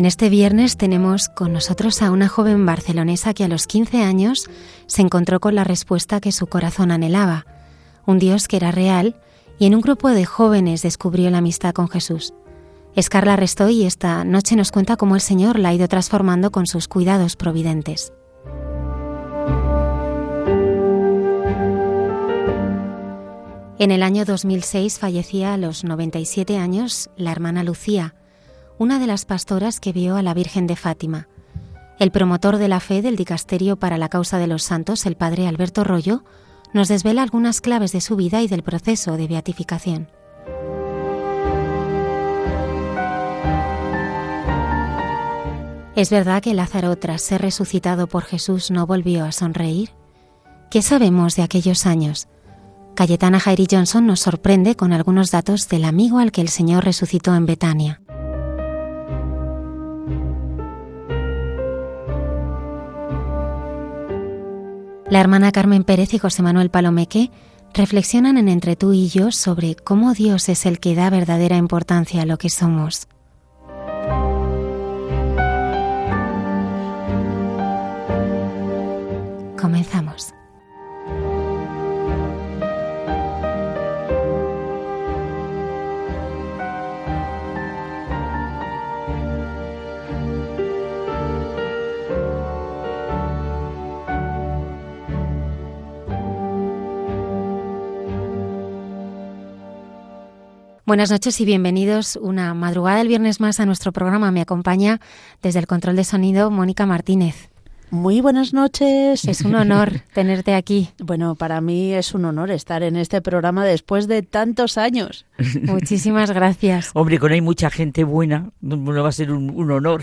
En este viernes tenemos con nosotros a una joven barcelonesa que a los 15 años se encontró con la respuesta que su corazón anhelaba, un Dios que era real, y en un grupo de jóvenes descubrió la amistad con Jesús. Es Carla Restoy y esta noche nos cuenta cómo el Señor la ha ido transformando con sus cuidados providentes. En el año 2006 fallecía a los 97 años la hermana Lucía, una de las pastoras que vio a la Virgen de Fátima. El promotor de la fe del Dicasterio para la Causa de los Santos, el padre Alberto Rollo, nos desvela algunas claves de su vida y del proceso de beatificación. ¿Es verdad que Lázaro, tras ser resucitado por Jesús, no volvió a sonreír? ¿Qué sabemos de aquellos años? Cayetana Jairi Johnson nos sorprende con algunos datos del amigo al que el Señor resucitó en Betania. La hermana Carmen Pérez y José Manuel Palomeque reflexionan en Entre tú y yo sobre cómo Dios es el que da verdadera importancia a lo que somos. Comenzamos. Buenas noches y bienvenidos una madrugada del viernes más a nuestro programa. Me acompaña desde el control de sonido Mónica Martínez. Muy buenas noches. Es un honor tenerte aquí. Bueno, para mí es un honor estar en este programa después de tantos años. Muchísimas gracias. Hombre, con hay mucha gente buena, no va a ser un, un honor.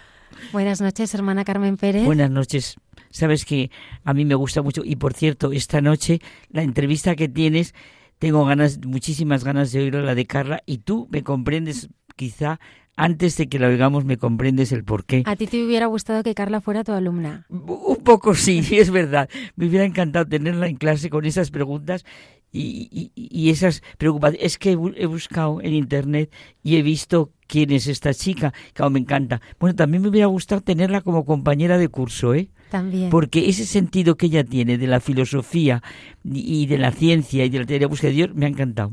Buenas noches, hermana Carmen Pérez. Buenas noches. Sabes que a mí me gusta mucho y por cierto, esta noche la entrevista que tienes tengo ganas, muchísimas ganas de oír la de Carla y tú me comprendes quizá antes de que la oigamos me comprendes el por qué. ¿A ti te hubiera gustado que Carla fuera tu alumna? Un poco sí, es verdad. Me hubiera encantado tenerla en clase con esas preguntas y, y, esas preocupaciones. Es que he buscado en internet y he visto quién es esta chica, que me encanta. Bueno, también me hubiera gustado tenerla como compañera de curso, ¿eh? Porque ese sentido que ella tiene de la filosofía y de la ciencia y de la teoría de búsqueda de Dios me ha encantado.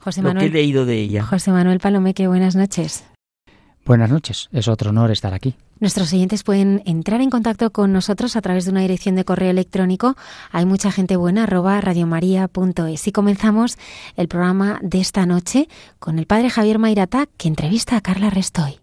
José Manuel, lo que he leído de ella. José Manuel Palomeque, buenas noches. Buenas noches, es otro honor estar aquí. Nuestros oyentes pueden entrar en contacto con nosotros a través de una dirección de correo electrónico. Hay mucha gente buena, arroba radiomaria.es. Y comenzamos el programa de esta noche con el padre Javier Mairata, que entrevista a Carla Restoy.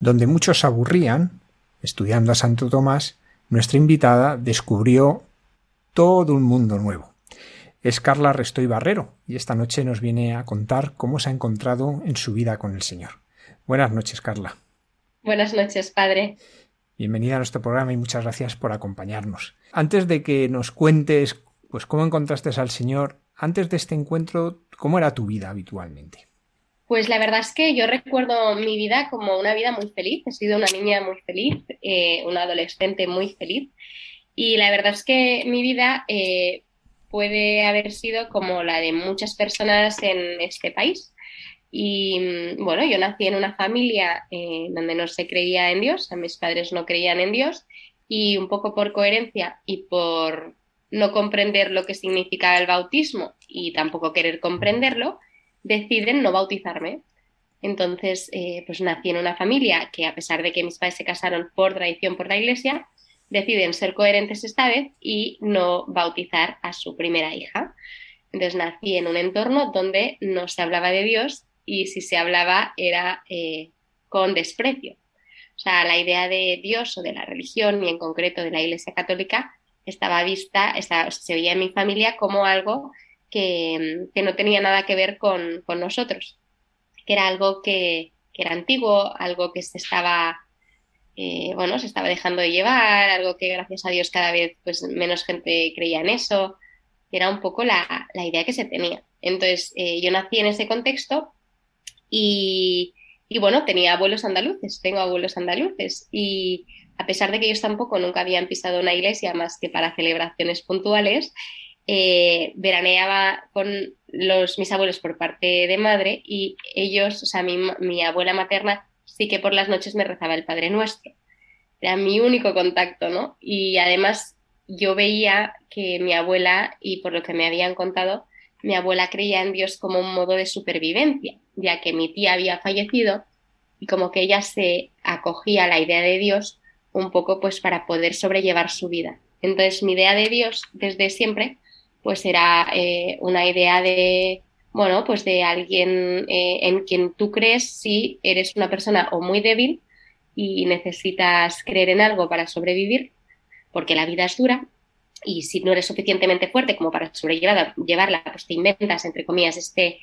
Donde muchos aburrían, estudiando a Santo Tomás, nuestra invitada descubrió todo un mundo nuevo. Es Carla Restoy Barrero y esta noche nos viene a contar cómo se ha encontrado en su vida con el Señor. Buenas noches, Carla. Buenas noches, padre. Bienvenida a nuestro programa y muchas gracias por acompañarnos. Antes de que nos cuentes pues cómo encontraste al Señor, antes de este encuentro, ¿cómo era tu vida habitualmente? Pues la verdad es que yo recuerdo mi vida como una vida muy feliz. He sido una niña muy feliz, eh, una adolescente muy feliz. Y la verdad es que mi vida eh, puede haber sido como la de muchas personas en este país. Y mm, bueno, yo nací en una familia eh, donde no se creía en Dios, a mis padres no creían en Dios, y un poco por coherencia y por no comprender lo que significaba el bautismo y tampoco querer comprenderlo, deciden no bautizarme. Entonces, eh, pues nací en una familia que a pesar de que mis padres se casaron por tradición por la iglesia, deciden ser coherentes esta vez y no bautizar a su primera hija. Entonces nací en un entorno donde no se hablaba de Dios y si se hablaba era eh, con desprecio. O sea, la idea de Dios o de la religión y en concreto de la Iglesia Católica estaba vista, se veía en mi familia como algo que, no tenía nada que ver con, nosotros, que era algo que, era antiguo, algo que se estaba, eh, bueno, se estaba dejando de llevar, algo que gracias a Dios cada vez pues, menos gente creía en eso, era un poco la, idea que se tenía. Entonces, eh, yo nací en ese contexto y, y bueno, tenía abuelos andaluces, tengo abuelos andaluces y a pesar de que ellos tampoco nunca habían pisado una iglesia más que para celebraciones puntuales, eh, veraneaba con los, mis abuelos por parte de madre y ellos, o sea, mi, mi abuela materna sí que por las noches me rezaba el Padre Nuestro. Era mi único contacto, ¿no? Y además yo veía que mi abuela, y por lo que me habían contado, mi abuela creía en Dios como un modo de supervivencia, ya que mi tía había fallecido y como que ella se acogía a la idea de Dios un poco pues para poder sobrellevar su vida. Entonces mi idea de Dios desde siempre pues era eh, una idea de, bueno, pues de alguien eh, en quien tú crees si eres una persona o muy débil y necesitas creer en algo para sobrevivir, porque la vida es dura, y si no eres suficientemente fuerte como para sobrellevarla, pues te inventas, entre comillas, este,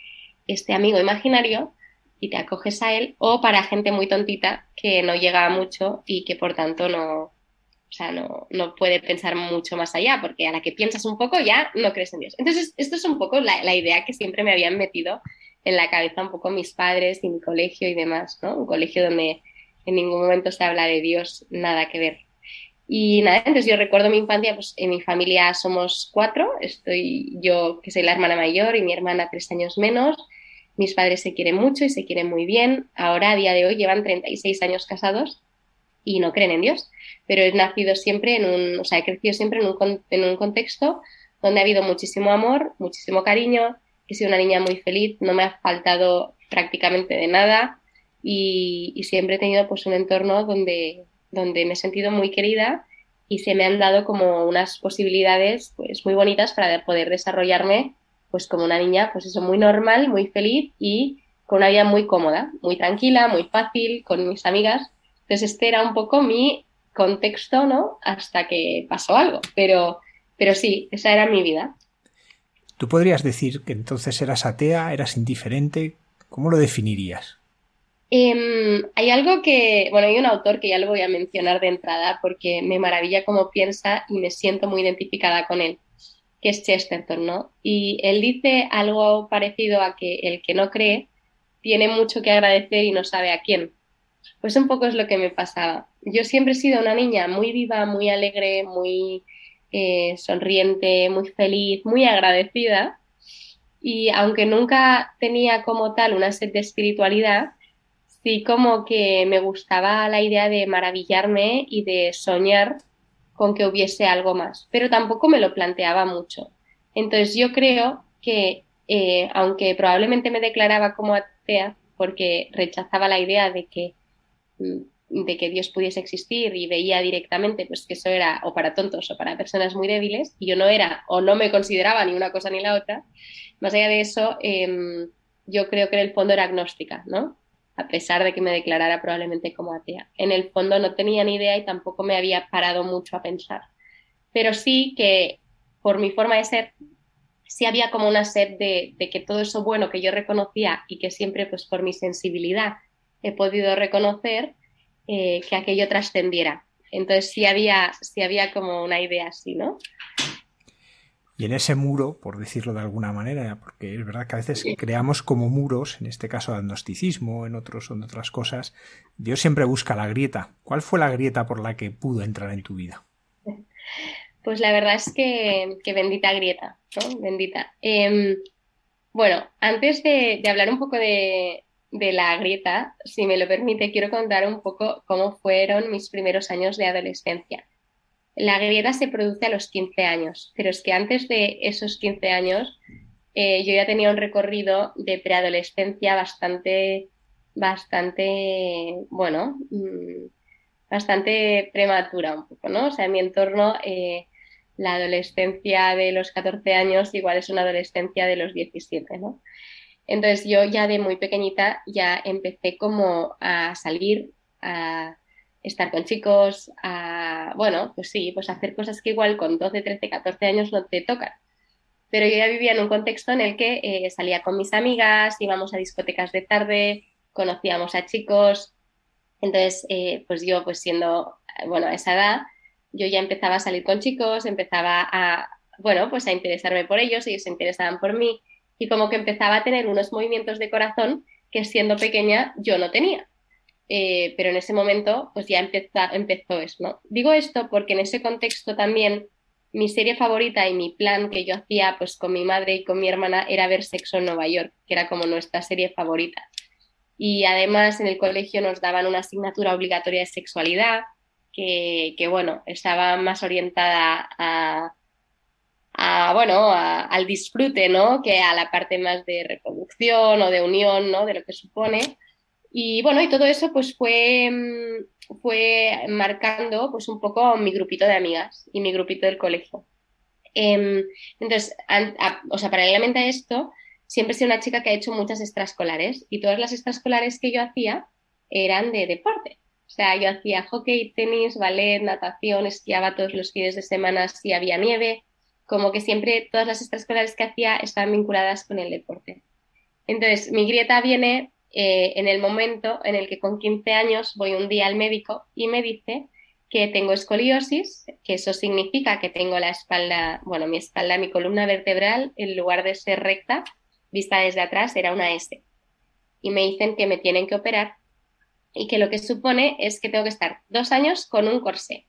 este amigo imaginario y te acoges a él, o para gente muy tontita que no llega mucho y que por tanto no, o sea, no, no, puede pensar mucho más allá, porque a la que piensas un poco ya no crees en Dios. Entonces, esto es un poco la, la idea que siempre me habían metido en la cabeza un poco mis padres y mi colegio y demás, ¿no? Un colegio donde en ningún momento se habla de Dios, nada que ver. Y nada, entonces yo recuerdo mi infancia, pues en mi familia somos cuatro, estoy yo que soy la hermana mayor y mi hermana tres años menos, mis padres se quieren mucho y se quieren muy bien, ahora a día de hoy llevan 36 años casados y no creen en Dios, pero he nacido siempre en un, o sea, he crecido siempre en un, en un contexto donde ha habido muchísimo amor, muchísimo cariño, he sido una niña muy feliz, no me ha faltado prácticamente de nada y, siempre he tenido pues un entorno donde, donde me he sentido muy querida y se me han dado como unas posibilidades pues muy bonitas para poder desarrollarme pues como una niña pues eso muy normal, muy feliz y con una vida muy cómoda, muy tranquila, muy fácil con mis amigas. Entonces este era un poco mi contexto, ¿no? Hasta que pasó algo, pero pero sí, esa era mi vida. ¿Tú podrías decir que entonces eras atea, eras indiferente? ¿Cómo lo definirías? Em, hay algo que, bueno, hay un autor que ya lo voy a mencionar de entrada porque me maravilla cómo piensa y me siento muy identificada con él, que es Chesterton, ¿no? Y él dice algo parecido a que el que no cree tiene mucho que agradecer y no sabe a quién. Pues un poco es lo que me pasaba. Yo siempre he sido una niña muy viva, muy alegre, muy eh, sonriente, muy feliz, muy agradecida. Y aunque nunca tenía como tal una sed de espiritualidad, sí como que me gustaba la idea de maravillarme y de soñar con que hubiese algo más, pero tampoco me lo planteaba mucho. Entonces yo creo que, eh, aunque probablemente me declaraba como atea, porque rechazaba la idea de que, de que Dios pudiese existir y veía directamente pues que eso era o para tontos o para personas muy débiles, y yo no era o no me consideraba ni una cosa ni la otra, más allá de eso, em, yo creo que en el fondo era agnóstica, ¿no? a pesar de que me declarara probablemente como atea. En el fondo no tenía ni idea y tampoco me había parado mucho a pensar. Pero sí que por mi forma de ser, sí había como una sed de, que todo eso bueno que yo reconocía y que siempre pues por mi sensibilidad he podido reconocer, eh, que aquello trascendiera. Entonces sí había, sí había como una idea así, ¿no? Y en ese muro, por decirlo de alguna manera, porque es verdad que a veces creamos como muros, en este caso de agnosticismo, en otros en otras cosas, Dios siempre busca la grieta. ¿Cuál fue la grieta por la que pudo entrar en tu vida? Pues la verdad es que, bendita grieta, ¿no? Bendita. Em, bueno, antes de, hablar un poco de, de la grieta, si me lo permite, quiero contar un poco cómo fueron mis primeros años de adolescencia. La grieta se produce a los 15 años, pero es que antes de esos 15 años eh, yo ya tenía un recorrido de preadolescencia bastante bastante, bueno, mm, bastante prematura un poco, ¿no? O sea, en mi entorno eh, la adolescencia de los 14 años igual es una adolescencia de los 17, ¿no? Entonces yo ya de muy pequeñita ya empecé como a salir, a estar con chicos, a, bueno, pues sí, pues hacer cosas que igual con 12, 13, 14 años no te tocan. Pero yo ya vivía en un contexto en el que eh, salía con mis amigas, íbamos a discotecas de tarde, conocíamos a chicos. Entonces, eh, pues yo, pues siendo, bueno, a esa edad, yo ya empezaba a salir con chicos, empezaba a, bueno, pues a interesarme por ellos, ellos se interesaban por mí y como que empezaba a tener unos movimientos de corazón que siendo pequeña yo no tenía. Eh, pero en ese momento pues ya empezó, empezó eso, ¿no? Digo esto porque en ese contexto también mi serie favorita y mi plan que yo hacía pues con mi madre y con mi hermana era ver Sexo en Nueva York, que era como nuestra serie favorita. Y además en el colegio nos daban una asignatura obligatoria de sexualidad, que, que bueno, estaba más orientada a, a, bueno, al disfrute, ¿no? Que a la parte más de reproducción o de unión, ¿no? De lo que supone. Y bueno, y todo eso pues fue, mm, fue marcando pues un poco mi grupito de amigas y mi grupito del colegio. Em, entonces, o sea, paralelamente a esto, siempre he sido una chica que ha hecho muchas extraescolares y todas las extraescolares que yo hacía eran de deporte. O sea, yo hacía hockey, tenis, ballet, natación, esquiaba todos los fines de semana si había nieve, como que siempre todas las extraescolares que hacía estaban vinculadas con el deporte. Entonces, mi grieta viene eh, en el momento en el que con 15 años voy un día al médico y me dice que tengo escoliosis, que eso significa que tengo la espalda, bueno, mi espalda, mi columna vertebral, en lugar de ser recta, vista desde atrás, era una S. Y me dicen que me tienen que operar y que lo que supone es que tengo que estar dos años con un corsé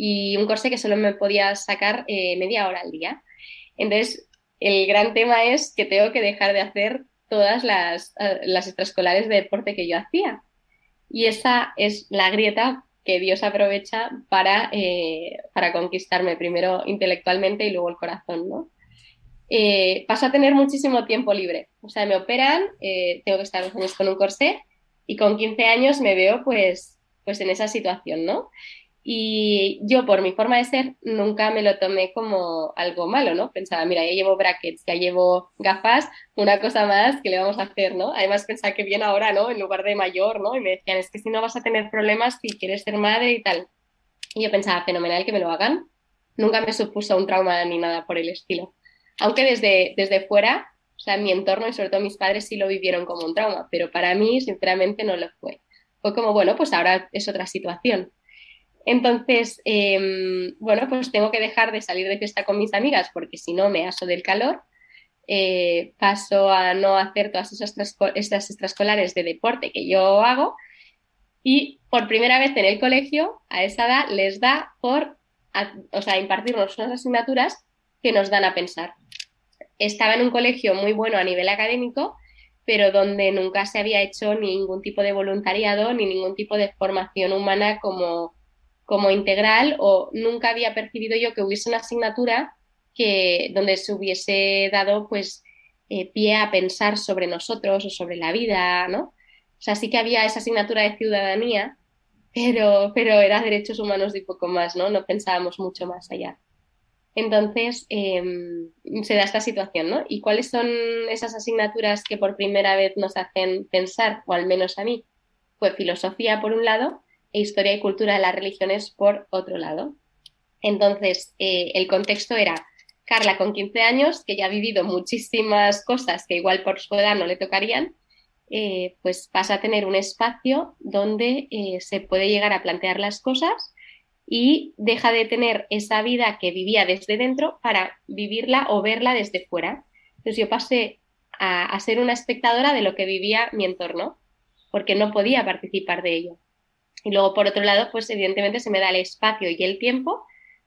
y un corsé que solo me podía sacar eh, media hora al día. Entonces, el gran tema es que tengo que dejar de hacer todas las, eh, las extraescolares de deporte que yo hacía. Y esa es la grieta que Dios aprovecha para, eh, para conquistarme, primero intelectualmente y luego el corazón, ¿no? paso a tener muchísimo tiempo libre. O sea, me operan, tengo que estar dos años con un corsé y con 15 años me veo pues, pues en esa situación, ¿no? Y yo, por mi forma de ser, nunca me lo tomé como algo malo, ¿no? Pensaba, mira, ya llevo brackets, ya llevo gafas, una cosa más que le vamos a hacer, ¿no? Además pensaba que bien ahora, ¿no? En lugar de mayor, ¿no? Y me decían, es que si no vas a tener problemas si quieres ser madre y tal. Y yo pensaba, fenomenal que me lo hagan. Nunca me supuso un trauma ni nada por el estilo. Aunque desde, desde fuera, o sea, mi entorno y sobre todo mis padres sí lo vivieron como un trauma, pero para mí, sinceramente, no lo fue. Fue como, bueno, pues ahora es otra situación entonces, em, bueno, pues tengo que dejar de salir de fiesta con mis amigas porque si no me aso del calor. Eh, paso a no hacer todas esas estas extraescolares de deporte que yo hago y por primera vez en el colegio a esa edad les da por, o sea, impartirnos unas asignaturas que nos dan a pensar. Estaba en un colegio muy bueno a nivel académico, pero donde nunca se había hecho ningún tipo de voluntariado ni ningún tipo de formación humana como como integral o nunca había percibido yo que hubiese una asignatura que, donde se hubiese dado pues eh, pie a pensar sobre nosotros o sobre la vida, ¿no? O sea, sí que había esa asignatura de ciudadanía, pero, pero era derechos humanos y poco más, ¿no? No pensábamos mucho más allá. Entonces, em, se da esta situación, ¿no? ¿Y cuáles son esas asignaturas que por primera vez nos hacen pensar, o al menos a mí? Pues filosofía por un lado, historia y cultura de las religiones por otro lado. Entonces, eh, el contexto era Carla con 15 años, que ya ha vivido muchísimas cosas que igual por su edad no le tocarían, eh, pues pasa a tener un espacio donde eh, se puede llegar a plantear las cosas y deja de tener esa vida que vivía desde dentro para vivirla o verla desde fuera. Entonces yo pasé a ser una espectadora de lo que vivía mi entorno, porque no podía participar de ello. Y luego, por otro lado, pues evidentemente se me da el espacio y el tiempo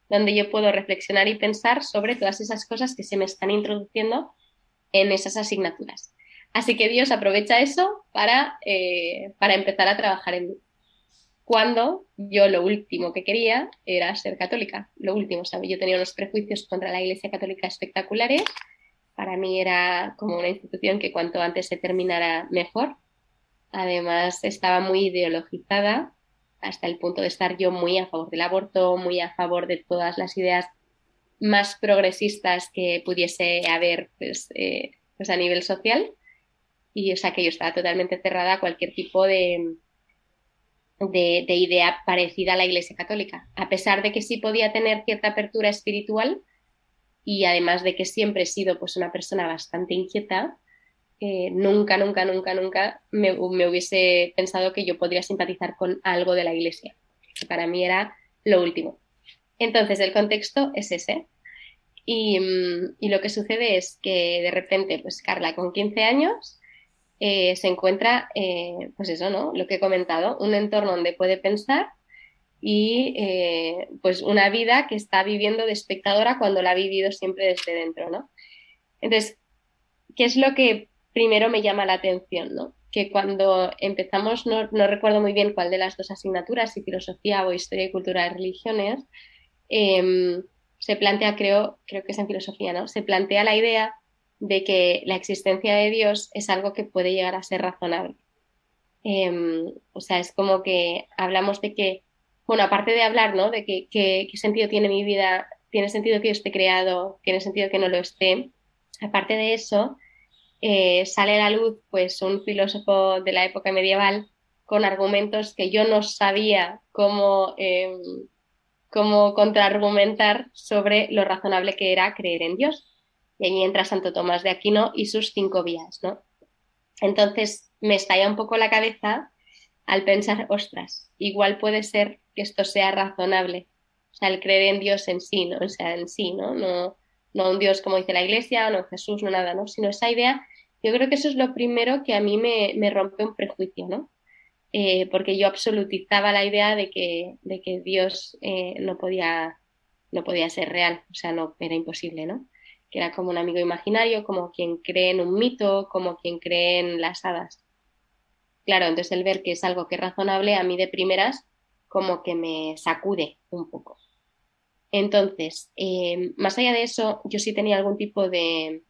donde yo puedo reflexionar y pensar sobre todas esas cosas que se me están introduciendo en esas asignaturas. Así que Dios aprovecha eso para, eh, para empezar a trabajar en mí. Cuando yo lo último que quería era ser católica, lo último, ¿sabes? Yo tenía unos prejuicios contra la Iglesia Católica espectaculares. Para mí era como una institución que cuanto antes se terminara mejor Además, estaba muy ideologizada hasta el punto de estar yo muy a favor del aborto, muy a favor de todas las ideas más progresistas que pudiese haber pues, eh, pues a nivel social. Y o sea que yo estaba totalmente cerrada a cualquier tipo de, de, idea parecida a la Iglesia Católica, a pesar de que sí podía tener cierta apertura espiritual y además de que siempre he sido pues una persona bastante inquieta, eh, nunca, nunca, nunca, nunca me, hubiese pensado que yo podría simpatizar con algo de la Iglesia, que para mí era lo último. Entonces, el contexto es ese. Y, mm, y lo que sucede es que de repente, pues Carla con 15 años eh, se encuentra, eh, pues eso, ¿no? Lo que he comentado, un entorno donde puede pensar y pues una vida que está viviendo de espectadora cuando la ha vivido siempre desde dentro, ¿no? Entonces, ¿qué es lo que primero me llama la atención, ¿no? Que cuando empezamos, no, no recuerdo muy bien cuál de las dos asignaturas, si filosofía o historia y cultura de religiones, em, se plantea, creo, creo que es en filosofía, ¿no? Se plantea la idea de que la existencia de Dios es algo que puede llegar a ser razonable. Em, o sea, es como que hablamos de que, bueno, aparte de hablar, ¿no? De que, qué sentido tiene mi vida, tiene sentido que yo esté creado, tiene sentido que no lo esté. Aparte de eso, eh, sale a la luz, pues, un filósofo de la época medieval con argumentos que yo no sabía cómo, eh, cómo contraargumentar sobre lo razonable que era creer en Dios y ahí entra Santo Tomás de Aquino y sus cinco vías, ¿no? Entonces me estalla un poco la cabeza al pensar, ostras, igual puede ser que esto sea razonable, o sea, el creer en Dios en sí, ¿no? O sea, en sí, ¿no? No, no un Dios como dice la Iglesia, no Jesús, no nada, ¿no? Sino esa idea, yo creo que eso es lo primero que a mí me, me rompe un prejuicio, ¿no? Eh, porque yo absolutizaba la idea de que, de que Dios eh, no, podía, no podía ser real, o sea, no, era imposible, ¿no? que era como un amigo imaginario, como quien cree en un mito, como quien cree en las hadas. Claro, entonces el ver que es algo que es razonable, a mí de primeras como que me sacude un poco. Entonces, eh, más allá de eso, yo sí tenía algún tipo de,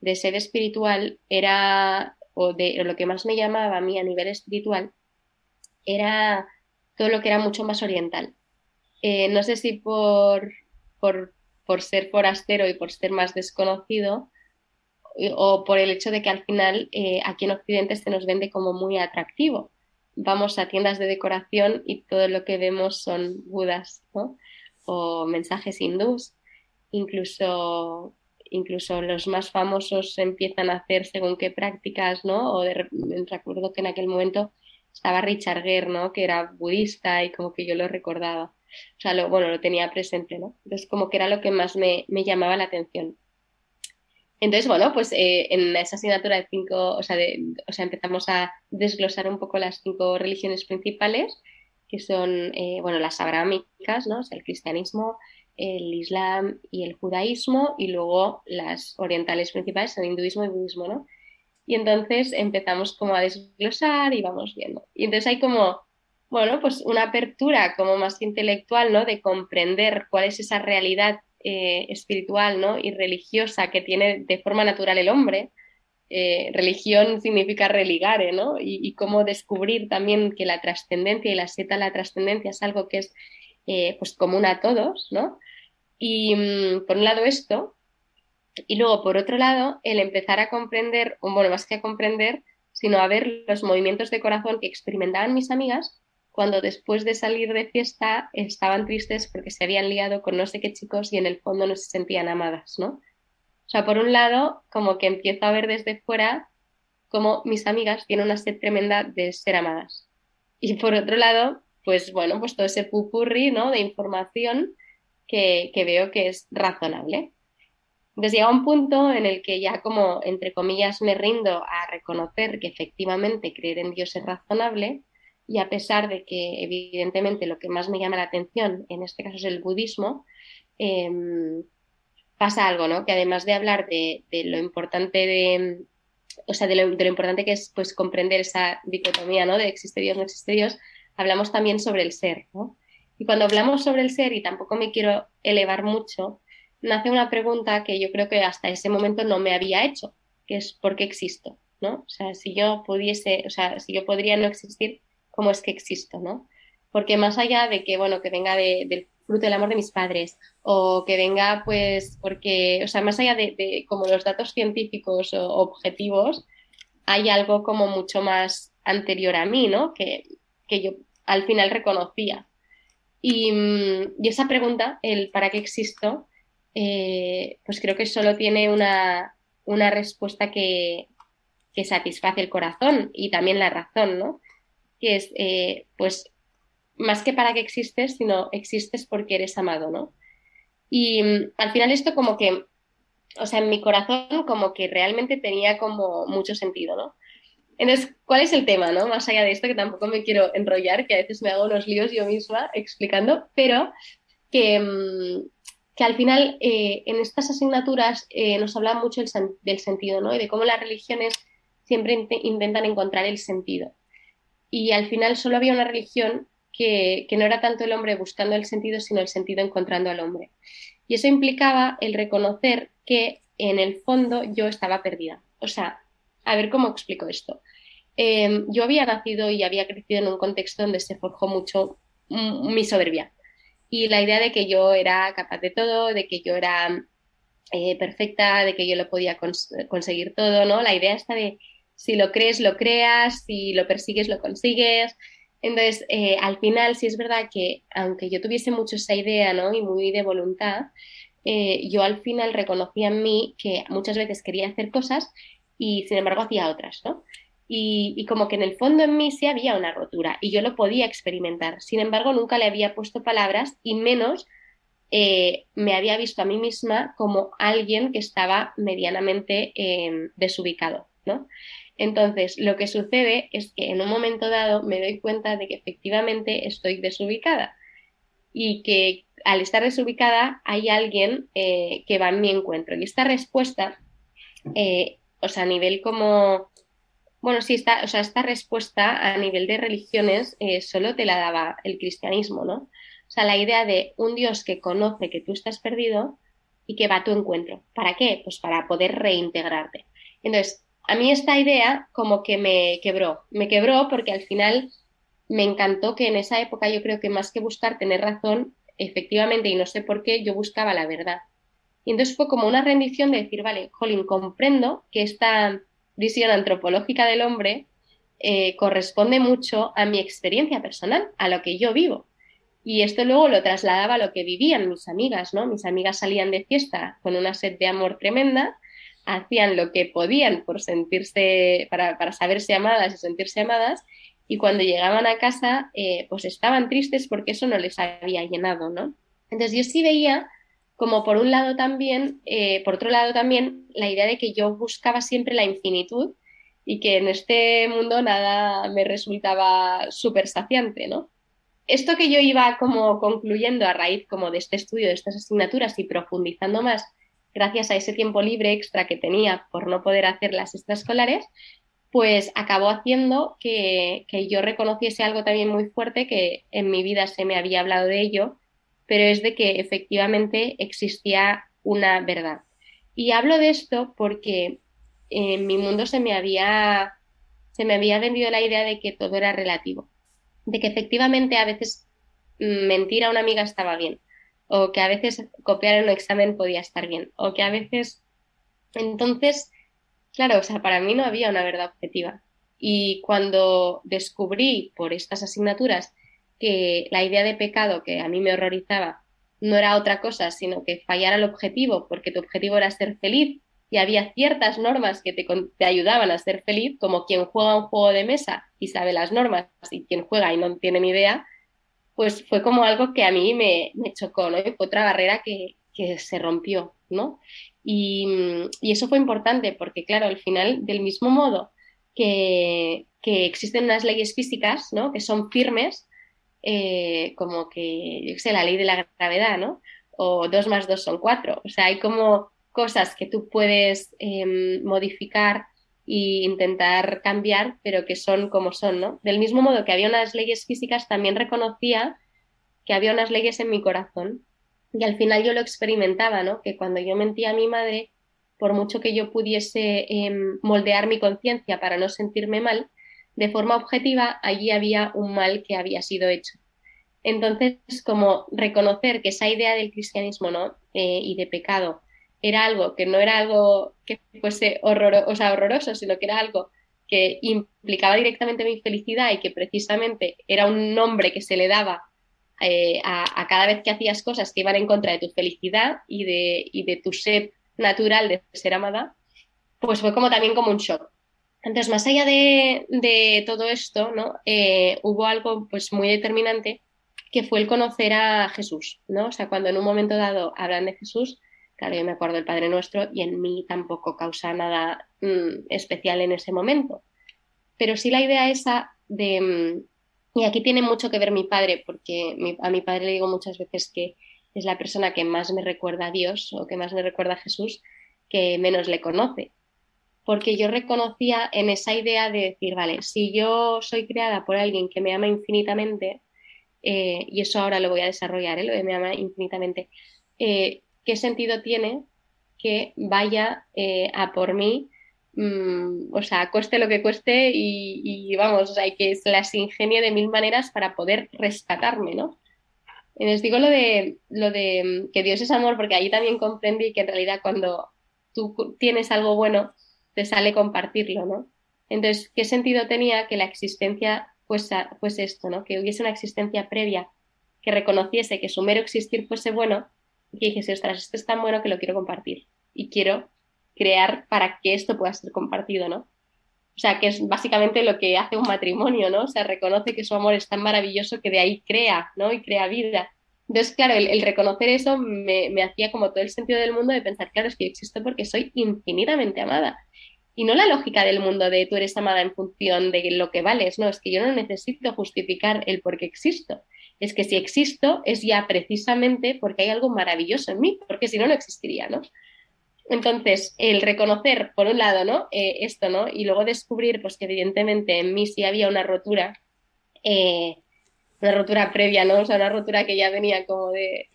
de sed espiritual, era, o de lo que más me llamaba a mí a nivel espiritual, era todo lo que era mucho más oriental. Eh, no sé si por, por por ser forastero y por ser más desconocido, o por el hecho de que al final eh, aquí en Occidente se nos vende como muy atractivo. Vamos a tiendas de decoración y todo lo que vemos son budas o mensajes hindús. Incluso, incluso los más famosos empiezan a hacer según qué prácticas, ¿no? O de, recuerdo que en aquel momento estaba Richard Gere, ¿no? Que era budista y como que yo lo recordaba. O sea, lo, bueno, lo tenía presente, ¿no? Entonces, como que era lo que más me, llamaba la atención. Entonces, bueno, pues eh, en esa asignatura de cinco, o sea, o sea, empezamos a desglosar un poco las cinco religiones principales, que son, eh, bueno, las abrahámicas, ¿no? O sea, el cristianismo, el islam y el judaísmo, y luego las orientales principales son hinduismo y budismo, ¿no? Y entonces empezamos como a desglosar y vamos viendo. Y entonces hay como bueno, pues una apertura como más intelectual, ¿no? De comprender cuál es esa realidad eh, espiritual, ¿no? Y religiosa que tiene de forma natural el hombre. Eh, religión significa religare, ¿no? Y, cómo descubrir también que la trascendencia y la seta la trascendencia es algo que es eh, pues común a todos, ¿no? Y mm, por un lado esto, y luego por otro lado el empezar a comprender, bueno, más que a comprender, sino a ver los movimientos de corazón que experimentaban mis amigas cuando después de salir de fiesta estaban tristes porque se habían liado con no sé qué chicos y en el fondo no se sentían amadas, ¿no? O sea, por un lado, como que empiezo a ver desde fuera como mis amigas tienen una sed tremenda de ser amadas. Y por otro lado, pues bueno, pues todo ese pupurri, ¿no? De información que, que veo que es razonable. Entonces llega un punto en el que ya como, entre comillas, me rindo a reconocer que efectivamente creer en Dios es razonable y a pesar de que evidentemente lo que más me llama la atención en este caso es el budismo, em, pasa algo, ¿no? Que además de hablar de, lo importante de, o sea, de lo, importante que es pues comprender esa dicotomía, ¿no? De existe Dios, no existe Dios, hablamos también sobre el ser, ¿no? Y cuando hablamos sobre el ser, y tampoco me quiero elevar mucho, nace una pregunta que yo creo que hasta ese momento no me había hecho, que es ¿por qué existo? ¿no? O sea, si yo pudiese, o sea, si yo podría no existir, ¿cómo es que existo, no? Porque más allá de que, bueno, que venga del fruto del amor de mis padres o que venga, pues, porque, o sea, más allá de, como los datos científicos o objetivos, hay algo como mucho más anterior a mí, ¿no? Que, que yo al final reconocía. Y, y, esa pregunta, el ¿para qué existo? Eh, pues creo que solo tiene una, una respuesta que, que, satisface el corazón y también la razón, ¿no? Que es, eh, pues, más que para qué existes, sino existes porque eres amado, ¿no? Y mm, al final esto como que, o sea, en mi corazón como que realmente tenía como mucho sentido, ¿no? Entonces, ¿cuál es el tema, no? Más allá de esto, que tampoco me quiero enrollar, que a veces me hago unos líos yo misma explicando, pero que, mm, que al final eh, en estas asignaturas eh, nos habla mucho del sentido, ¿no? Y de cómo las religiones siempre intentan encontrar el sentido. Y al final solo había una religión que, que no era tanto el hombre buscando el sentido, sino el sentido encontrando al hombre. Y eso implicaba el reconocer que en el fondo yo estaba perdida. O sea, a ver cómo explico esto. Em, yo había nacido y había crecido en un contexto donde se forjó mucho mi soberbia y la idea de que yo era capaz de todo, de que yo era eh, perfecta, de que yo lo podía conseguir todo, ¿no? La idea está de si lo crees, lo creas, si lo persigues, lo consigues. Entonces, eh, al final, sí es verdad que aunque yo tuviese mucho esa idea, ¿no? Y muy de voluntad, eh, yo al final reconocía en mí que muchas veces quería hacer cosas y sin embargo hacía otras, ¿no? Y, como que en el fondo en mí sí había una rotura y yo lo podía experimentar. Sin embargo, nunca le había puesto palabras y menos eh, me había visto a mí misma como alguien que estaba medianamente em, desubicado, ¿no? Entonces, lo que sucede es que en un momento dado me doy cuenta de que efectivamente estoy desubicada y que al estar desubicada hay alguien eh, que va en mi encuentro. Y esta respuesta eh, o sea, a nivel como, bueno, sí, esta, o sea, esta respuesta a nivel de religiones eh, solo te la daba el cristianismo, ¿no? O sea, la idea de un Dios que conoce que tú estás perdido y que va a tu encuentro. ¿Para qué? Pues para poder reintegrarte. Entonces, a mí esta idea como que me quebró. Me quebró porque al final me encantó que en esa época yo creo que más que buscar tener razón, efectivamente, y no sé por qué, yo buscaba la verdad. Y entonces fue como una rendición de decir, vale, Jolín, comprendo que esta visión antropológica del hombre eh, corresponde mucho a mi experiencia personal, a lo que yo vivo. Y esto luego lo trasladaba a lo que vivían mis amigas, ¿no? Mis amigas salían de fiesta con una sed de amor tremenda, hacían lo que podían por sentirse, para, para saberse amadas y sentirse amadas, y cuando llegaban a casa, eh, pues estaban tristes porque eso no les había llenado, ¿no? Entonces yo sí veía como por un lado también, eh, por otro lado también, la idea de que yo buscaba siempre la infinitud y que en este mundo nada me resultaba súper saciante, ¿no? Esto que yo iba como concluyendo a raíz como de este estudio, de estas asignaturas y profundizando más gracias a ese tiempo libre extra que tenía por no poder hacer las extraescolares, pues acabó haciendo que, que yo reconociese algo también muy fuerte que en mi vida se me había hablado de ello, pero es de que efectivamente existía una verdad. Y hablo de esto porque en mi mundo se me había, se me había vendido la idea de que todo era relativo, de que efectivamente a veces mm, mentir a una amiga estaba bien, o que a veces copiar en un examen podía estar bien, o que a veces... Entonces, claro, o sea, para mí no había una verdad objetiva. Y cuando descubrí por estas asignaturas que la idea de pecado que a mí me horrorizaba no era otra cosa, sino que fallar al objetivo, porque tu objetivo era ser feliz y había ciertas normas que te, te, ayudaban a ser feliz, como quien juega un juego de mesa y sabe las normas y quien juega y no tiene ni idea, pues fue como algo que a mí me, me chocó, ¿no? fue otra barrera que, que se rompió, ¿no? Y, y, eso fue importante porque, claro, al final, del mismo modo que, que existen unas leyes físicas, ¿no? Que son firmes, eh, como que, yo sé, la ley de la gravedad, ¿no? O dos más dos son cuatro. O sea, hay como cosas que tú puedes em, modificar e intentar cambiar, pero que son como son, ¿no? Del mismo modo que había unas leyes físicas, también reconocía que había unas leyes en mi corazón. Y al final yo lo experimentaba, ¿no? Que cuando yo mentía a mi madre, por mucho que yo pudiese em, moldear mi conciencia para no sentirme mal, de forma objetiva allí había un mal que había sido hecho. Entonces, como reconocer que esa idea del cristianismo ¿no? Eh, y de pecado era algo que no era algo que fuese horroroso, sino que era algo que implicaba directamente mi felicidad y que precisamente era un nombre que se le daba eh, a, cada vez que hacías cosas que iban en contra de tu felicidad y de, y de tu sed natural de ser amada, pues fue como también como un shock. Entonces, más allá de, todo esto, ¿no? Eh, hubo algo pues muy determinante que fue el conocer a Jesús, ¿no? O sea, cuando en un momento dado hablan de Jesús, claro, yo me acuerdo del Padre Nuestro y en mí tampoco causa nada mm, especial en ese momento. Pero sí la idea esa de, mm, y aquí tiene mucho que ver mi padre, porque a mi padre le digo muchas veces que es la persona que más me recuerda a Dios o que más me recuerda a Jesús, que menos le conoce. Porque yo reconocía en esa idea de decir, vale, si yo soy creada por alguien que me ama infinitamente, eh, y eso ahora lo voy a desarrollar, ¿eh? lo de me ama infinitamente, eh, ¿qué sentido tiene que vaya a por mí? Mm, o sea, cueste lo que cueste y, vamos, hay que se las ingenie de mil maneras para poder rescatarme, ¿no? Les digo lo de, lo de mm, que Dios es amor, porque ahí también comprendí que en realidad cuando tú tienes algo bueno, sale compartirlo, ¿no? Entonces, ¿qué sentido tenía que la existencia fuese, esto, ¿no? Que hubiese una existencia previa que reconociese que su mero existir fuese bueno y que dijese, ostras, esto es tan bueno que lo quiero compartir y quiero crear para que esto pueda ser compartido, ¿no? O sea, que es básicamente lo que hace un matrimonio, ¿no? O sea, reconoce que su amor es tan maravilloso que de ahí crea, ¿no? Y crea vida. Entonces, claro, el, reconocer eso me, hacía como todo el sentido del mundo de pensar, claro, es que yo existo porque soy infinitamente amada. Y no la lógica del mundo de tú eres amada en función de lo que vales, no, es que yo no necesito justificar el por qué existo. Es que si existo es ya precisamente porque hay algo maravilloso en mí, porque si no, no existiría, ¿no? Entonces, el reconocer, por un lado, ¿no? Eh, esto, ¿no? Y luego descubrir, pues que evidentemente en mí sí había una rotura, eh, una rotura previa, ¿no? O sea, una rotura que ya venía como de,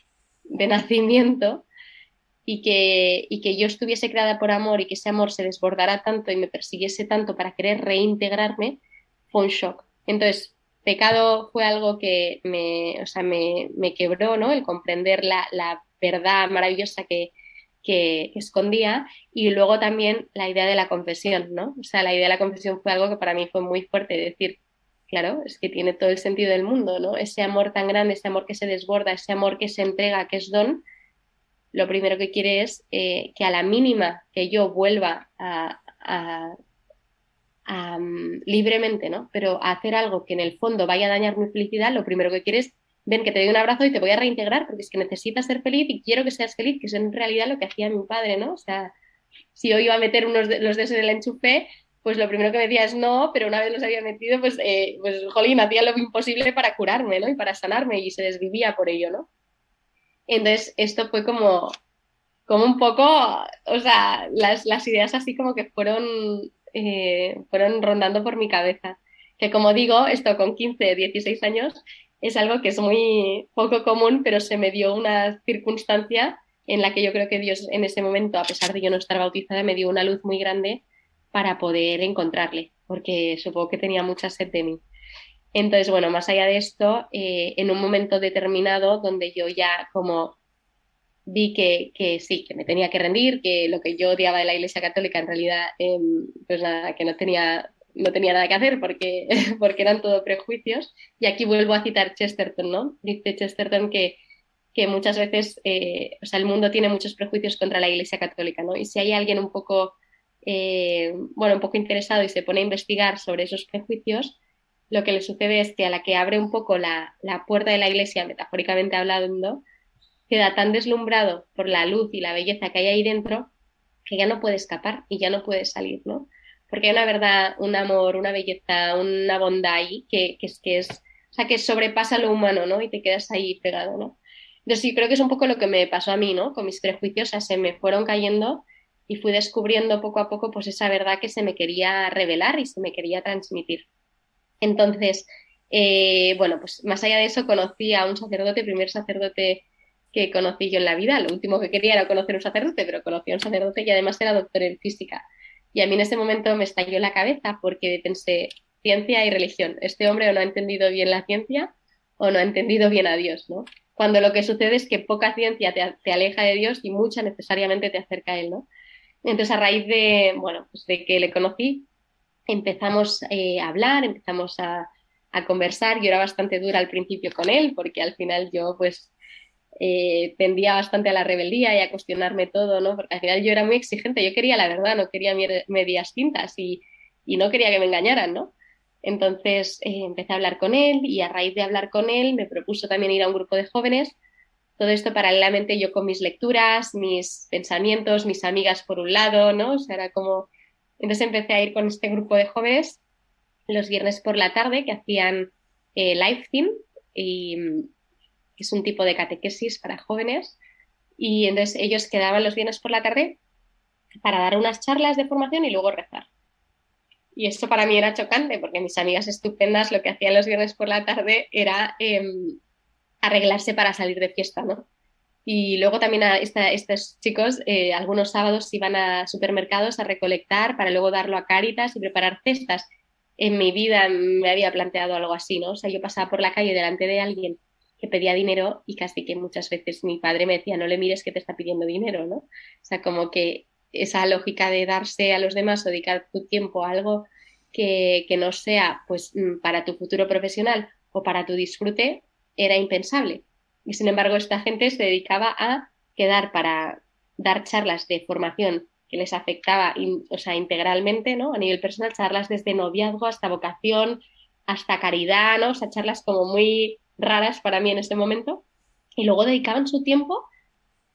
nacimiento y que, y que yo estuviese creada por amor y que ese amor se desbordara tanto y me persiguiese tanto para querer reintegrarme, fue un shock. Entonces, pecado fue algo que me, o sea, me, me quebró, ¿no? El comprender la, la verdad maravillosa que, que, escondía y luego también la idea de la confesión, ¿no? O sea, la idea de la confesión fue algo que para mí fue muy fuerte, decir, claro, es que tiene todo el sentido del mundo, ¿no? Ese amor tan grande, ese amor que se desborda, ese amor que se entrega, que es don, lo primero que quiere es eh, que a la mínima que yo vuelva a, mm, libremente, ¿no? Pero a hacer algo que en el fondo vaya a dañar mi felicidad, lo primero que quiere es ven que te doy un abrazo y te voy a reintegrar porque es que necesitas ser feliz y quiero que seas feliz, que es en realidad lo que hacía mi padre, ¿no? O sea, si yo iba a meter unos de, los dedos en el enchufe, pues lo primero que me decía es no, pero una vez los había metido, pues, eh, pues jolín, hacía lo imposible para curarme, ¿no? Y para sanarme y se desvivía por ello, ¿no? Entonces, esto fue como, como un poco, o sea, las, las ideas así como que fueron, eh, fueron rondando por mi cabeza. Que como digo, esto con 15, 16 años, es algo que es muy poco común, pero se me dio una circunstancia en la que yo creo que Dios en ese momento, a pesar de yo no estar bautizada, me dio una luz muy grande para poder encontrarle, porque supongo que tenía mucha sed de mí. Entonces, bueno, más allá de esto, eh, en un momento determinado donde yo ya como vi que, sí, que me tenía que rendir, que lo que yo odiaba de la Iglesia Católica en realidad, em, pues nada, que no tenía no tenía nada que hacer porque, porque eran todo prejuicios. Y aquí vuelvo a citar Chesterton, ¿no? Dice Chesterton que, que muchas veces, eh, o sea, el mundo tiene muchos prejuicios contra la Iglesia Católica, ¿no? Y si hay alguien un poco, eh, bueno, un poco interesado y se pone a investigar sobre esos prejuicios, lo que le sucede es que a la que abre un poco la, la puerta de la Iglesia, metafóricamente hablando, queda tan deslumbrado por la luz y la belleza que hay ahí dentro que ya no puede escapar y ya no puede salir, ¿no? porque hay una verdad, un amor, una belleza, una bondad ahí que, es que es, o sea, que sobrepasa lo humano, ¿no? Y te quedas ahí pegado, ¿no? Entonces creo que es un poco lo que me pasó a mí, ¿no? Con mis prejuicios, o sea, se me fueron cayendo y fui descubriendo poco a poco pues esa verdad que se me quería revelar y se me quería transmitir. Entonces, eh, bueno, pues más allá de eso conocí a un sacerdote, primer sacerdote que conocí yo en la vida. Lo último que quería era conocer un sacerdote, pero conocí a un sacerdote y además era doctor en física. Y a mí en ese momento me estalló la cabeza porque pensé, ciencia y religión. Este hombre o no ha entendido bien la ciencia o no ha entendido bien a Dios, ¿no? Cuando lo que sucede es que poca ciencia te, aleja de Dios y mucha necesariamente te acerca a Él, ¿no? Entonces, a raíz de, bueno, pues de que le conocí, empezamos eh, a hablar, empezamos a, a, conversar. Yo era bastante dura al principio con él, porque al final yo, pues, eh, tendía bastante a la rebeldía y a cuestionarme todo, ¿no? Porque al final yo era muy exigente, yo quería la verdad, no quería medias tintas y, y no quería que me engañaran, ¿no? Entonces eh, empecé a hablar con él y a raíz de hablar con él me propuso también ir a un grupo de jóvenes. Todo esto paralelamente yo con mis lecturas, mis pensamientos, mis amigas por un lado, ¿no? O sea, era como... Entonces empecé a ir con este grupo de jóvenes los viernes por la tarde que hacían eh, live theme y que es un tipo de catequesis para jóvenes y entonces ellos quedaban los viernes por la tarde para dar unas charlas de formación y luego rezar. Y esto para mí era chocante porque mis amigas estupendas lo que hacían los viernes por la tarde era em, arreglarse para salir de fiesta, ¿no? Y luego también a estos chicos, eh, algunos sábados iban a supermercados a recolectar para luego darlo a Cáritas y preparar cestas. En mi vida me había planteado algo así, ¿no? O sea, yo pasaba por la calle delante de alguien que pedía dinero y casi que muchas veces mi padre me decía, no le mires que te está pidiendo dinero, ¿no? O sea, como que esa lógica de darse a los demás o dedicar tu tiempo a algo que, no sea pues mm, para tu futuro profesional o para tu disfrute era impensable. Y sin embargo, esta gente se dedicaba a quedar para dar charlas de formación que les afectaba o sea, integralmente, ¿no? A nivel personal, charlas desde noviazgo hasta vocación, hasta caridad, ¿no? O sea, charlas como muy raras para mí en ese momento. Y luego dedicaban su tiempo,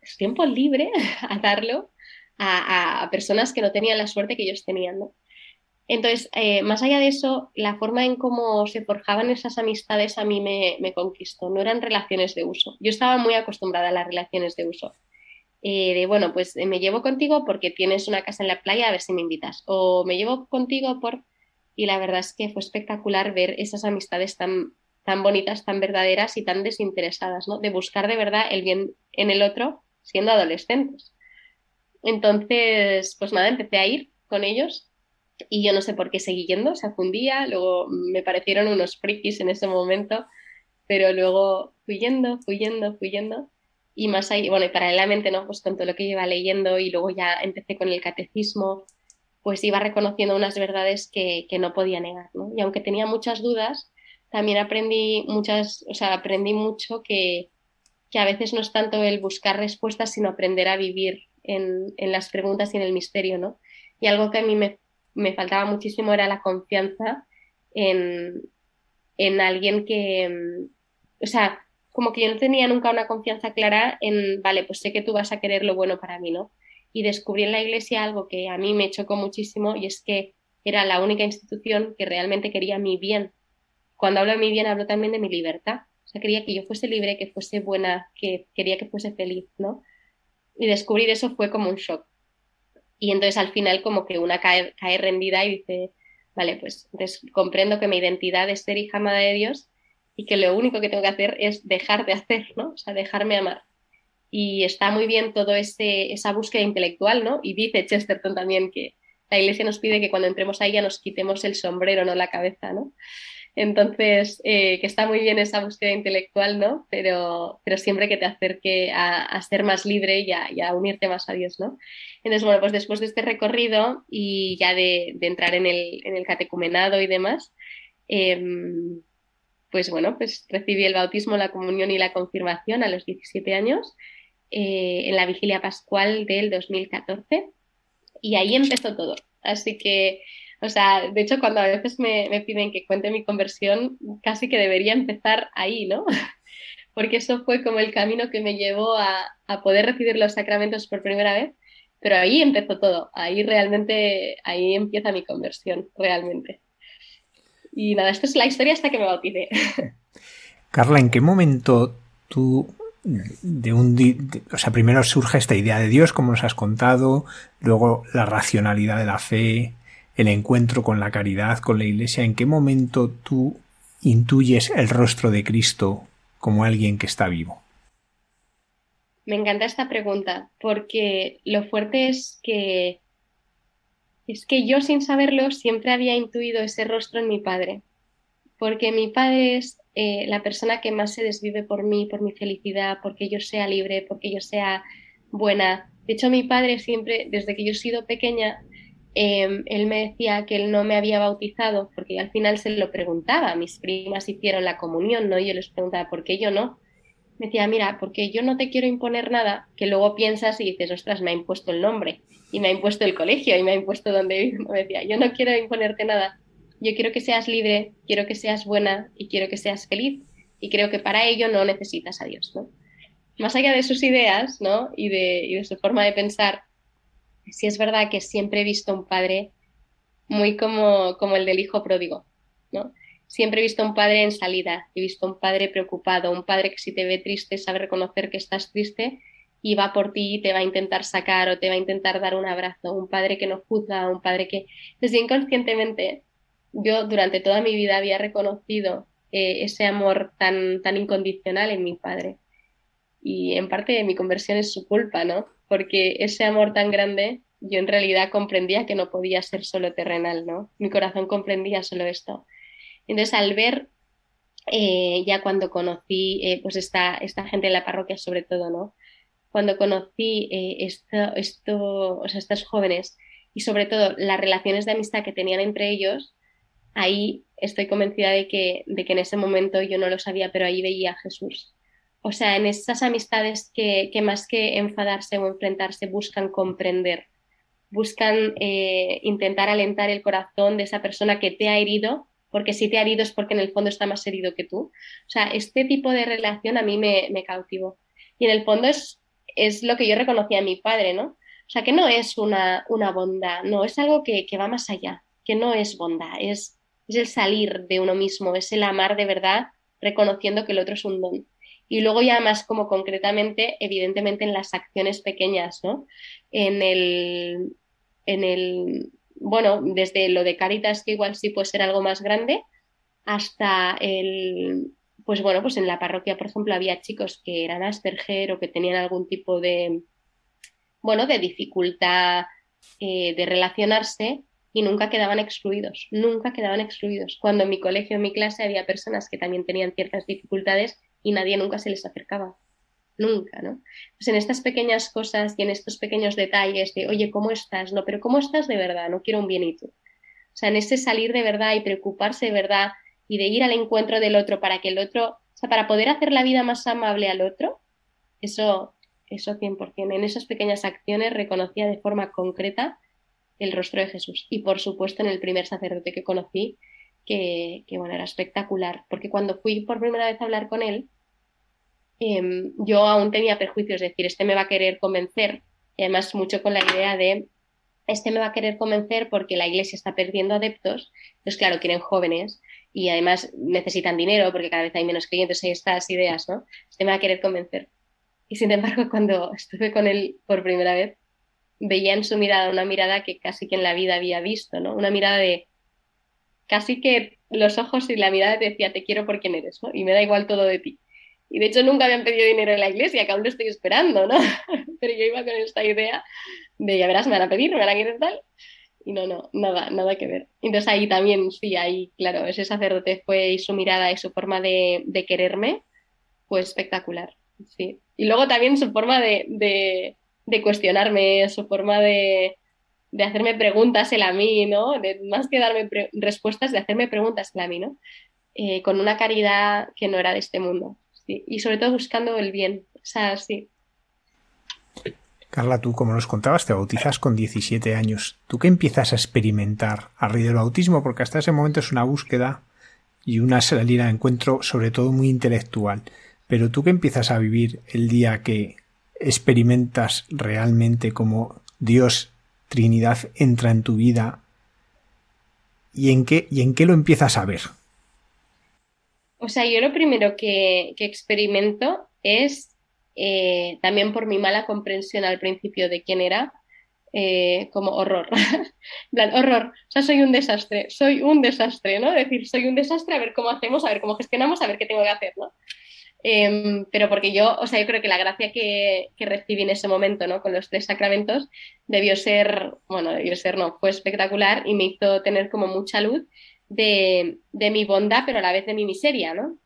su tiempo libre, a darlo a, personas que no tenían la suerte que ellos tenían. ¿no? Entonces, eh, más allá de eso, la forma en cómo se forjaban esas amistades a mí me, conquistó. No eran relaciones de uso. Yo estaba muy acostumbrada a las relaciones de uso. Eh, de, bueno, pues eh, me llevo contigo porque tienes una casa en la playa, a ver si me invitas. O me llevo contigo por... Y la verdad es que fue espectacular ver esas amistades tan, tan bonitas, tan verdaderas y tan desinteresadas, ¿no? De buscar de verdad el bien en el otro siendo adolescentes. Entonces, pues nada, empecé a ir con ellos y yo no sé por qué seguí yendo, o sea, fue un día, luego me parecieron unos frikis en ese momento, pero luego fui yendo, fui yendo, fui yendo y más ahí, bueno, y paralelamente, ¿no? Pues con todo lo que iba leyendo y luego ya empecé con el catecismo, pues iba reconociendo unas verdades que, que no podía negar, ¿no? Y aunque tenía muchas dudas, también aprendí muchas, o sea, aprendí mucho que, que a veces no es tanto el buscar respuestas, sino aprender a vivir en, en, las preguntas y en el misterio, ¿no? Y algo que a mí me, me faltaba muchísimo era la confianza en, en alguien que, o sea, como que yo no tenía nunca una confianza clara en, vale, pues sé que tú vas a querer lo bueno para mí, ¿no? Y descubrí en la iglesia algo que a mí me chocó muchísimo y es que era la única institución que realmente quería mi bien. Cuando hablo de mi bien, hablo también de mi libertad. O sea, quería que yo fuese libre, que fuese buena, que quería que fuese feliz, ¿no? y descubrir eso fue como un shock. Y entonces al final como que una cae, cae rendida y dice, vale, pues comprendo que mi identidad es ser hija amada de Dios y que lo único que tengo que hacer es dejar de hacer, ¿no? O sea, dejarme amar. Y está muy bien todo ese, esa búsqueda intelectual, ¿no? Y dice Chesterton también que la iglesia nos pide que cuando entremos ahí ya nos quitemos el sombrero, no la cabeza, ¿no? Entonces, eh, que está muy bien esa búsqueda intelectual, ¿no? Pero, pero siempre que te acerque a, ser más libre y a, unirte más a Dios, ¿no? Entonces, bueno, pues después de este recorrido y ya de, entrar en el, en el, catecumenado y demás, em, pues bueno, pues recibí el bautismo, la comunión y la confirmación a los 17 años eh, en la vigilia pascual del 2014 y ahí empezó todo. Así que o sea, de hecho, cuando a veces me, piden que cuente mi conversión, casi que debería empezar ahí, ¿no? Porque eso fue como el camino que me llevó a, poder recibir los sacramentos por primera vez. Pero ahí empezó todo, ahí realmente, ahí empieza mi conversión, realmente. Y nada, esta es la historia hasta que me bauticé. Carla, ¿en qué momento tú de un o sea, primero surge esta idea de Dios, como nos has contado, luego la racionalidad de la fe, el encuentro con la caridad, con la Iglesia, ¿en qué momento tú intuyes el rostro de Cristo como alguien que está vivo? Me encanta esta pregunta porque lo fuerte es que es que yo sin saberlo siempre había intuido ese rostro en mi padre, porque mi padre es eh, la persona que más se desvive por mí, por mi felicidad, porque yo sea libre, porque yo sea buena. De hecho, mi padre siempre, desde que yo he sido pequeña, em, él me decía que él no me había bautizado, porque al final se lo preguntaba. Mis primas hicieron la comunión, ¿no? Yo les preguntaba, ¿por qué yo no? Me decía, mira, porque yo no te quiero imponer nada, que luego piensas y dices, ostras, me ha impuesto el nombre, y me ha impuesto el colegio, y me ha impuesto donde Me decía, yo no quiero imponerte nada, yo quiero que seas libre, quiero que seas buena y quiero que seas feliz. Y creo que para ello no necesitas a Dios, ¿no? Más allá de sus ideas, ¿no? Y de su forma de pensar, sí es verdad que siempre he visto un padre muy como, como el del hijo pródigo, ¿no? Siempre he visto un padre en salida, he visto un padre preocupado, un padre que si te ve triste sabe reconocer que estás triste y va por ti y te va a intentar sacar o te va a intentar dar un abrazo, un padre que no juzga, un padre que desde inconscientemente yo durante toda mi vida había reconocido eh, ese amor tan, tan incondicional en mi padre. Y en parte de mi conversión es su culpa, ¿no? Porque ese amor tan grande, yo en realidad comprendía que no podía ser solo terrenal, ¿no? Mi corazón comprendía solo esto. Entonces, al ver, eh, ya cuando conocí, eh, pues esta, esta gente en la parroquia sobre todo, ¿no? Cuando conocí esto, esto, o sea, estos jóvenes y sobre todo las relaciones de amistad que tenían entre ellos, ahí estoy convencida de que, de que en ese momento yo no lo sabía, pero ahí veía a Jesús. O sea, en esas amistades que, más que enfadarse o enfrentarse buscan comprender, buscan eh, intentar alentar el corazón de esa persona que te ha herido, porque si te ha herido es porque en el fondo está más herido que tú. O sea, este tipo de relación a mí me, me cautivó. Y en el fondo es, es lo que yo reconocía a mi padre, ¿no? O sea, que no es una, una bondad, no, es algo que, que va más allá, que no es bondad, es, es el salir de uno mismo, es el amar de verdad, reconociendo que el otro es un don. Y luego ya más como concretamente, evidentemente en las acciones pequeñas, ¿no? En el, en el, bueno, desde lo de Caritas, que igual sí puede ser algo más grande, hasta el, pues bueno, pues en la parroquia, por ejemplo, había chicos que eran Asperger o que tenían algún tipo de, bueno, de dificultad eh, de relacionarse y nunca quedaban excluidos, nunca quedaban excluidos. Cuando en mi colegio, en mi clase, había personas que también tenían ciertas dificultades y nadie nunca se les acercaba. Nunca, ¿no? Pues en estas pequeñas cosas y en estos pequeños detalles de, oye, ¿cómo estás? No, pero ¿cómo estás de verdad? No quiero un bienito. O sea, en ese salir de verdad y preocuparse de verdad y de ir al encuentro del otro para que el otro, o sea, para poder hacer la vida más amable al otro, eso, eso 100%. En esas pequeñas acciones reconocía de forma concreta el rostro de Jesús. Y por supuesto en el primer sacerdote que conocí, que, bueno, era espectacular, porque cuando fui por primera vez a hablar con él, em, yo aún tenía perjuicios, es decir, este me va a querer convencer, y además mucho con la idea de, este me va a querer convencer porque la iglesia está perdiendo adeptos, entonces claro, quieren jóvenes y además necesitan dinero porque cada vez hay menos clientes, hay estas ideas, ¿no? Este me va a querer convencer. Y sin embargo, cuando estuve con él por primera vez, veía en su mirada una mirada que casi que en la vida había visto, ¿no? Una mirada de casi que los ojos y la mirada te decía te quiero por quien eres, ¿no? Y me da igual todo de ti. Y de hecho nunca habían pedido dinero en la iglesia, que aún lo estoy esperando, ¿no? Pero yo iba con esta idea de ya verás, me van a pedir, me van a querer tal. Y no, no, nada, nada que ver. Entonces ahí también, sí, ahí, claro, ese sacerdote fue y su mirada y su forma de, de quererme fue espectacular, sí. Y luego también su forma de de cuestionarme, su forma de, de hacerme preguntas él a mí, ¿no? De, más que darme respuestas, de hacerme preguntas él a mí, ¿no? Eh, con una caridad que no era de este mundo. ¿sí? Y sobre todo buscando el bien. O sea, sí. Carla, tú, como nos contabas, te bautizas con 17 años. ¿Tú qué empiezas a experimentar a raíz del bautismo? Porque hasta ese momento es una búsqueda y una salida de encuentro, sobre todo muy intelectual. Pero tú qué empiezas a vivir el día que experimentas realmente como Dios Trinidad entra en tu vida y en qué, y en qué lo empiezas a ver. O sea, yo lo primero que, experimento es eh, también por mi mala comprensión al principio de quién era, eh, como horror. plan, horror. O sea, soy un desastre, soy un desastre, ¿no? Es decir, soy un desastre, a ver cómo hacemos, a ver cómo gestionamos, a ver qué tengo que hacer, ¿no? Em, pero porque yo, o sea, yo creo que la gracia que, que, recibí en ese momento, ¿no? Con los tres sacramentos, debió ser, bueno, debió ser, no, fue espectacular y me hizo tener como mucha luz de, de mi bondad, pero a la vez de mi miseria, ¿no?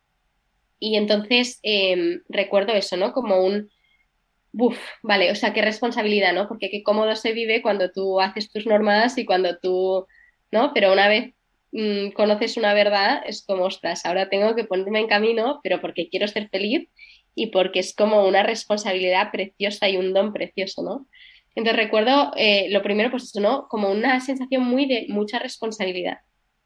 Y entonces eh, recuerdo eso, ¿no? Como un, Buf, vale, o sea, qué responsabilidad, ¿no? Porque qué cómodo se vive cuando tú haces tus normas y cuando tú, ¿no? Pero una vez mmm, conoces una verdad, es como, ostras, ahora tengo que ponerme en camino, pero porque quiero ser feliz y porque es como una responsabilidad preciosa y un don precioso, ¿no? Entonces recuerdo, eh, lo primero, pues eso, ¿no? Como una sensación muy de mucha responsabilidad,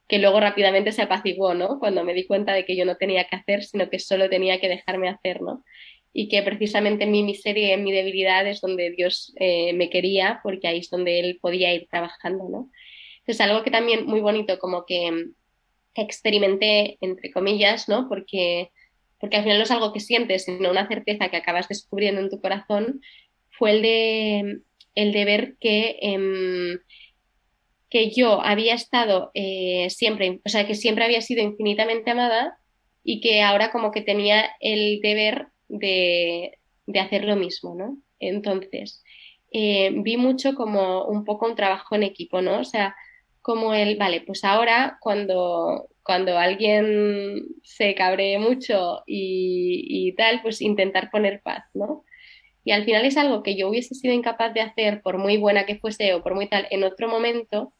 que luego rápidamente se apaciguó, ¿no? Cuando me di cuenta de que yo no tenía que hacer, sino que solo tenía que dejarme hacer, ¿no? Y que precisamente en mi miseria y mi debilidad es donde Dios eh, me quería, porque ahí es donde Él podía ir trabajando, ¿no? Es algo que también muy bonito, como que experimenté, entre comillas, ¿no? Porque, porque al final no es algo que sientes, sino una certeza que acabas descubriendo en tu corazón, fue el de, el de ver que, eh, que yo había estado eh, siempre, o sea, que siempre había sido infinitamente amada y que ahora como que tenía el deber de, de hacer lo mismo, ¿no? Entonces, eh, vi mucho como un poco un trabajo en equipo, ¿no? O sea, como el, vale, pues ahora cuando, cuando alguien se cabree mucho y, y, tal, pues intentar poner paz, ¿no? Y al final es algo que yo hubiese sido incapaz de hacer, por muy buena que fuese o por muy tal, en otro momento,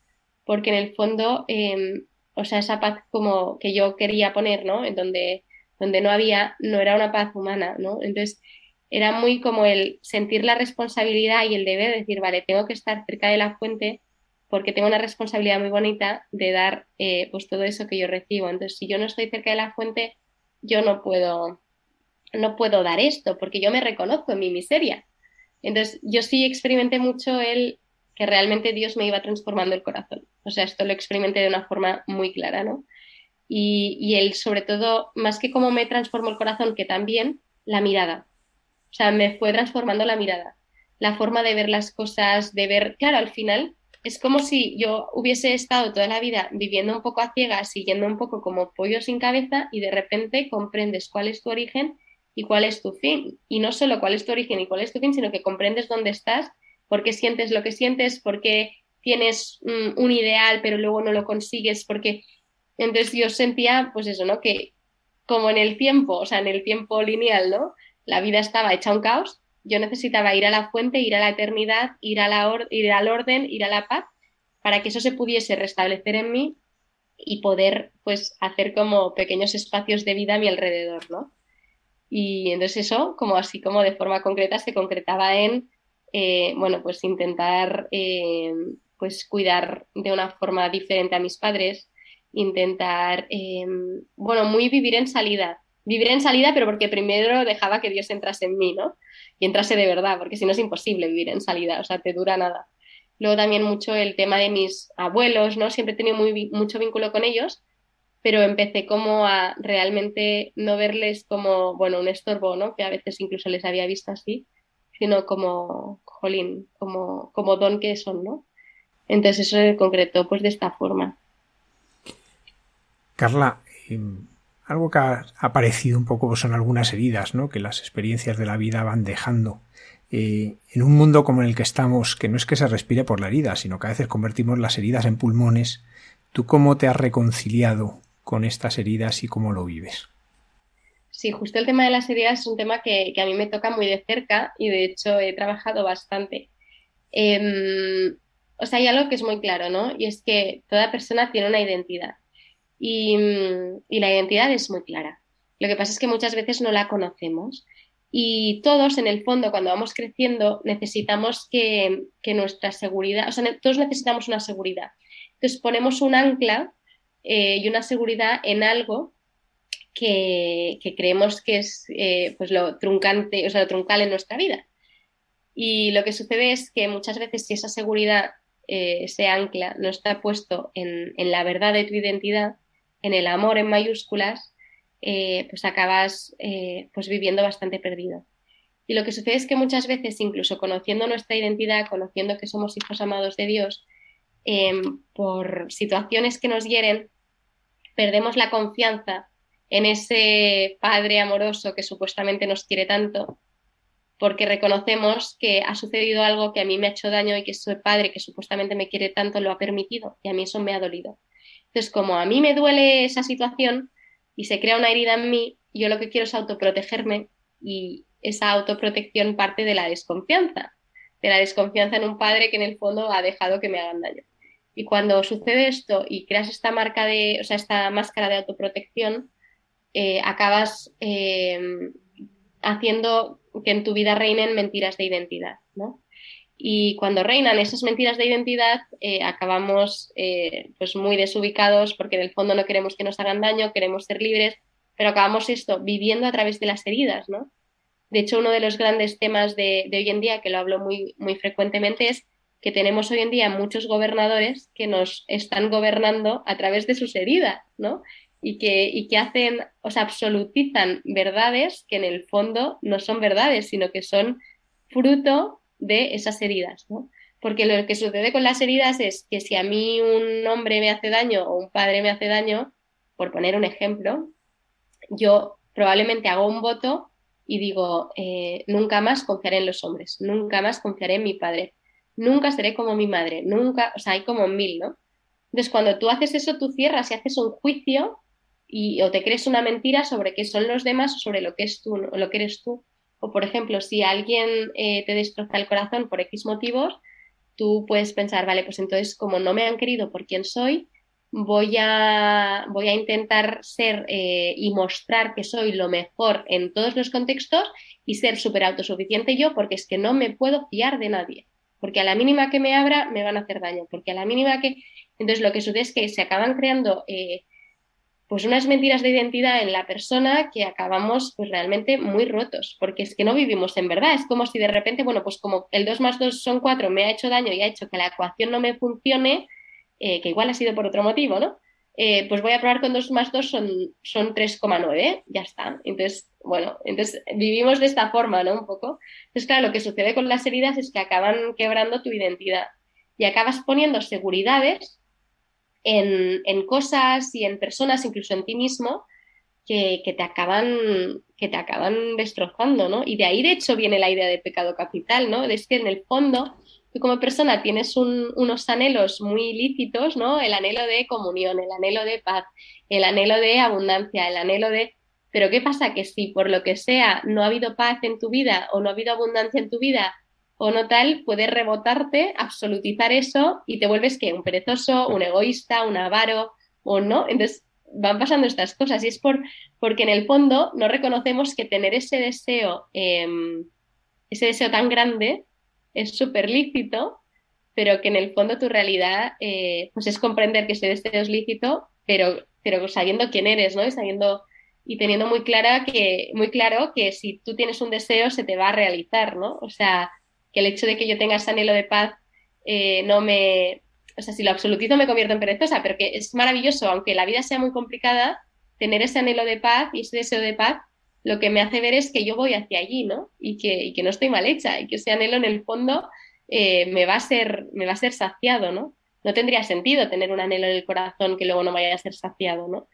porque en el fondo, eh, o sea, esa paz como que yo quería poner, ¿no? En donde, donde no había, no era una paz humana, ¿no? Entonces, era muy como el sentir la responsabilidad y el deber de decir, vale, tengo que estar cerca de la fuente porque tengo una responsabilidad muy bonita de dar eh, pues todo eso que yo recibo. Entonces, si yo no estoy cerca de la fuente, yo no puedo, no puedo dar esto, porque yo me reconozco en mi miseria. Entonces, yo sí experimenté mucho el que realmente Dios me iba transformando el corazón. O sea, esto lo experimenté de una forma muy clara, ¿no? Y, y él, sobre todo, más que cómo me transformó el corazón, que también la mirada. O sea, me fue transformando la mirada, la forma de ver las cosas, de ver, claro, al final es como si yo hubiese estado toda la vida viviendo un poco a ciegas, siguiendo un poco como pollo sin cabeza y de repente comprendes cuál es tu origen y cuál es tu fin. Y no solo cuál es tu origen y cuál es tu fin, sino que comprendes dónde estás, por qué sientes lo que sientes, por qué tienes mm, un ideal pero luego no lo consigues, porque entonces yo sentía pues eso, ¿no? Que como en el tiempo, o sea, en el tiempo lineal, ¿no? La vida estaba hecha un caos yo necesitaba ir a la fuente, ir a la eternidad, ir, a la ir al orden, ir a la paz, para que eso se pudiese restablecer en mí y poder pues hacer como pequeños espacios de vida a mi alrededor, ¿no? Y entonces eso, como así como de forma concreta, se concretaba en, eh, bueno, pues intentar eh, pues cuidar de una forma diferente a mis padres, intentar, eh, bueno, muy vivir en salida, vivir en salida, pero porque primero dejaba que Dios entrase en mí, ¿no? Y entrase de verdad, porque si no es imposible vivir en salida, o sea, te dura nada. Luego también mucho el tema de mis abuelos, ¿no? Siempre he tenido mucho vínculo con ellos, pero empecé como a realmente no verles como, bueno, un estorbo, ¿no? Que a veces incluso les había visto así, sino como, jolín, como, como don que son, ¿no? Entonces eso en concreto, pues de esta forma. Carla, em, algo que ha aparecido un poco pues son algunas heridas, ¿no? Que las experiencias de la vida van dejando. Eh, en un mundo como el que estamos, que no es que se respire por la herida, sino que a veces convertimos las heridas en pulmones, ¿tú cómo te has reconciliado con estas heridas y cómo lo vives? Sí, justo el tema de las heridas es un tema que, a mí me toca muy de cerca y de hecho he trabajado bastante. Eh, o sea, hay algo que es muy claro, ¿no? Y es que toda persona tiene una identidad y, y, la identidad es muy clara. Lo que pasa es que muchas veces no la conocemos y todos en el fondo cuando vamos creciendo necesitamos que, que nuestra seguridad, o sea, todos necesitamos una seguridad. Entonces ponemos un ancla eh, y una seguridad en algo que, que creemos que es eh, pues lo truncante, o sea, lo truncal en nuestra vida. Y lo que sucede es que muchas veces si esa seguridad, eh, ese ancla, no está puesto en, en la verdad de tu identidad, en el amor en mayúsculas, eh, pues acabas eh, pues viviendo bastante perdido. Y lo que sucede es que muchas veces, incluso conociendo nuestra identidad, conociendo que somos hijos amados de Dios, em, por situaciones que nos hieren, perdemos la confianza en ese padre amoroso que supuestamente nos quiere tanto, porque reconocemos que ha sucedido algo que a mí me ha hecho daño y que ese padre que supuestamente me quiere tanto lo ha permitido y a mí eso me ha dolido. Entonces, como a mí me duele esa situación y se crea una herida en mí, yo lo que quiero es autoprotegerme y esa autoprotección parte de la desconfianza, de la desconfianza en un padre que en el fondo ha dejado que me hagan daño. Y cuando sucede esto y creas esta marca de, o sea, esta máscara de autoprotección, eh, acabas eh, haciendo que en tu vida reinen mentiras de identidad, ¿no? Y cuando reinan esas mentiras de identidad, eh, acabamos pues muy desubicados porque en el fondo no queremos que nos hagan daño, queremos ser libres, pero acabamos esto viviendo a través de las heridas, ¿no? De hecho, uno de los grandes temas de, de hoy en día, que lo hablo muy, muy frecuentemente, es que tenemos hoy en día muchos gobernadores que nos están gobernando a través de sus heridas, ¿no? Y que, y que hacen, o sea, absolutizan verdades que en el fondo no son verdades, sino que son fruto de esas heridas, ¿no? Porque lo que sucede con las heridas es que si a mí un hombre me hace daño o un padre me hace daño, por poner un ejemplo, yo probablemente hago un voto y digo, eh, nunca más confiaré en los hombres, nunca más confiaré en mi padre, nunca seré como mi madre, nunca, o sea, hay como mil, ¿no? Entonces, cuando tú haces eso, tú cierras y haces un juicio y, o te crees una mentira sobre qué son los demás o sobre lo que es tú, lo que eres tú. O, por ejemplo, si alguien eh, te destroza el corazón por X motivos, tú puedes pensar, vale, pues entonces, como no me han querido por quien soy, voy a, voy a intentar ser eh, y mostrar que soy lo mejor en todos los contextos y ser súper autosuficiente yo, porque es que no me puedo fiar de nadie. Porque a la mínima que me abra me van a hacer daño, porque a la mínima que... Entonces lo que sucede es que se acaban creando eh, pues unas mentiras de identidad en la persona que acabamos pues realmente muy rotos, porque es que no vivimos en verdad, es como si de repente, bueno, pues como el 2 más 2 son 4 me ha hecho daño y ha hecho que la ecuación no me funcione, eh, que igual ha sido por otro motivo, ¿no? Eh, pues voy a probar con 2 más 2 son, son 3,9, ya está. Entonces, bueno, entonces vivimos de esta forma, ¿no? Un poco. Entonces, claro, lo que sucede con las heridas es que acaban quebrando tu identidad y acabas poniendo seguridades en, cosas y en personas, incluso en ti mismo, que, que, te acaban, que te acaban destrozando, ¿no? Y de ahí, de hecho, viene la idea de pecado capital, ¿no? Es que en el fondo tú como persona tienes unos anhelos muy lícitos, ¿no? El anhelo de comunión, el anhelo de paz, el anhelo de abundancia, el anhelo de... Pero ¿qué pasa? Que si por lo que sea no ha habido paz en tu vida o no ha habido abundancia en tu vida o no tal, puedes rebotarte, absolutizar eso y te vuelves que un perezoso, un egoísta, un avaro o no. Entonces van pasando estas cosas y es por, porque en el fondo no reconocemos que tener ese deseo, em, ese deseo tan grande, es súper lícito, pero que en el fondo tu realidad eh, pues es comprender que ese deseo es lícito, pero, pero sabiendo quién eres, ¿no? Y sabiendo y teniendo muy clara que, muy claro que si tú tienes un deseo se te va a realizar, ¿no? O sea, que el hecho de que yo tenga ese anhelo de paz eh, no me, o sea, si lo absolutizo me convierto en perezosa, pero que es maravilloso, aunque la vida sea muy complicada, tener ese anhelo de paz y ese deseo de paz lo que me hace ver es que yo voy hacia allí, ¿no? Y que, que no estoy mal hecha y que ese anhelo en el fondo eh, me, va a ser, me va a ser saciado, ¿no? No tendría sentido tener un anhelo en el corazón que luego no vaya a ser saciado, ¿no?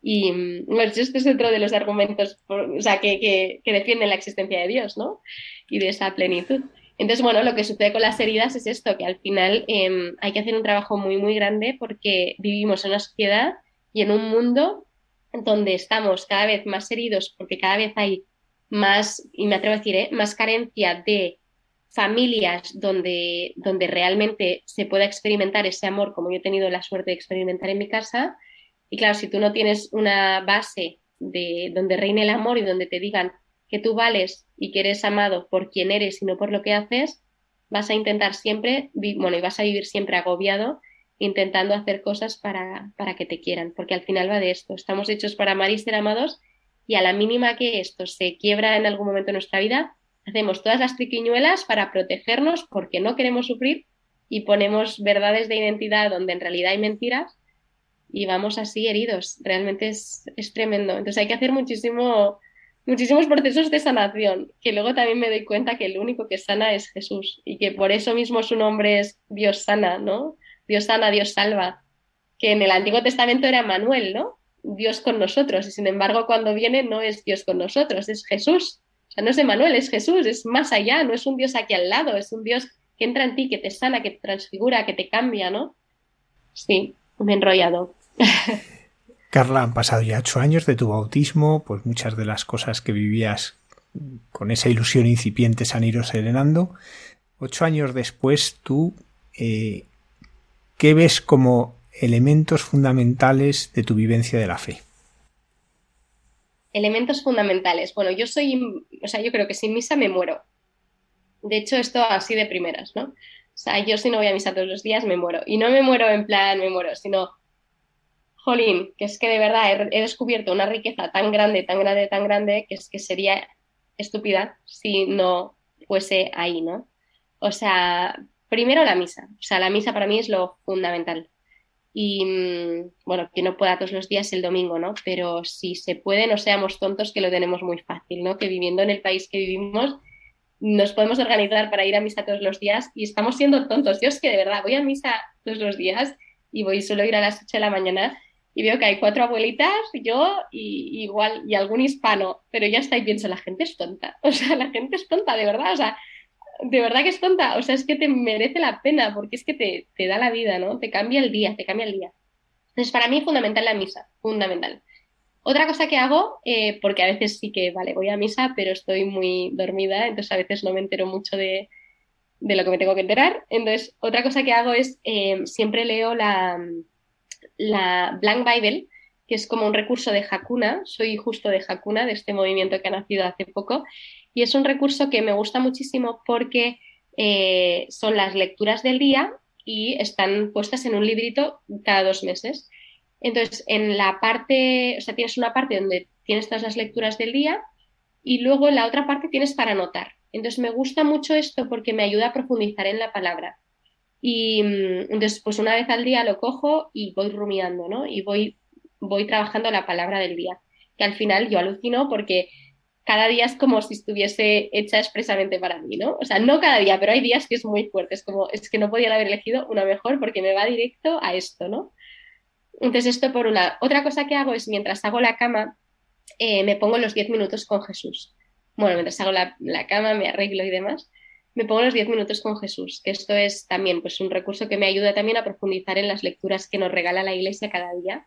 Y bueno, este es otro de los argumentos o sea, que, que, defienden la existencia de Dios, ¿no? Y de esa plenitud. Entonces, bueno, lo que sucede con las heridas es esto, que al final em, hay que hacer un trabajo muy, muy grande porque vivimos en una sociedad y en un mundo donde estamos cada vez más heridos porque cada vez hay más, y me atrevo a decir, ¿eh? más carencia de familias donde, donde realmente se pueda experimentar ese amor como yo he tenido la suerte de experimentar en mi casa. Y claro, si tú no tienes una base de donde reine el amor y donde te digan que tú vales y que eres amado por quien eres y no por lo que haces, vas a intentar siempre, bueno, y vas a vivir siempre agobiado intentando hacer cosas para, para que te quieran, porque al final va de esto. Estamos hechos para amar y ser amados y a la mínima que esto se quiebra en algún momento de nuestra vida, hacemos todas las triquiñuelas para protegernos porque no queremos sufrir y ponemos verdades de identidad donde en realidad hay mentiras y vamos así heridos. Realmente es, es tremendo. Entonces hay que hacer muchísimo, muchísimos procesos de sanación, que luego también me doy cuenta que el único que sana es Jesús y que por eso mismo su nombre es Dios sana, ¿no? Dios sana, Dios salva, que en el Antiguo Testamento era Manuel, ¿no? Dios con nosotros y sin embargo cuando viene no es Dios con nosotros, es Jesús. O sea, no es Emanuel, es Jesús, es más allá, no es un Dios aquí al lado, es un Dios que entra en ti, que te sana, que te transfigura, que te cambia, ¿no? Sí, me he enrollado. Carla, han pasado ya ocho años de tu bautismo, pues muchas de las cosas que vivías con esa ilusión incipiente se han ido serenando. Ocho años después, tú, eh, ¿qué ves como elementos fundamentales de tu vivencia de la fe? Elementos fundamentales. Bueno, yo soy, o sea, yo creo que sin misa me muero. De hecho, esto así de primeras, ¿no? O sea, yo si no voy a misa todos los días me muero. Y no me muero en plan me muero, sino, jolín, que es que de verdad he, descubierto una riqueza tan grande, tan grande, tan grande, que es que sería estúpida si no fuese ahí, ¿no? O sea, primero la misa. O sea, la misa para mí es lo fundamental. Y mm, bueno, que no pueda todos los días el domingo, ¿no? Pero si se puede, no seamos tontos, que lo tenemos muy fácil, ¿no? Que viviendo en el país que vivimos, nos podemos organizar para ir a misa todos los días y estamos siendo tontos. Yo es que de verdad voy a misa todos los días y voy solo a ir a las 8 de la mañana y veo que hay cuatro abuelitas, yo y igual y algún hispano, pero ya está y pienso, la gente es tonta. O sea, la gente es tonta, de verdad. O sea, de verdad que es tonta. O sea, es que te merece la pena porque es que te, te da la vida, ¿no? Te cambia el día, te cambia el día. Entonces, para mí es fundamental la misa, fundamental. Otra cosa que hago, eh, porque a veces sí que, vale, voy a misa, pero estoy muy dormida, entonces a veces no me entero mucho de, lo que me tengo que enterar. Entonces, otra cosa que hago es, eh, siempre leo la, la Blank Bible, que es como un recurso de Hakuna, soy justo de Hakuna, de este movimiento que ha nacido hace poco, y es un recurso que me gusta muchísimo porque eh, son las lecturas del día y están puestas en un librito cada dos meses. Entonces, en la parte, o sea, tienes una parte donde tienes todas las lecturas del día y luego en la otra parte tienes para anotar. Entonces, me gusta mucho esto porque me ayuda a profundizar en la palabra. Y mm, entonces, pues una vez al día lo cojo y voy rumiando, ¿no? Y voy, voy trabajando la palabra del día. Que al final yo alucino porque cada día es como si estuviese hecha expresamente para mí, ¿no? O sea, no cada día, pero hay días que es muy fuerte. Es como, es que no podía haber elegido una mejor porque me va directo a esto, ¿no? Entonces, esto por una. Otra cosa que hago es mientras hago la cama, eh, me pongo los 10 minutos con Jesús. Bueno, mientras hago la, cama, me arreglo y demás, me pongo los 10 minutos con Jesús, que esto es también pues, un recurso que me ayuda también a profundizar en las lecturas que nos regala la Iglesia cada día.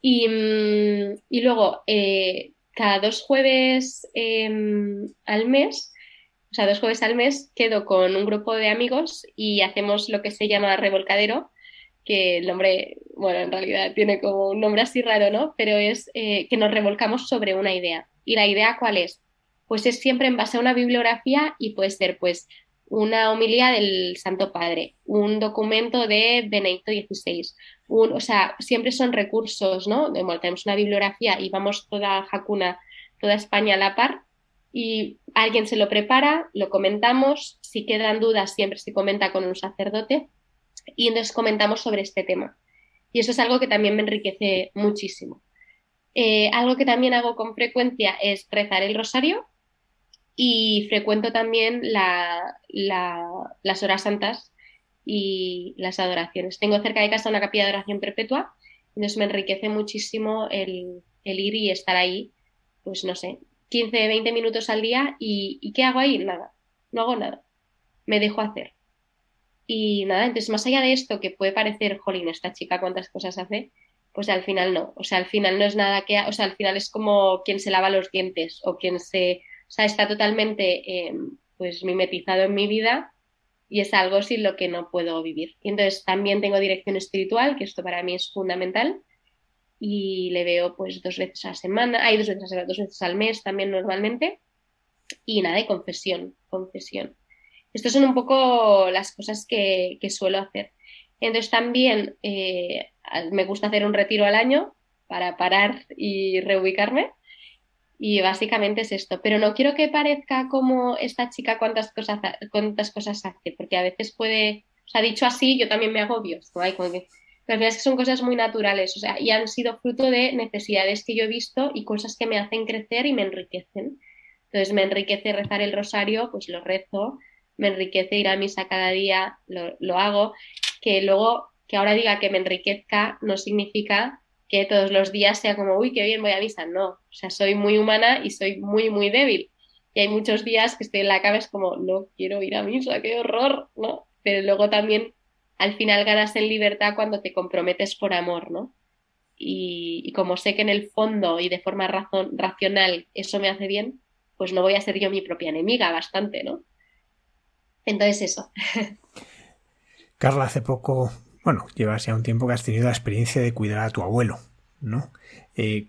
Y, mm, luego, eh, cada dos jueves em, al mes, o sea, dos jueves al mes, quedo con un grupo de amigos y hacemos lo que se llama revolcadero, que el nombre, bueno, en realidad tiene como un nombre así raro, ¿no? Pero es eh, que nos revolcamos sobre una idea. ¿Y la idea cuál es? Pues es siempre en base a una bibliografía y puede ser, pues, una homilía del Santo Padre, un documento de Benedicto XVI, o sea, siempre son recursos, ¿no? tenemos una bibliografía y vamos toda Jacuna, toda España a la par y alguien se lo prepara, lo comentamos, si quedan dudas siempre se comenta con un sacerdote y entonces comentamos sobre este tema. Y eso es algo que también me enriquece muchísimo. Eh, algo que también hago con frecuencia es rezar el rosario y frecuento también las horas santas y las adoraciones. Tengo cerca de casa una capilla de oración perpetua, entonces me enriquece muchísimo el, ir y estar ahí, pues no sé, 15, 20 minutos al día y, y ¿qué hago ahí? Nada, no hago nada, me dejo hacer. Y nada, entonces más allá de esto que puede parecer, jolín, esta chica cuántas cosas hace, pues al final no. O sea, al final no es nada que, o sea, al final es como quien se lava los dientes o quien se, sea, está totalmente em, pues mimetizado en mi vida y es algo sin lo que no puedo vivir. Y entonces también tengo dirección espiritual, que esto para mí es fundamental y le veo pues dos veces a la semana, hay dos veces, dos veces al mes también normalmente y nada, de confesión, confesión. Estas son un poco las cosas que, suelo hacer. Entonces también eh, me gusta hacer un retiro al año para parar y reubicarme. Y básicamente es esto. Pero no quiero que parezca como esta chica cuántas cosas, cuántas cosas hace, porque a veces puede, o sea, dicho así, yo también me agobio. ¿no? Hay como que, pero al es que son cosas muy naturales, o sea, y han sido fruto de necesidades que yo he visto y cosas que me hacen crecer y me enriquecen. Entonces me enriquece rezar el rosario, pues lo rezo, me enriquece ir a misa cada día, lo, hago, que luego que ahora diga que me enriquezca no significa que todos los días sea como, uy, qué bien voy a misa. No, o sea, soy muy humana y soy muy, muy débil. Y hay muchos días que estoy en la cama, es como, no quiero ir a misa, qué horror, ¿no? Pero luego también al final ganas en libertad cuando te comprometes por amor, ¿no? Y, como sé que en el fondo y de forma racional eso me hace bien, pues no voy a ser yo mi propia enemiga bastante, ¿no? Entonces eso. Carla, hace poco, bueno, llevas ya un tiempo que has tenido la experiencia de cuidar a tu abuelo, ¿no? Eh,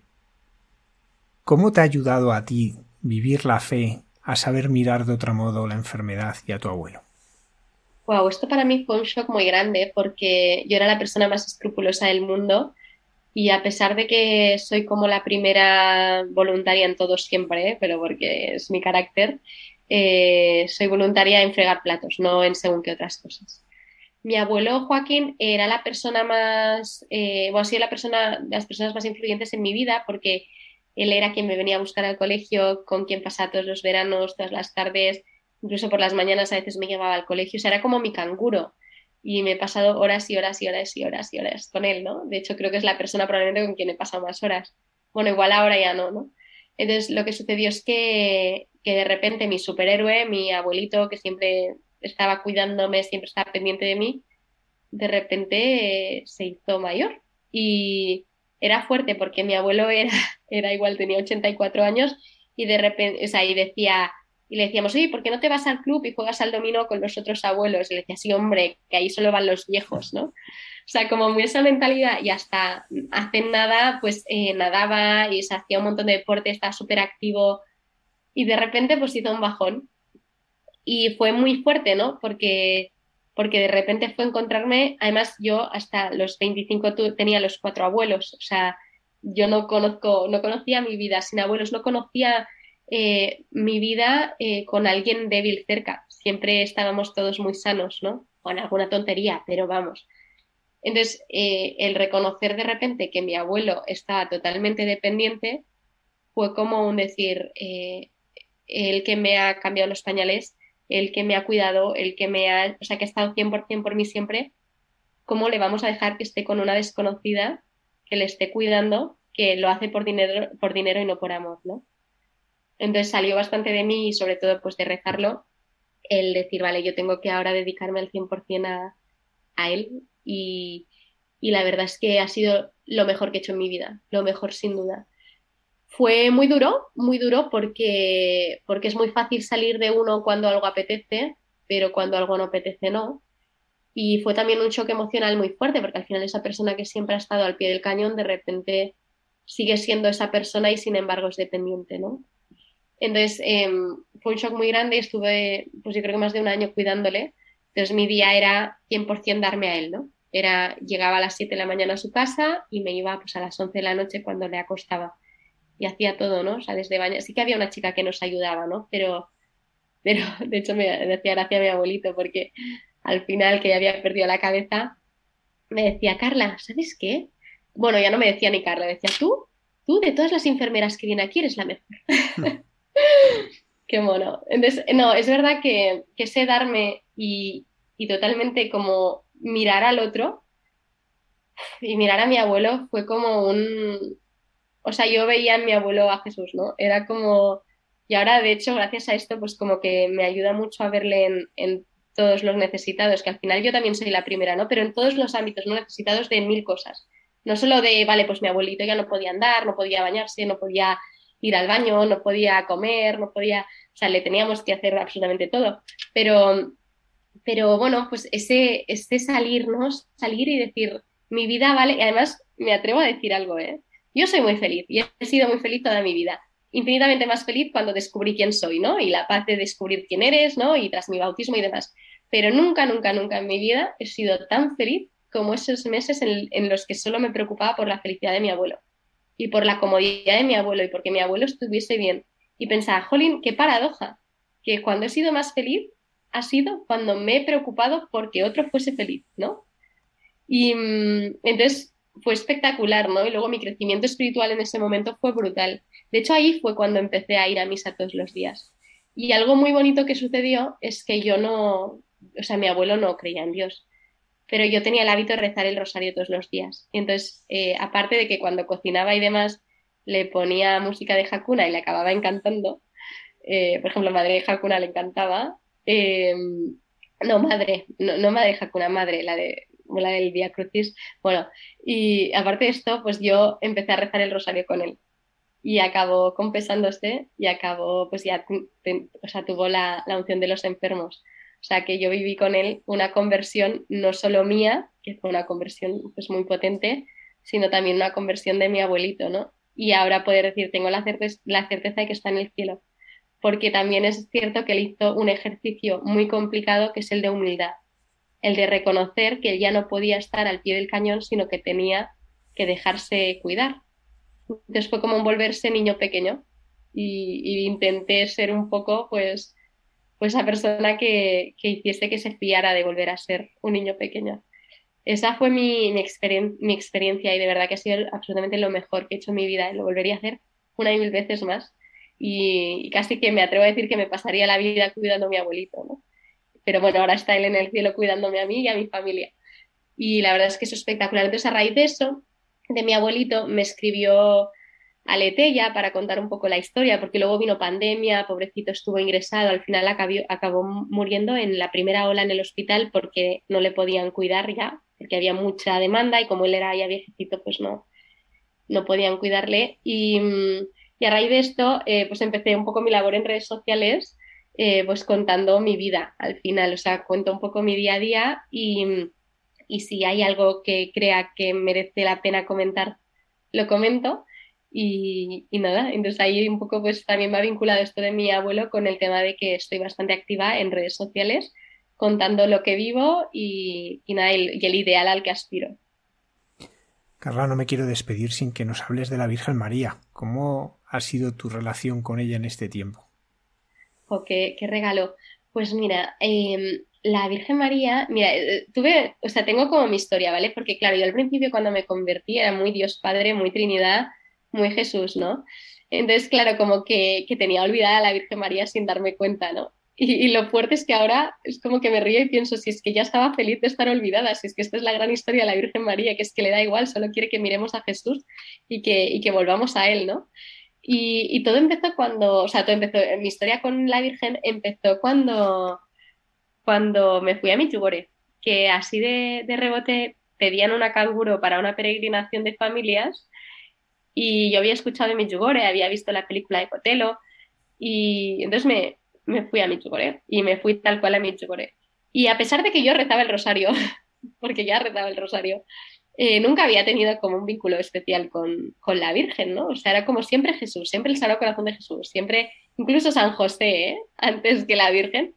¿Cómo te ha ayudado a ti vivir la fe, a saber mirar de otro modo la enfermedad y a tu abuelo? Wow, esto para mí fue un shock muy grande porque yo era la persona más escrupulosa del mundo y a pesar de que soy como la primera voluntaria en todo siempre, pero porque es mi carácter, eh, soy voluntaria en fregar platos, no en según qué otras cosas. Mi abuelo Joaquín era la persona más, eh, ha sido la persona, las personas más influyentes en mi vida porque él era quien me venía a buscar al colegio, con quien pasaba todos los veranos, todas las tardes, incluso por las mañanas a veces me llevaba al colegio, o sea, era como mi canguro. Y me he pasado horas y horas y horas y horas y horas con él, ¿no? De hecho, creo que es la persona probablemente con quien he pasado más horas. Bueno, igual ahora ya no, ¿no? Entonces, lo que sucedió es que, que de repente mi superhéroe, mi abuelito, que siempre estaba cuidándome, siempre estaba pendiente de mí, de repente eh, se hizo mayor. Y, era fuerte porque mi abuelo era, era igual, tenía 84 años y de repente, o sea, y decía, y le decíamos, oye, ¿por qué no te vas al club y juegas al dominó con los otros abuelos? Y le decía, sí, hombre, que ahí solo van los viejos, ¿no? O sea, como muy esa mentalidad y hasta hace nada, pues eh, nadaba y se hacía un montón de deporte, estaba súper activo y de repente pues hizo un bajón. Y fue muy fuerte, ¿no? Porque porque de repente fue encontrarme, además yo hasta los 25 tenía los cuatro abuelos, o sea, yo no conozco, no conocía mi vida sin abuelos, no conocía eh, mi vida eh, con alguien débil cerca, siempre estábamos todos muy sanos, ¿no? Con alguna tontería, pero vamos. Entonces, eh, el reconocer de repente que mi abuelo estaba totalmente dependiente fue como un decir, el que me ha cambiado los pañales el que me ha cuidado, el que me ha, o sea, que ha estado 100% por mí siempre, ¿cómo le vamos a dejar que esté con una desconocida que le esté cuidando, que lo hace por dinero, por dinero y no por amor, ¿no? Entonces salió bastante de mí y sobre todo pues de rezarlo, el decir, vale, yo tengo que ahora dedicarme al 100% a, a él y, y la verdad es que ha sido lo mejor que he hecho en mi vida, lo mejor sin duda. Fue muy duro, muy duro porque, porque es muy fácil salir de uno cuando algo apetece, pero cuando algo no apetece no. Y fue también un choque emocional muy fuerte porque al final esa persona que siempre ha estado al pie del cañón de repente sigue siendo esa persona y sin embargo es dependiente, ¿no? Entonces em, fue un shock muy grande y estuve, pues yo creo que más de un año cuidándole. Entonces mi día era 100% darme a él, ¿no? Era, llegaba a las 7 de la mañana a su casa y me iba pues a las 11 de la noche cuando le acostaba y hacía todo, ¿no? O sea, desde baño. Sí que había una chica que nos ayudaba, ¿no? Pero, pero de hecho me decía gracia a mi abuelito porque al final que ya había perdido la cabeza, me decía, Carla, ¿sabes qué? Bueno, ya no me decía ni Carla, decía, tú, tú de todas las enfermeras que vienen aquí eres la mejor. qué mono. Entonces, no, es verdad que, que sé darme y, y totalmente como mirar al otro y mirar a mi abuelo fue como un, o sea, yo veía en mi abuelo a Jesús, ¿no? Era como, y ahora de hecho, gracias a esto, pues como que me ayuda mucho a verle en, todos los necesitados, que al final yo también soy la primera, ¿no? Pero en todos los ámbitos, ¿no? Necesitados de mil cosas. No solo de, vale, pues mi abuelito ya no podía andar, no podía bañarse, no podía ir al baño, no podía comer, no podía, o sea, le teníamos que hacer absolutamente todo. Pero, pero bueno, pues ese, ese salirnos, salir y decir, mi vida vale, y además me atrevo a decir algo, ¿eh? Yo soy muy feliz y he sido muy feliz toda mi vida. Infinitamente más feliz cuando descubrí quién soy, ¿no? Y la paz de descubrir quién eres, ¿no? Y tras mi bautismo y demás. Pero nunca, nunca, nunca en mi vida he sido tan feliz como esos meses en, los que solo me preocupaba por la felicidad de mi abuelo y por la comodidad de mi abuelo y porque mi abuelo estuviese bien. Y pensaba, jolín, qué paradoja, que cuando he sido más feliz ha sido cuando me he preocupado porque otro fuese feliz, ¿no? Y mm, entonces fue espectacular, ¿no? Y luego mi crecimiento espiritual en ese momento fue brutal. De hecho, ahí fue cuando empecé a ir a misa todos los días. Y algo muy bonito que sucedió es que yo no, o sea, mi abuelo no creía en Dios. pero yo tenía el hábito de rezar el rosario todos los días. Y entonces, eh, aparte de que cuando cocinaba y demás le ponía música de Hakuna y le acababa encantando, eh, por ejemplo, Madre de Hakuna le encantaba, em, no, madre, no, madre de Hakuna, madre, la de la del Via Crucis. Bueno, y aparte de esto, pues yo empecé a rezar el rosario con él. Y acabó confesándose y acabó, pues ya, o sea, tuvo la, la unción de los enfermos. O sea, que yo viví con él una conversión no solo mía, que fue una conversión pues muy potente, sino también una conversión de mi abuelito, ¿no? Y ahora poder decir, tengo la, la certeza de que está en el cielo. Porque también es cierto que él hizo un ejercicio muy complicado que es el de humildad el de reconocer que ya no podía estar al pie del cañón, sino que tenía que dejarse cuidar. Entonces fue como un volverse niño pequeño y, intenté ser un poco, pues, pues esa persona que, hiciese que se fiara de volver a ser un niño pequeño. Esa fue mi, mi, mi experiencia y de verdad que ha sido absolutamente lo mejor que he hecho en mi vida y lo volvería a hacer una y mil veces más. Y, casi que me atrevo a decir que me pasaría la vida cuidando a mi abuelito, ¿no? pero bueno, ahora está él en el cielo cuidándome a mí y a mi familia. Y la verdad es que es espectacular. Entonces, a raíz de eso, de mi abuelito, me escribió a Letella para contar un poco la historia, porque luego vino pandemia, pobrecito estuvo ingresado, al final acabó, acabó muriendo en la primera ola en el hospital porque no le podían cuidar ya, porque había mucha demanda y como él era ya viejecito, pues no, no podían cuidarle. Y, y a raíz de esto, eh, pues empecé un poco mi labor en redes sociales eh, pues contando mi vida al final, o sea, cuento un poco mi día a día y, si hay algo que crea que merece la pena comentar, lo comento. Y, nada, entonces ahí un poco pues también me ha vinculado esto de mi abuelo con el tema de que estoy bastante activa en redes sociales contando lo que vivo y, nada, y el ideal al que aspiro. Carla, no me quiero despedir sin que nos hables de la Virgen María. ¿Cómo ha sido tu relación con ella en este tiempo? o qué, regalo. Pues mira, em, la Virgen María, mira, eh, tuve, o sea, tengo como mi historia, ¿vale? Porque claro, yo al principio cuando me convertí era muy Dios Padre, muy Trinidad, muy Jesús, ¿no? Entonces, claro, como que, tenía olvidada a la Virgen María sin darme cuenta, ¿no? Y, lo fuerte es que ahora es como que me río y pienso, si es que ya estaba feliz de estar olvidada, si es que esta es la gran historia de la Virgen María, que es que le da igual, solo quiere que miremos a Jesús y que, y que volvamos a Él, ¿no? Y, todo empezó cuando, o sea, todo empezó, mi historia con la Virgen empezó cuando, cuando me fui a Michugore, que así de, rebote pedían una canguro para una peregrinación de familias y yo había escuchado de Michugore, había visto la película de Cotelo y entonces me, me fui a Michugore y me fui tal cual a Michugore. Y a pesar de que yo rezaba el rosario, porque ya rezaba el rosario, eh, nunca había tenido como un vínculo especial con, la Virgen, ¿no? O sea, era como siempre Jesús, siempre el Sagrado Corazón de Jesús, siempre, incluso San José, ¿eh? antes que la Virgen.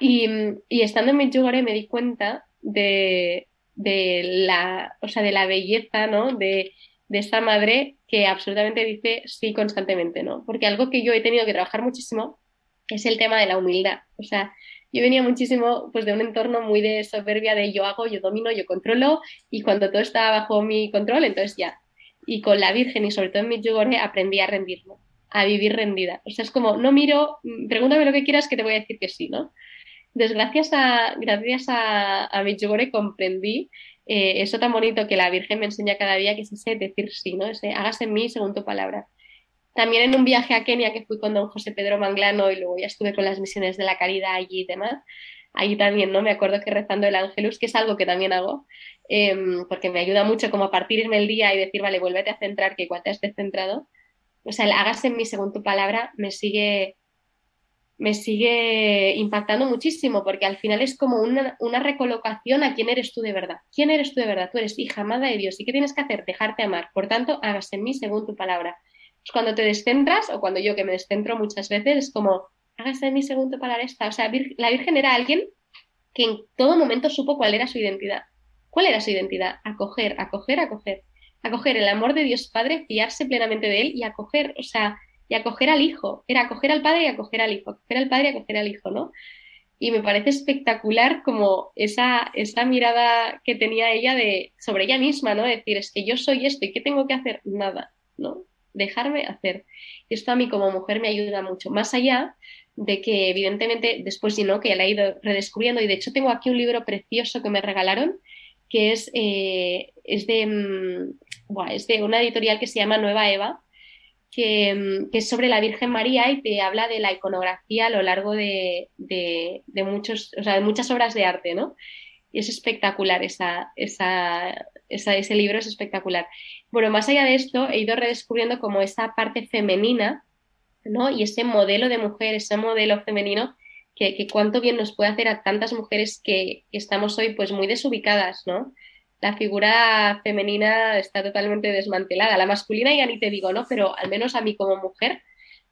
Y, estando en Medjugorje me di cuenta de, la, o sea, de la belleza, ¿no? De, de esta madre que absolutamente dice sí constantemente, ¿no? Porque algo que yo he tenido que trabajar muchísimo es el tema de la humildad. O sea, yo venía muchísimo pues de un entorno muy de soberbia de yo hago, yo domino, yo controlo y cuando todo estaba bajo mi control, entonces ya. Y con la Virgen y sobre todo en mi yogore aprendí a rendirme, a vivir rendida. O sea, es como, no miro, mm, pregúntame lo que quieras que te voy a decir que sí, ¿no? Entonces, gracias a, gracias a, a comprendí eh, eso tan bonito que la Virgen me enseña cada día, que es ese decir sí, ¿no? Ese hágase en mí según tu palabra. También en un viaje a Kenia que fui con don José Pedro Manglano y luego ya estuve con las misiones de la caridad allí y demás. Allí también, ¿no? Me acuerdo que rezando el Ángelus, que es algo que también hago, em, porque me ayuda mucho como a partirme el día y decir, vale, vuélvete a centrar, que igual te has descentrado. O sea, hágase en mí según tu palabra me sigue, me sigue impactando muchísimo, porque al final es como una, una, recolocación a quién eres tú de verdad. ¿Quién eres tú de verdad? Tú eres hija amada de Dios. ¿Y qué tienes que hacer? Dejarte amar. Por tanto, hágase en mí según tu palabra cuando te descentras, o cuando yo que me descentro muchas veces, es como, hágase mi segundo palabra esta. O sea, la Virgen era alguien que en todo momento supo cuál era su identidad. ¿Cuál era su identidad? Acoger, acoger, acoger. Acoger el amor de Dios Padre, fiarse plenamente de Él y acoger, o sea, y acoger al Hijo. Era acoger al Padre y acoger al Hijo. Acoger al Padre y acoger al Hijo, ¿no? Y me parece espectacular como esa, esa mirada que tenía ella de, sobre ella misma, ¿no? decir, es que yo soy esto y ¿qué tengo que hacer? Nada, ¿no? Dejarme hacer. Esto a mí como mujer me ayuda mucho, más allá de que evidentemente después, ¿no? que la he ido redescubriendo y de hecho tengo aquí un libro precioso que me regalaron que es, eh, es, de, mm, es de una editorial que se llama Nueva Eva, que, mm, que, es sobre la Virgen María y te habla de la iconografía a lo largo de, de, muchos, o sea, de muchas obras de arte, ¿no? Y es espectacular, ese libro es espectacular. Bueno, más allá de esto, he ido redescubriendo como esa parte femenina, ¿no? Y ese modelo de mujer, ese modelo femenino, que, que cuánto bien nos puede hacer a tantas mujeres que, que estamos hoy pues muy desubicadas, ¿no? la figura femenina está totalmente desmantelada. La masculina ya ni te digo, ¿no? Pero al menos a mí como mujer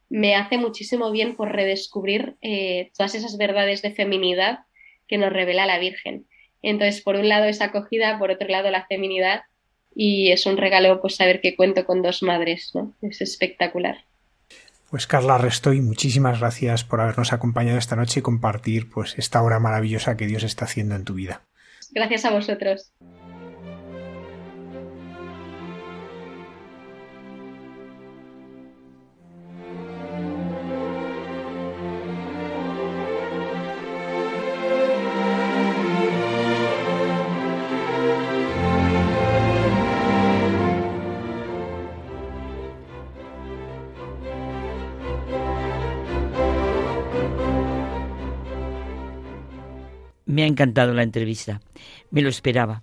me hace muchísimo bien por redescubrir eh, todas esas verdades de feminidad que nos revela la Virgen. Entonces, por un lado esa acogida, por otro lado la feminidad y es un regalo pues saber que cuento con dos madres, ¿no? Es espectacular. Pues Carla Restoy, muchísimas gracias por habernos acompañado esta noche y compartir pues esta hora maravillosa que Dios está haciendo en tu vida. Gracias a vosotros. Me ha encantado la entrevista. Me lo esperaba.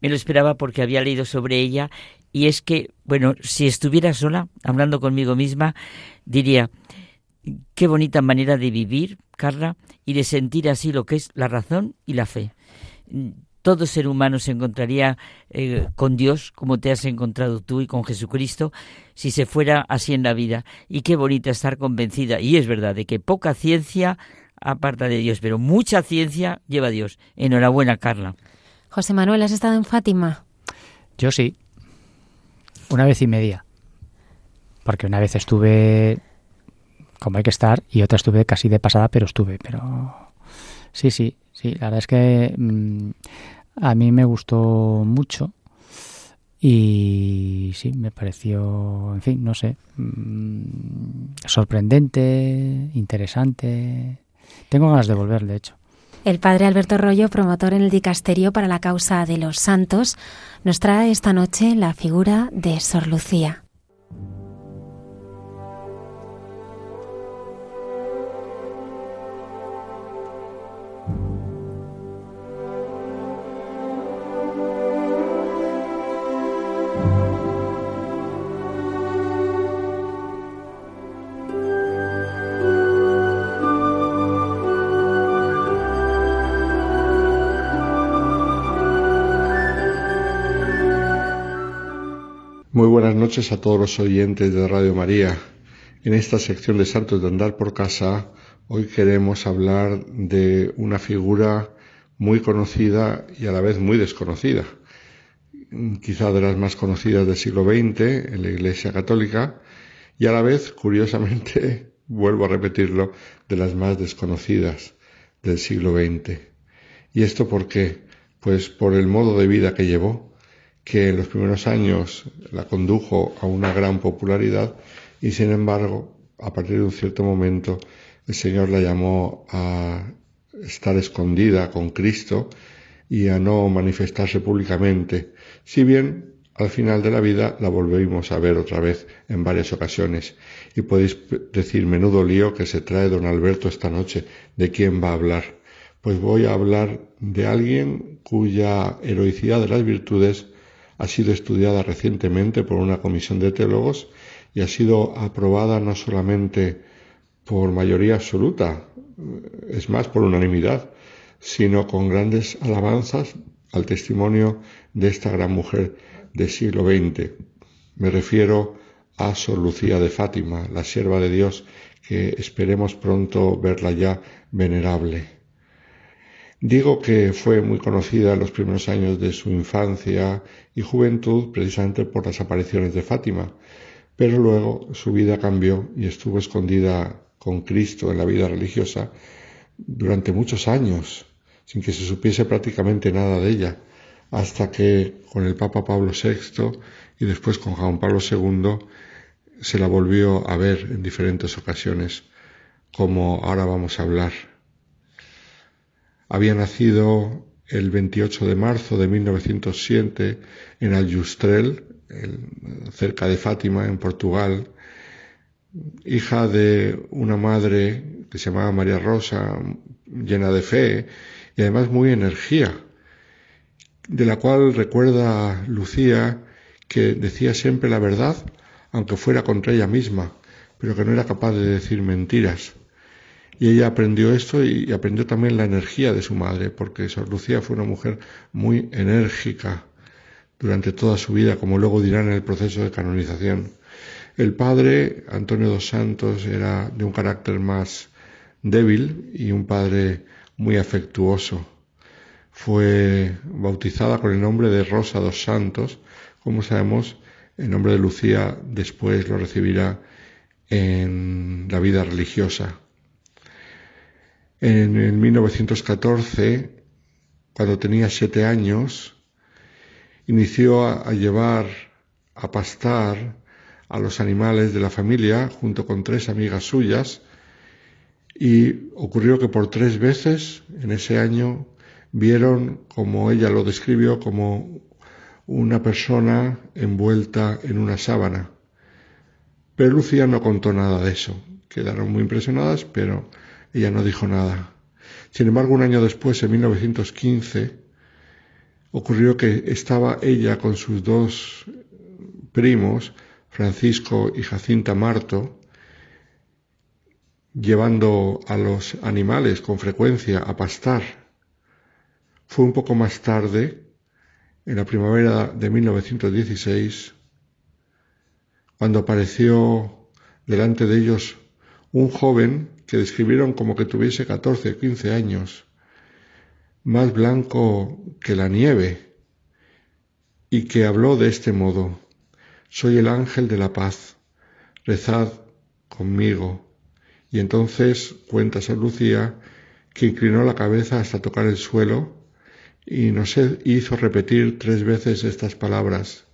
Me lo esperaba porque había leído sobre ella y es que, bueno, si estuviera sola, hablando conmigo misma, diría, qué bonita manera de vivir, Carla, y de sentir así lo que es la razón y la fe. Todo ser humano se encontraría eh, con Dios como te has encontrado tú y con Jesucristo si se fuera así en la vida. Y qué bonita estar convencida, y es verdad, de que poca ciencia aparta de Dios, pero mucha ciencia lleva a Dios. Enhorabuena, Carla. José Manuel, ¿has estado en Fátima? Yo sí. Una vez y media. Porque una vez estuve como hay que estar y otra estuve casi de pasada, pero estuve. Pero sí, sí, sí. La verdad es que mm, a mí me gustó mucho. Y sí, me pareció, en fin, no sé, mm, sorprendente, interesante. Tengo ganas de volver, de hecho. El padre Alberto Rollo, promotor en el dicasterio para la causa de los santos, nos trae esta noche la figura de Sor Lucía. Buenas noches a todos los oyentes de Radio María. En esta sección de Santos de Andar por Casa, hoy queremos hablar de una figura muy conocida y a la vez muy desconocida. Quizá de las más conocidas del siglo XX en la Iglesia Católica y a la vez, curiosamente, vuelvo a repetirlo, de las más desconocidas del siglo XX. ¿Y esto por qué? Pues por el modo de vida que llevó que en los primeros años la condujo a una gran popularidad y sin embargo, a partir de un cierto momento, el Señor la llamó a estar escondida con Cristo y a no manifestarse públicamente, si bien al final de la vida la volvimos a ver otra vez en varias ocasiones. Y podéis decir, menudo lío que se trae don Alberto esta noche, ¿de quién va a hablar? Pues voy a hablar de alguien cuya heroicidad de las virtudes ha sido estudiada recientemente por una comisión de teólogos y ha sido aprobada no solamente por mayoría absoluta, es más, por unanimidad, sino con grandes alabanzas al testimonio de esta gran mujer del siglo XX. Me refiero a Sor Lucía de Fátima, la sierva de Dios, que esperemos pronto verla ya venerable. Digo que fue muy conocida en los primeros años de su infancia y juventud precisamente por las apariciones de Fátima, pero luego su vida cambió y estuvo escondida con Cristo en la vida religiosa durante muchos años, sin que se supiese prácticamente nada de ella, hasta que con el Papa Pablo VI y después con Juan Pablo II se la volvió a ver en diferentes ocasiones, como ahora vamos a hablar. Había nacido el 28 de marzo de 1907 en Aljustrel, cerca de Fátima, en Portugal, hija de una madre que se llamaba María Rosa, llena de fe y además muy energía, de la cual recuerda Lucía que decía siempre la verdad, aunque fuera contra ella misma, pero que no era capaz de decir mentiras. Y ella aprendió esto y aprendió también la energía de su madre, porque Sor Lucía fue una mujer muy enérgica durante toda su vida, como luego dirán en el proceso de canonización. El padre, Antonio dos Santos, era de un carácter más débil y un padre muy afectuoso. Fue bautizada con el nombre de Rosa dos Santos. Como sabemos, el nombre de Lucía después lo recibirá en la vida religiosa. En el 1914, cuando tenía siete años, inició a, llevar a pastar a los animales de la familia junto con tres amigas suyas y ocurrió que por tres veces en ese año vieron, como ella lo describió, como una persona envuelta en una sábana. Pero Lucía no contó nada de eso. Quedaron muy impresionadas, pero ella no dijo nada. Sin embargo, un año después, en 1915, ocurrió que estaba ella con sus dos primos, Francisco y Jacinta Marto, llevando a los animales con frecuencia a pastar. Fue un poco más tarde, en la primavera de 1916, cuando apareció delante de ellos un joven que describieron como que tuviese 14 o 15 años, más blanco que la nieve, y que habló de este modo, Soy el ángel de la paz, rezad conmigo. Y entonces cuenta San Lucía que inclinó la cabeza hasta tocar el suelo y nos hizo repetir tres veces estas palabras.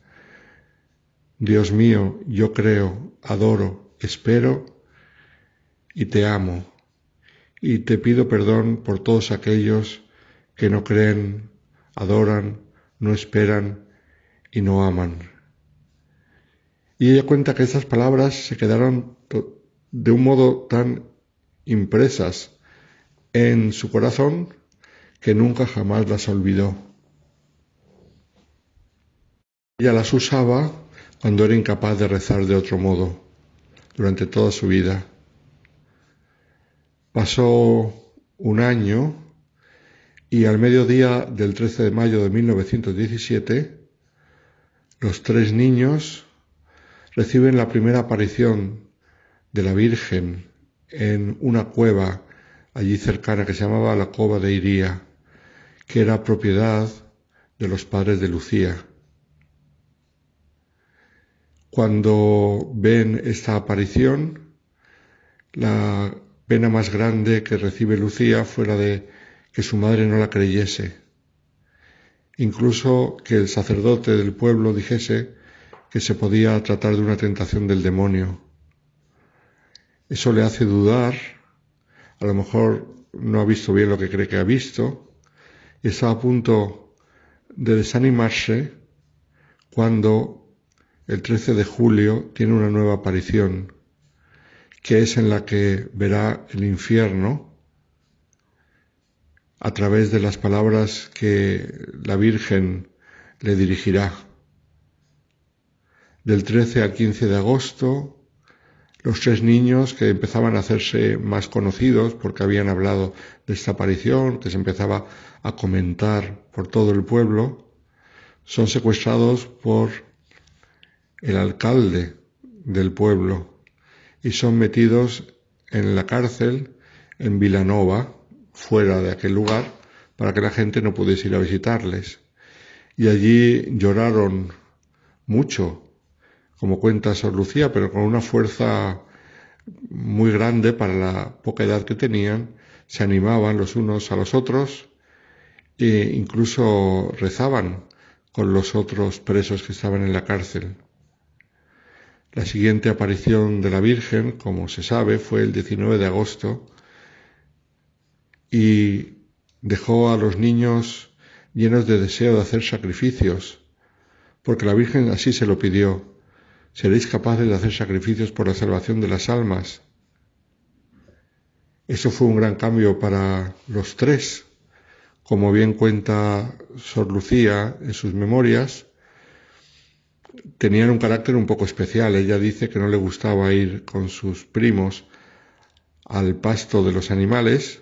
Dios mío, yo creo, adoro, espero y te amo, y te pido perdón por todos aquellos que no creen, adoran, no esperan y no aman. Y ella cuenta que esas palabras se quedaron de un modo tan impresas en su corazón que nunca jamás las olvidó. Ella las usaba cuando era incapaz de rezar de otro modo, durante toda su vida. Pasó un año y al mediodía del 13 de mayo de 1917, los tres niños reciben la primera aparición de la Virgen en una cueva allí cercana que se llamaba la Cova de Iría, que era propiedad de los padres de Lucía. Cuando ven esta aparición, la pena más grande que recibe Lucía fuera de que su madre no la creyese. Incluso que el sacerdote del pueblo dijese que se podía tratar de una tentación del demonio. Eso le hace dudar, a lo mejor no ha visto bien lo que cree que ha visto, y está a punto de desanimarse cuando el 13 de julio tiene una nueva aparición que es en la que verá el infierno a través de las palabras que la Virgen le dirigirá. Del 13 al 15 de agosto, los tres niños que empezaban a hacerse más conocidos porque habían hablado de esta aparición, que se empezaba a comentar por todo el pueblo, son secuestrados por el alcalde del pueblo y son metidos en la cárcel en Vilanova, fuera de aquel lugar, para que la gente no pudiese ir a visitarles. Y allí lloraron mucho, como cuenta Sor Lucía, pero con una fuerza muy grande para la poca edad que tenían, se animaban los unos a los otros e incluso rezaban con los otros presos que estaban en la cárcel. La siguiente aparición de la Virgen, como se sabe, fue el 19 de agosto y dejó a los niños llenos de deseo de hacer sacrificios, porque la Virgen así se lo pidió. Seréis capaces de hacer sacrificios por la salvación de las almas. Eso fue un gran cambio para los tres. Como bien cuenta Sor Lucía en sus memorias, tenían un carácter un poco especial. Ella dice que no le gustaba ir con sus primos al pasto de los animales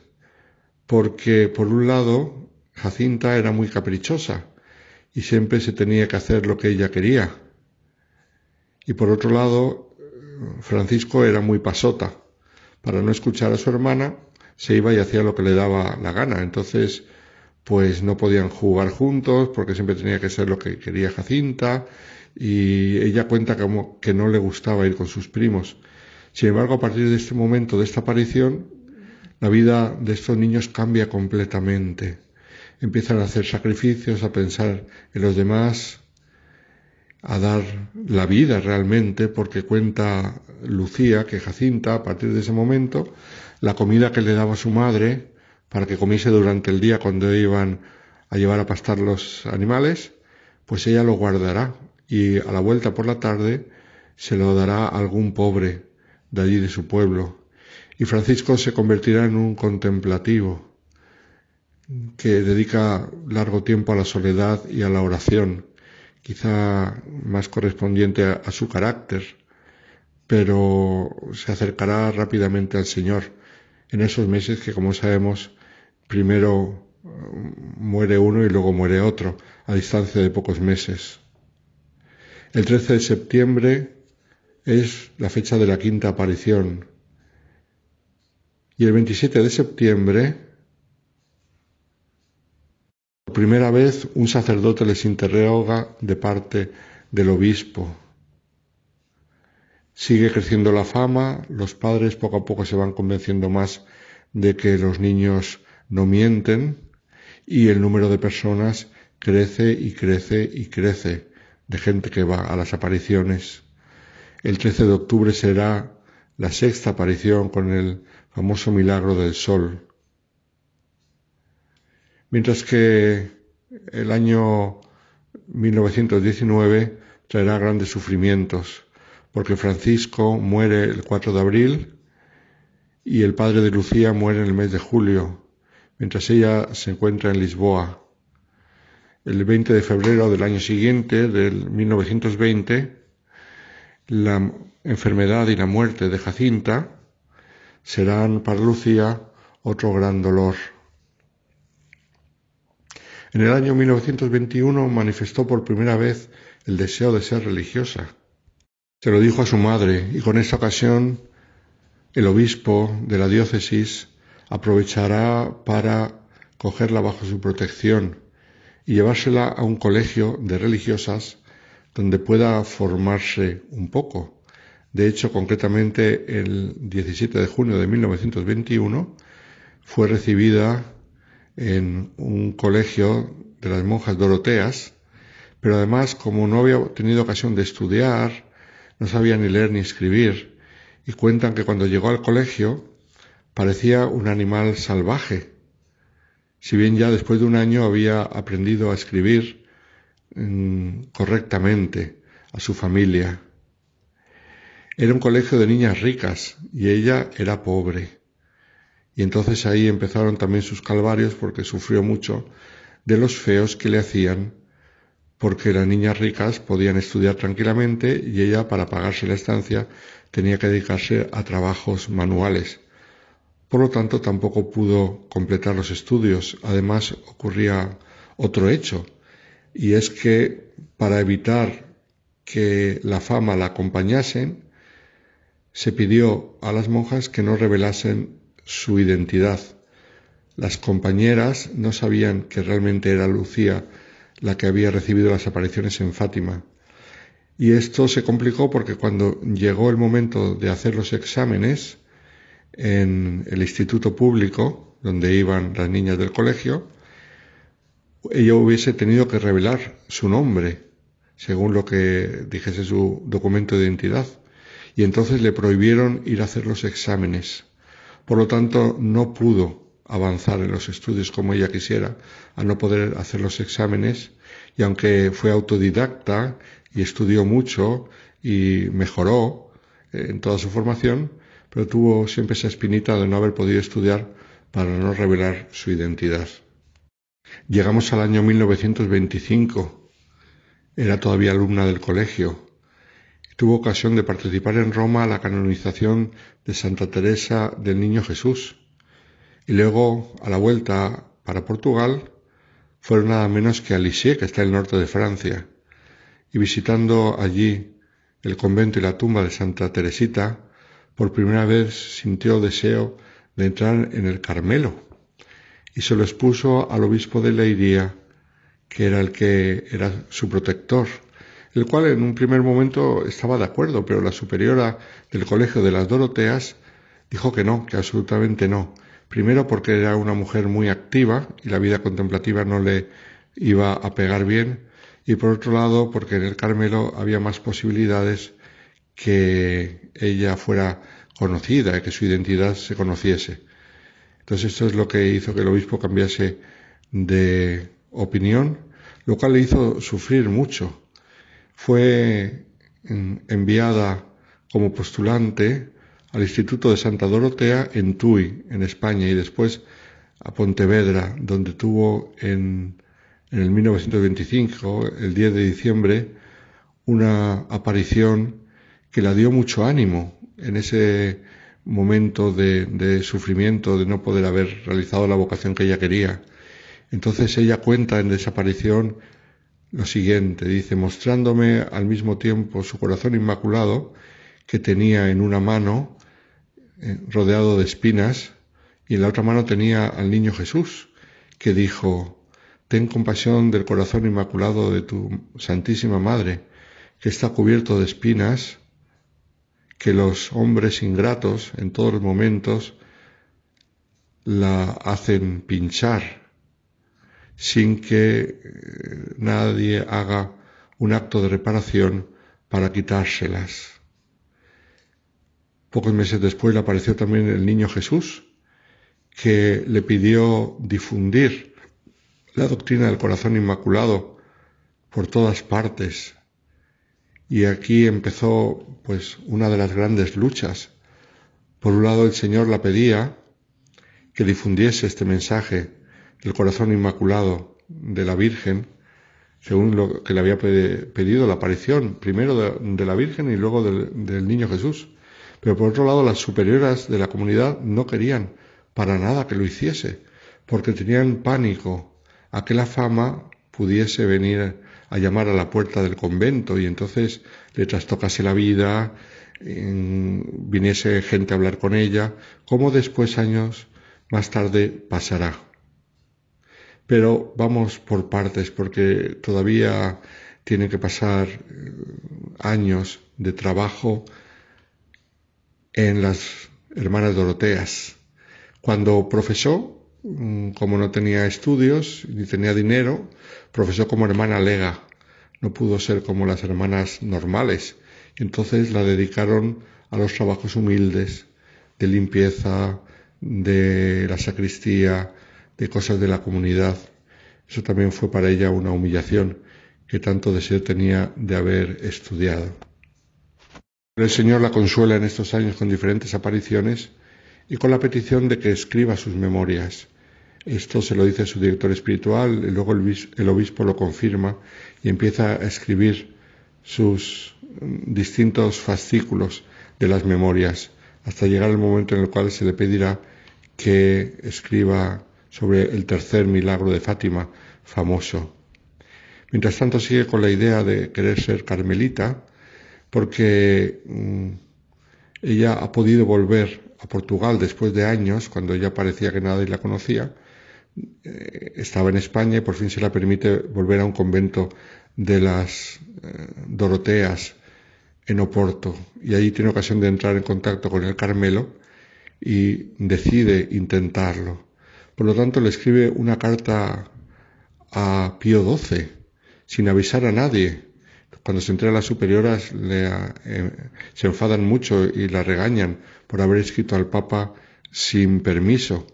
porque, por un lado, Jacinta era muy caprichosa y siempre se tenía que hacer lo que ella quería. Y por otro lado, Francisco era muy pasota para no escuchar a su hermana, se iba y hacía lo que le daba la gana. Entonces, pues no podían jugar juntos porque siempre tenía que ser lo que quería Jacinta y ella cuenta como que no le gustaba ir con sus primos. Sin embargo, a partir de este momento, de esta aparición, la vida de estos niños cambia completamente. Empiezan a hacer sacrificios, a pensar en los demás, a dar la vida realmente, porque cuenta Lucía que Jacinta, a partir de ese momento, la comida que le daba su madre para que comiese durante el día cuando iban a llevar a pastar los animales, pues ella lo guardará y a la vuelta por la tarde se lo dará a algún pobre de allí de su pueblo. Y Francisco se convertirá en un contemplativo que dedica largo tiempo a la soledad y a la oración quizá más correspondiente a, su carácter, pero se acercará rápidamente al Señor en esos meses que, como sabemos, primero eh, muere uno y luego muere otro, a distancia de pocos meses. El 13 de septiembre es la fecha de la quinta aparición. Y el 27 de septiembre primera vez un sacerdote les interroga de parte del obispo. Sigue creciendo la fama, los padres poco a poco se van convenciendo más de que los niños no mienten y el número de personas crece y crece y crece de gente que va a las apariciones. El 13 de octubre será la sexta aparición con el famoso milagro del sol mientras que el año 1919 traerá grandes sufrimientos, porque Francisco muere el 4 de abril y el padre de Lucía muere en el mes de julio, mientras ella se encuentra en Lisboa. El 20 de febrero del año siguiente, del 1920, la enfermedad y la muerte de Jacinta serán para Lucía otro gran dolor. En el año 1921 manifestó por primera vez el deseo de ser religiosa. Se lo dijo a su madre y con esta ocasión el obispo de la diócesis aprovechará para cogerla bajo su protección y llevársela a un colegio de religiosas donde pueda formarse un poco. De hecho, concretamente el 17 de junio de 1921 fue recibida en un colegio de las monjas doroteas, pero además como no había tenido ocasión de estudiar, no sabía ni leer ni escribir, y cuentan que cuando llegó al colegio parecía un animal salvaje, si bien ya después de un año había aprendido a escribir mm, correctamente a su familia. Era un colegio de niñas ricas y ella era pobre. Y entonces ahí empezaron también sus calvarios porque sufrió mucho de los feos que le hacían, porque las niñas ricas podían estudiar tranquilamente y ella para pagarse la estancia tenía que dedicarse a trabajos manuales. Por lo tanto, tampoco pudo completar los estudios. Además, ocurría otro hecho, y es que para evitar que la fama la acompañasen, se pidió a las monjas que no revelasen su identidad. Las compañeras no sabían que realmente era Lucía la que había recibido las apariciones en Fátima. Y esto se complicó porque cuando llegó el momento de hacer los exámenes en el instituto público, donde iban las niñas del colegio, ella hubiese tenido que revelar su nombre, según lo que dijese su documento de identidad. y entonces le prohibieron ir a hacer los exámenes. Por lo tanto, no pudo avanzar en los estudios como ella quisiera, a no poder hacer los exámenes, y aunque fue autodidacta y estudió mucho y mejoró eh, en toda su formación, pero tuvo siempre esa espinita de no haber podido estudiar para no revelar su identidad. Llegamos al año 1925. Era todavía alumna del colegio. Tuvo ocasión de participar en Roma a la canonización de Santa Teresa del Niño Jesús. Y luego, a la vuelta para Portugal, fueron nada menos que a Lisieux, que está en el norte de Francia. Y visitando allí el convento y la tumba de Santa Teresita, por primera vez sintió deseo de entrar en el Carmelo y se lo expuso al obispo de Leiría, que era el que era su protector, el cual en un primer momento estaba de acuerdo, pero la superiora del colegio de las Doroteas dijo que no, que absolutamente no. Primero porque era una mujer muy activa y la vida contemplativa no le iba a pegar bien, y por otro lado porque en el Carmelo había más posibilidades que ella fuera conocida que su identidad se conociese. Entonces esto es lo que hizo que el obispo cambiase de opinión, lo cual le hizo sufrir mucho. Fue enviada como postulante al Instituto de Santa Dorotea en Tui, en España, y después a Pontevedra, donde tuvo en, en el 1925, el 10 de diciembre, una aparición que la dio mucho ánimo en ese momento de, sufrimiento, de no poder haber realizado la vocación que ella quería. Entonces ella cuenta en desaparición lo siguiente, dice, mostrándome al mismo tiempo su corazón inmaculado, que tenía en una mano eh, rodeado de espinas, y en la otra mano tenía al niño Jesús, que dijo, Ten compasión del corazón inmaculado de tu Santísima Madre, que está cubierto de espinas, que los hombres ingratos en todos los momentos la hacen pinchar sin que eh, nadie haga un acto de reparación para quitárselas. Pocos meses después le apareció también el niño Jesús, que le pidió difundir la doctrina del corazón inmaculado por todas partes, y aquí empezó pues una de las grandes luchas. Por un lado el Señor la pedía que difundiese este mensaje del corazón inmaculado de la Virgen, según lo que le había pedido la aparición, primero de, la Virgen y luego del, del niño Jesús. Pero por otro lado las superioras de la comunidad no querían para nada que lo hiciese, porque tenían pánico a que la fama pudiese venir a llamar a la puerta del convento y entonces le trastocase la vida, viniese gente a hablar con ella, como después años más tarde pasará. Pero vamos por partes porque todavía tienen que pasar eh, años de trabajo en las hermanas Doroteas. Cuando profesó, mm, como no tenía estudios ni tenía dinero, profesó como hermana lega, no pudo ser como las hermanas normales, entonces la dedicaron a los trabajos humildes, de limpieza, de la sacristía, de cosas de la comunidad. Eso también fue para ella una humillación que tanto deseo tenía de haber estudiado. El Señor la consuela en estos años con diferentes apariciones y con la petición de que escriba sus memorias. Esto se lo dice su director espiritual, y luego el obispo lo confirma y empieza a escribir sus mm, distintos fascículos de las memorias, hasta llegar el momento en el cual se le pedirá que escriba sobre el tercer milagro de Fátima, famoso. Mientras tanto sigue con la idea de querer ser carmelita, porque mm, ella ha podido volver a Portugal después de años, cuando ya parecía que nadie la conocía, eh, estaba en España y por fin se le permite volver a un convento de las eh, Doroteas en Oporto y ahí tiene ocasión de entrar en contacto con el Carmelo y decide intentarlo. Por lo tanto le escribe una carta a Pío XII sin avisar a nadie, cuando se entera las superioras le, eh, se enfadan mucho y la regañan por haber escrito al Papa sin permiso.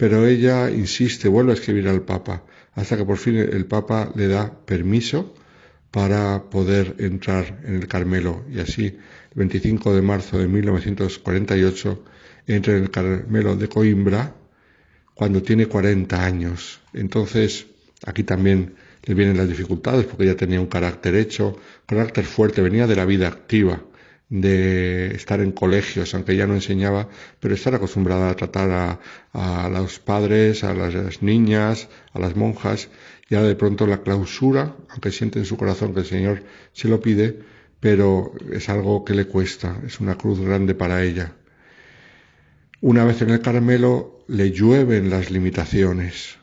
Pero ella insiste, vuelve a escribir al Papa, hasta que por fin el Papa le da permiso para poder entrar en el Carmelo. Y así, el 25 de marzo de 1948, entra en el Carmelo de Coimbra cuando tiene 40 años. Entonces, aquí también le vienen las dificultades porque ella tenía un carácter hecho, carácter fuerte, venía de la vida activa, de estar en colegios, aunque ella no enseñaba, pero estar acostumbrada a tratar a, a los padres, a las niñas, a las monjas, y ahora de pronto la clausura, aunque siente en su corazón que el Señor se lo pide, pero es algo que le cuesta, es una cruz grande para ella. Una vez en el Carmelo le llueven las limitaciones.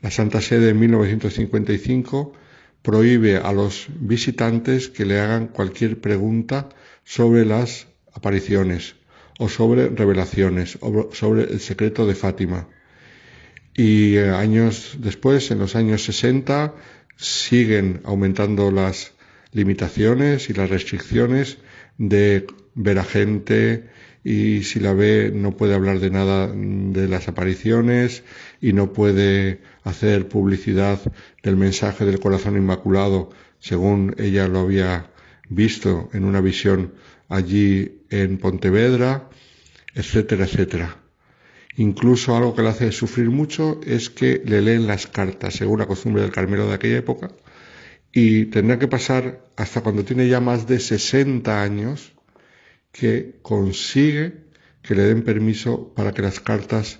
La Santa Sede en 1955 prohíbe a los visitantes que le hagan cualquier pregunta sobre las apariciones o sobre revelaciones o sobre el secreto de Fátima. Y eh, años después, en los años 60, siguen aumentando las limitaciones y las restricciones de ver a gente y si la ve no puede hablar de nada de las apariciones y no puede hacer publicidad del mensaje del corazón inmaculado según ella lo había visto en una visión allí en Pontevedra, etcétera, etcétera. Incluso algo que le hace sufrir mucho es que le leen las cartas, según la costumbre del Carmelo de aquella época, y tendrá que pasar hasta cuando tiene ya más de 60 años que consigue que le den permiso para que las cartas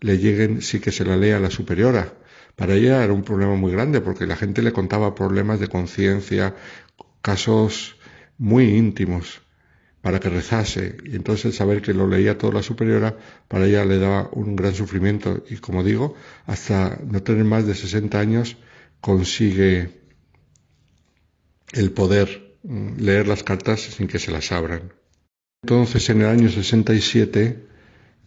le lleguen si que se la lea la superiora. Para ella era un problema muy grande porque la gente le contaba problemas de conciencia, casos muy íntimos para que rezase. Y entonces saber que lo leía toda la superiora, para ella le daba un gran sufrimiento. Y como digo, hasta no tener más de 60 años consigue el poder mm, leer las cartas sin que se las abran. Entonces, en el año 67,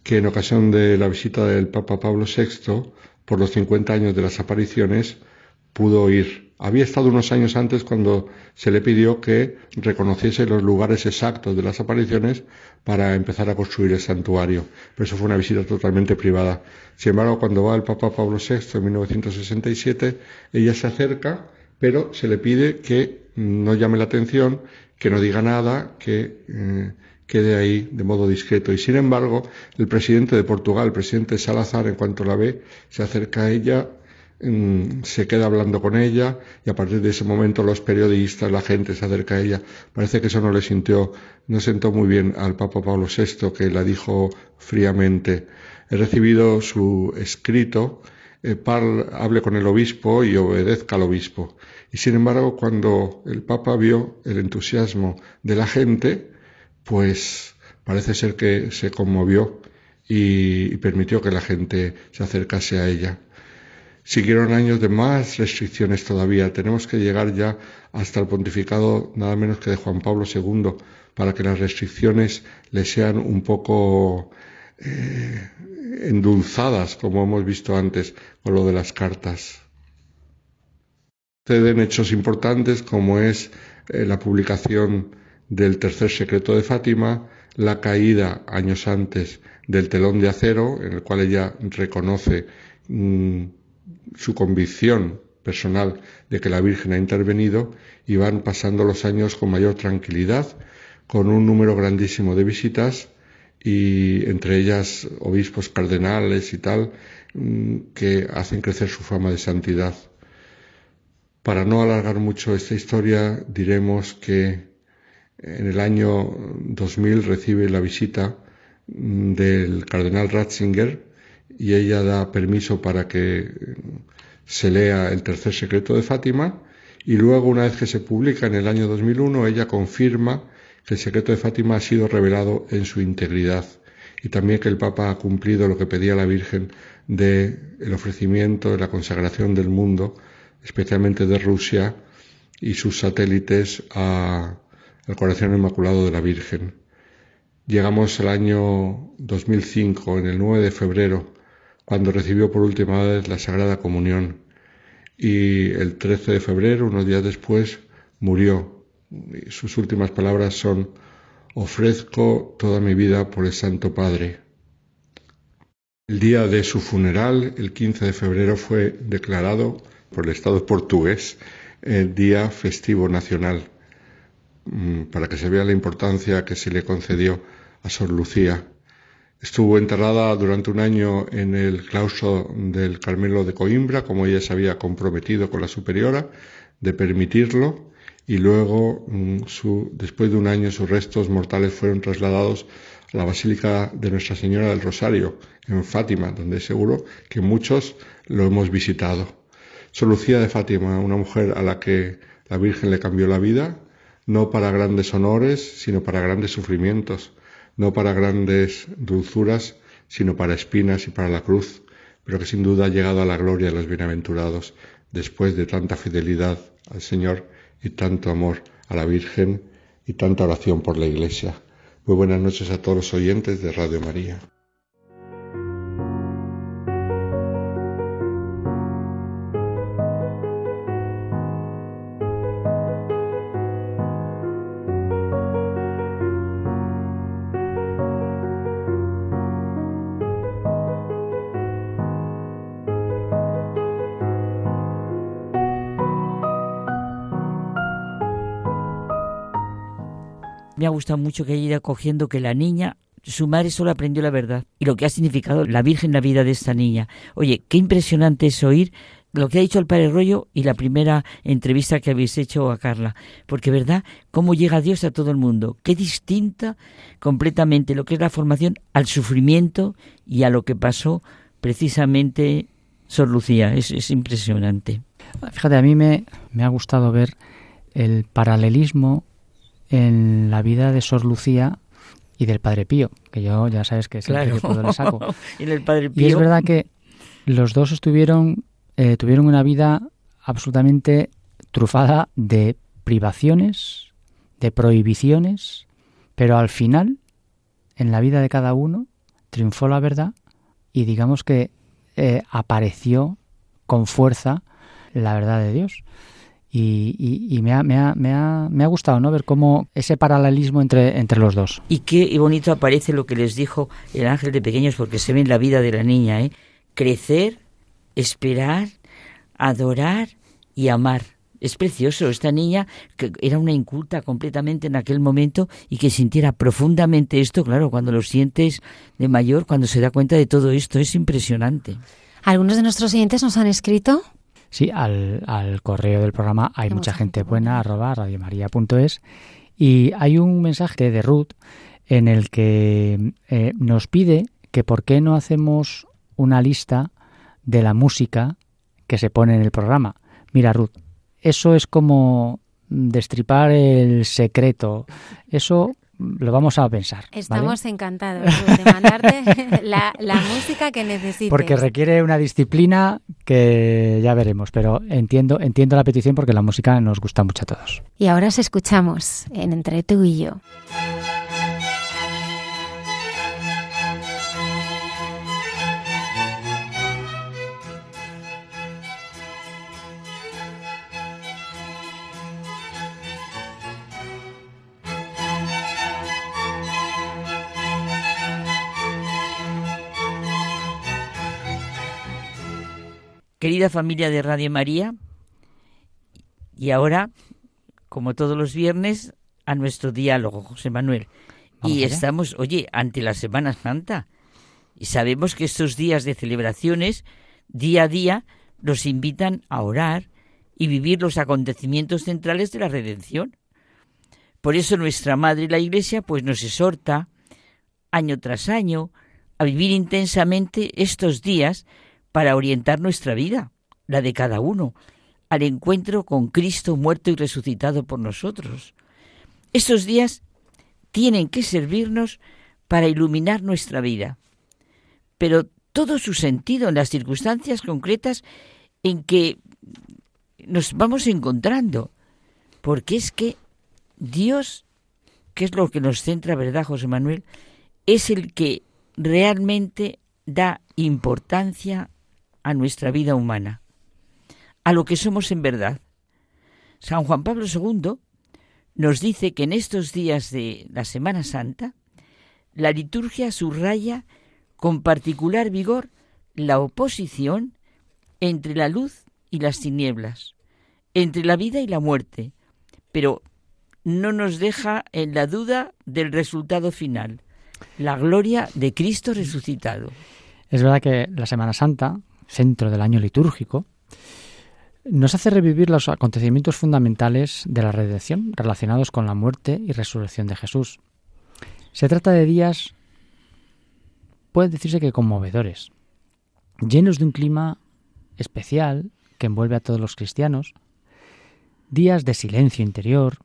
que en ocasión de la visita del Papa Pablo VI, por los 50 años de las apariciones, pudo ir. Había estado unos años antes cuando se le pidió que reconociese los lugares exactos de las apariciones para empezar a construir el santuario. Pero eso fue una visita totalmente privada. Sin embargo, cuando va el Papa Pablo VI en 1967, ella se acerca, pero se le pide que no llame la atención, que no diga nada, que eh, quede ahí de modo discreto. Y sin embargo, el presidente de Portugal, el presidente Salazar, en cuanto la ve, se acerca a ella, mm, se queda hablando con ella y a partir de ese momento los periodistas, la gente se acerca a ella. Parece que eso no le sintió, no sentó muy bien al Papa Pablo VI, que la dijo fríamente. He recibido su escrito, eh, hable con el obispo y obedezca al obispo. Y sin embargo, cuando el Papa vio el entusiasmo de la gente, pues parece ser que se conmovió y, permitió que la gente se acercase a ella. Siguieron años de más restricciones todavía. Tenemos que llegar ya hasta el pontificado nada menos que de Juan Pablo II para que las restricciones le sean un poco eh, endulzadas, como hemos visto antes con lo de las cartas. Suceden hechos importantes como es eh, la publicación del tercer secreto de Fátima, la caída años antes del telón de acero, en el cual ella reconoce mm, su convicción personal de que la Virgen ha intervenido y van pasando los años con mayor tranquilidad, con un número grandísimo de visitas y entre ellas obispos cardenales y tal, mm, que hacen crecer su fama de santidad. Para no alargar mucho esta historia, diremos que en el año 2000 recibe la visita del cardenal Ratzinger y ella da permiso para que se lea el tercer secreto de Fátima y luego una vez que se publica en el año 2001 ella confirma que el secreto de Fátima ha sido revelado en su integridad y también que el Papa ha cumplido lo que pedía la Virgen de el ofrecimiento de la consagración del mundo, especialmente de Rusia y sus satélites a el corazón inmaculado de la Virgen. Llegamos al año 2005, en el 9 de febrero, cuando recibió por última vez la Sagrada Comunión. Y el 13 de febrero, unos días después, murió. Sus últimas palabras son, ofrezco toda mi vida por el Santo Padre. El día de su funeral, el 15 de febrero, fue declarado por el Estado portugués el Día Festivo Nacional, para que se vea la importancia que se le concedió a Sor Lucía. Estuvo enterrada durante un año en el claustro del Carmelo de Coimbra, como ella se había comprometido con la superiora de permitirlo, y luego, mm, después de un año, sus restos mortales fueron trasladados a la Basílica de Nuestra Señora del Rosario, en Fátima, donde seguro que muchos lo hemos visitado. Sor Lucía de Fátima, una mujer a la que la Virgen le cambió la vida, no para grandes honores, sino para grandes sufrimientos no para grandes dulzuras, sino para espinas y para la cruz, pero que sin duda ha llegado a la gloria de los bienaventurados después de tanta fidelidad al Señor y tanto amor a la Virgen y tanta oración por la Iglesia. Muy buenas noches a todos los oyentes de Radio María. Me ha gustado mucho que haya ido cogiendo que la niña su madre solo aprendió la verdad y lo que ha significado la Virgen en la vida de esta niña. Oye, qué impresionante es oír lo que ha dicho el padre Rollo y la primera entrevista que habéis hecho a Carla. Porque, ¿verdad? ¿Cómo llega Dios a todo el mundo? Qué distinta completamente lo que es la formación al sufrimiento y a lo que pasó precisamente Sor Lucía. Es, es impresionante. Fíjate, a mí me, me ha gustado ver el paralelismo en la vida de Sor Lucía y del Padre Pío, que yo ya sabes que es el que puedo le saco. y, el Padre Pío... y es verdad que los dos estuvieron, eh, tuvieron una vida absolutamente trufada de privaciones, de prohibiciones, pero al final, en la vida de cada uno, triunfó la verdad y digamos que eh, apareció con fuerza la verdad de Dios. Y, me, ha, me, ha, me, ha, me, ha, gustado ¿no? ver cómo ese paralelismo entre, entre los dos. Y qué bonito aparece lo que les dijo el ángel de pequeños, porque se ve en la vida de la niña, ¿eh? Crecer, esperar, adorar y amar. Es precioso, esta niña que era una inculta completamente en aquel momento y que sintiera profundamente esto, claro, cuando lo sientes de mayor, cuando se da cuenta de todo esto, es impresionante. Algunos de nuestros oyentes nos han escrito Sí, al, al correo del programa hay mucha gente buena, arroba radiomaria.es. Y hay un mensaje de Ruth en el que eh, nos pide que por qué no hacemos una lista de la música que se pone en el programa. Mira, Ruth, eso es como destripar el secreto. Eso lo vamos a pensar. Estamos encantados de mandarte la, la, música que necesites. Porque requiere una disciplina que ya veremos, pero entiendo, entiendo la petición porque la música nos gusta mucho a todos. Y ahora os escuchamos en Entre tú y yo. Querida familia de Radio María, y ahora, como todos los viernes, a nuestro diálogo, José Manuel. y estamos, oye, ante la Semana Santa. Y sabemos que estos días de celebraciones, día a día, nos invitan a orar y vivir los acontecimientos centrales de la redención. Por eso nuestra Madre la Iglesia pues nos exhorta año tras año a vivir intensamente estos días para orientar nuestra vida, la de cada uno, al encuentro con Cristo muerto y resucitado por nosotros. Estos días tienen que servirnos para iluminar nuestra vida, pero todo su sentido en las circunstancias concretas en que nos vamos encontrando, porque es que Dios, que es lo que nos centra, ¿verdad, José Manuel? Es el que realmente da importancia a nuestra vida humana, a lo que somos en verdad. San Juan Pablo II nos dice que en estos días de la Semana Santa, la liturgia subraya con particular vigor la oposición entre la luz y las tinieblas, entre la vida y la muerte, pero no nos deja en la duda del resultado final, la gloria de Cristo resucitado. Es verdad que la Semana Santa, centro del año litúrgico, nos hace revivir los acontecimientos fundamentales de la redención relacionados con la muerte y resurrección de Jesús. Se trata de días, puede decirse que conmovedores, llenos de un clima especial que envuelve a todos los cristianos, días de silencio interior,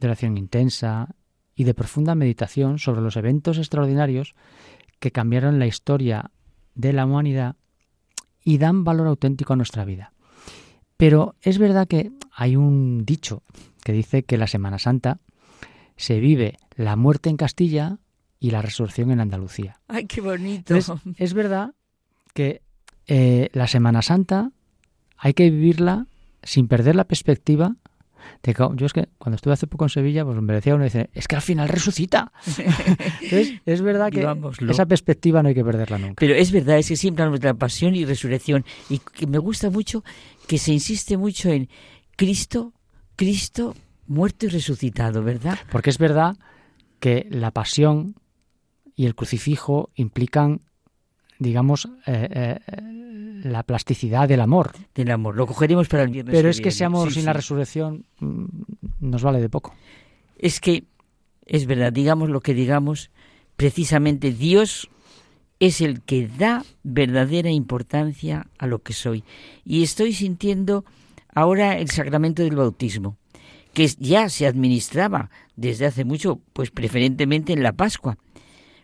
de oración intensa y de profunda meditación sobre los eventos extraordinarios que cambiaron la historia de la humanidad y dan valor auténtico a nuestra vida. Pero es verdad que hay un dicho que dice que la Semana Santa se vive la muerte en Castilla y la resurrección en Andalucía. ¡Ay, qué bonito! es verdad que eh, la Semana Santa hay que vivirla sin perder la perspectiva yo es que cuando estuve hace poco en Sevilla, pues me decía uno, dice, es que al final resucita. Entonces, es verdad que esa perspectiva no hay que perderla nunca. Pero es verdad, es que siempre hablamos de la pasión y resurrección. Y que me gusta mucho que se insiste mucho en Cristo, Cristo muerto y resucitado, ¿verdad? Porque es verdad que la pasión y el crucifijo implican digamos, eh, eh, la plasticidad del amor. Del amor. Lo cogeremos para el viernes. Pero es que ese amor sin la resurrección mm, nos vale de poco. Es que, es verdad, digamos lo que digamos, precisamente Dios es el que da verdadera importancia a lo que soy. Y estoy sintiendo ahora el sacramento del bautismo, que ya se administraba desde hace mucho, pues preferentemente en la Pascua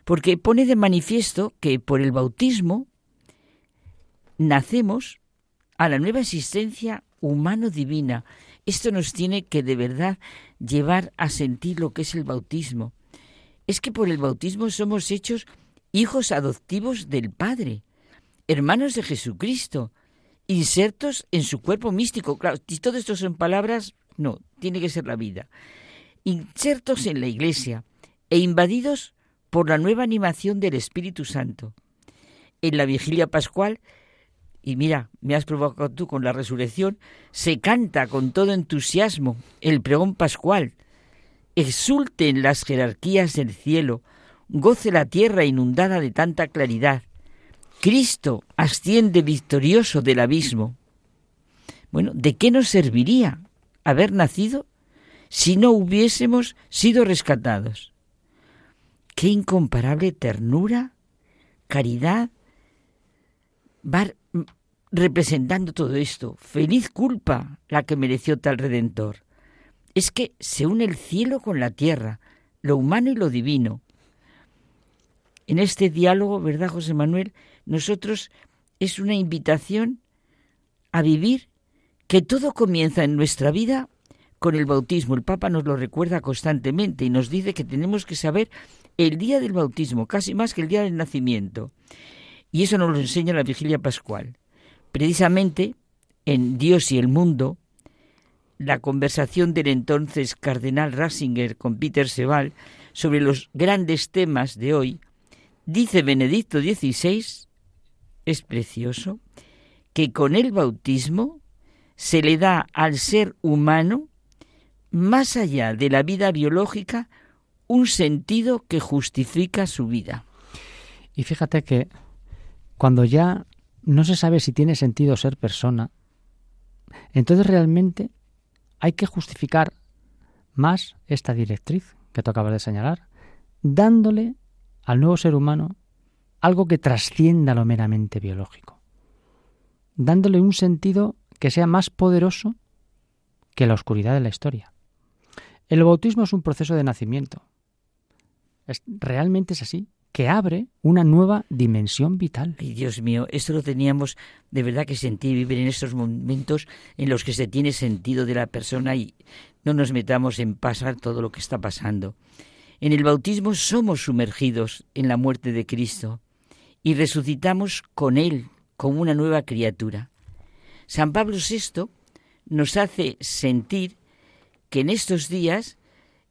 porque pone de manifiesto que por el bautismo nacemos a la nueva existencia humano-divina. Esto nos tiene que de verdad llevar a sentir lo que es el bautismo. Es que por el bautismo somos hechos hijos adoptivos del Padre, hermanos de Jesucristo, insertos en su cuerpo místico. Claro, si todo esto son palabras, no, tiene que ser la vida. Insertos en la Iglesia e invadidos por la nueva animación del Espíritu Santo. En la vigilia pascual, y mira, me has provocado tú con la resurrección, se canta con todo entusiasmo el pregón pascual. Exulten las jerarquías del cielo, goce la tierra inundada de tanta claridad. Cristo asciende victorioso del abismo. Bueno, ¿de qué nos serviría haber nacido si no hubiésemos sido rescatados? Qué incomparable ternura, caridad, va representando todo esto. Feliz culpa la que mereció tal redentor. Es que se une el cielo con la tierra, lo humano y lo divino. En este diálogo, ¿verdad, José Manuel? Nosotros es una invitación a vivir que todo comienza en nuestra vida con el bautismo. El Papa nos lo recuerda constantemente y nos dice que tenemos que saber el día del bautismo, casi más que el día del nacimiento. Y eso nos lo enseña la vigilia pascual. Precisamente en Dios y el mundo, la conversación del entonces cardenal Ratzinger con Peter Sebal sobre los grandes temas de hoy, dice Benedicto XVI, es precioso, que con el bautismo se le da al ser humano, más allá de la vida biológica, un sentido que justifica su vida. Y fíjate que cuando ya no se sabe si tiene sentido ser persona, entonces realmente hay que justificar más esta directriz que tú acabas de señalar, dándole al nuevo ser humano algo que trascienda lo meramente biológico, dándole un sentido que sea más poderoso que la oscuridad de la historia. El bautismo es un proceso de nacimiento, realmente es así, que abre una nueva dimensión vital. Ay, Dios mío, esto lo teníamos de verdad que sentir, vivir en estos momentos en los que se tiene sentido de la persona y no nos metamos en pasar todo lo que está pasando. En el bautismo somos sumergidos en la muerte de Cristo y resucitamos con Él como una nueva criatura. San Pablo VI nos hace sentir que en estos días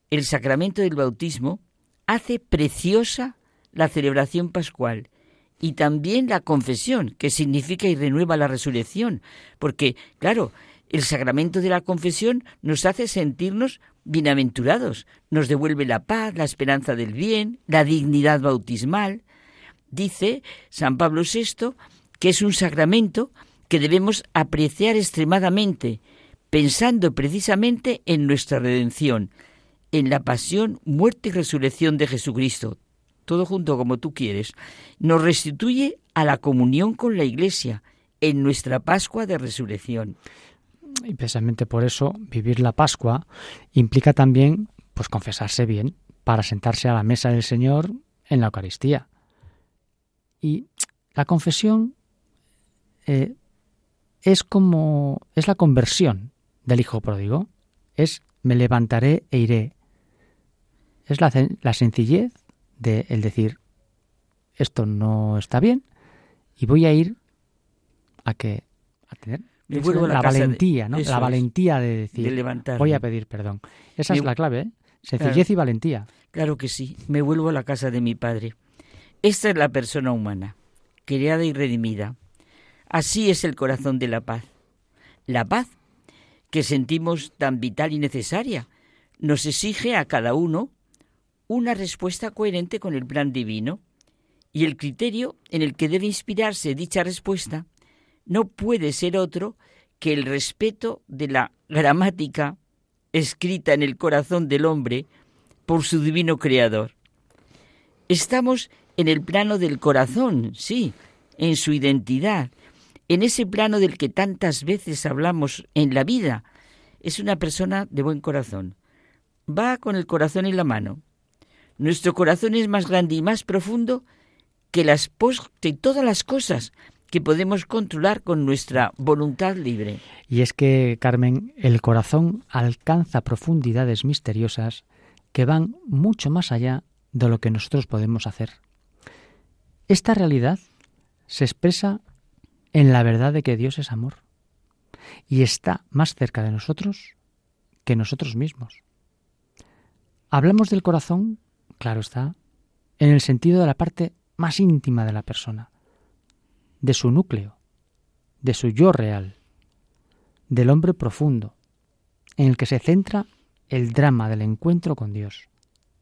el sacramento del bautismo hace preciosa la celebración pascual y también la confesión, que significa y renueva la resurrección, porque, claro, el sacramento de la confesión nos hace sentirnos bienaventurados, nos devuelve la paz, la esperanza del bien, la dignidad bautismal. Dice San Pablo VI que es un sacramento que debemos apreciar extremadamente, pensando precisamente en nuestra redención, en la pasión, muerte y resurrección de Jesucristo, todo junto como tú quieres, nos restituye a la comunión con la Iglesia en nuestra Pascua de Resurrección. Y precisamente por eso vivir la Pascua implica también pues confesarse bien para sentarse a la mesa del Señor en la Eucaristía. Y la confesión eh, es como es la conversión del hijo pródigo. Es me levantaré e iré. Es la, la sencillez de el decir esto no está bien y voy a ir a que a tener la, valentía, ¿no? La valentía de decir voy a pedir perdón. Esa es la clave, ¿eh? Sencillez y valentía. Claro que sí. Me vuelvo a la casa de mi padre. Esta es la persona humana, creada y redimida. Así es el corazón de la paz. La paz que sentimos tan vital y necesaria nos exige a cada uno una respuesta coherente con el plan divino y el criterio en el que debe inspirarse dicha respuesta no puede ser otro que el respeto de la gramática escrita en el corazón del hombre por su divino creador. Estamos en el plano del corazón, sí, en su identidad, en ese plano del que tantas veces hablamos en la vida. Es una persona de buen corazón. Va con el corazón en la mano, nuestro corazón es más grande y más profundo que las de todas las cosas que podemos controlar con nuestra voluntad libre. Y es que, Carmen, el corazón alcanza profundidades misteriosas que van mucho más allá de lo que nosotros podemos hacer. Esta realidad se expresa en la verdad de que Dios es amor y está más cerca de nosotros que nosotros mismos. Hablamos del corazón claro está, en el sentido de la parte más íntima de la persona, de su núcleo, de su yo real, del hombre profundo, en el que se centra el drama del encuentro con Dios,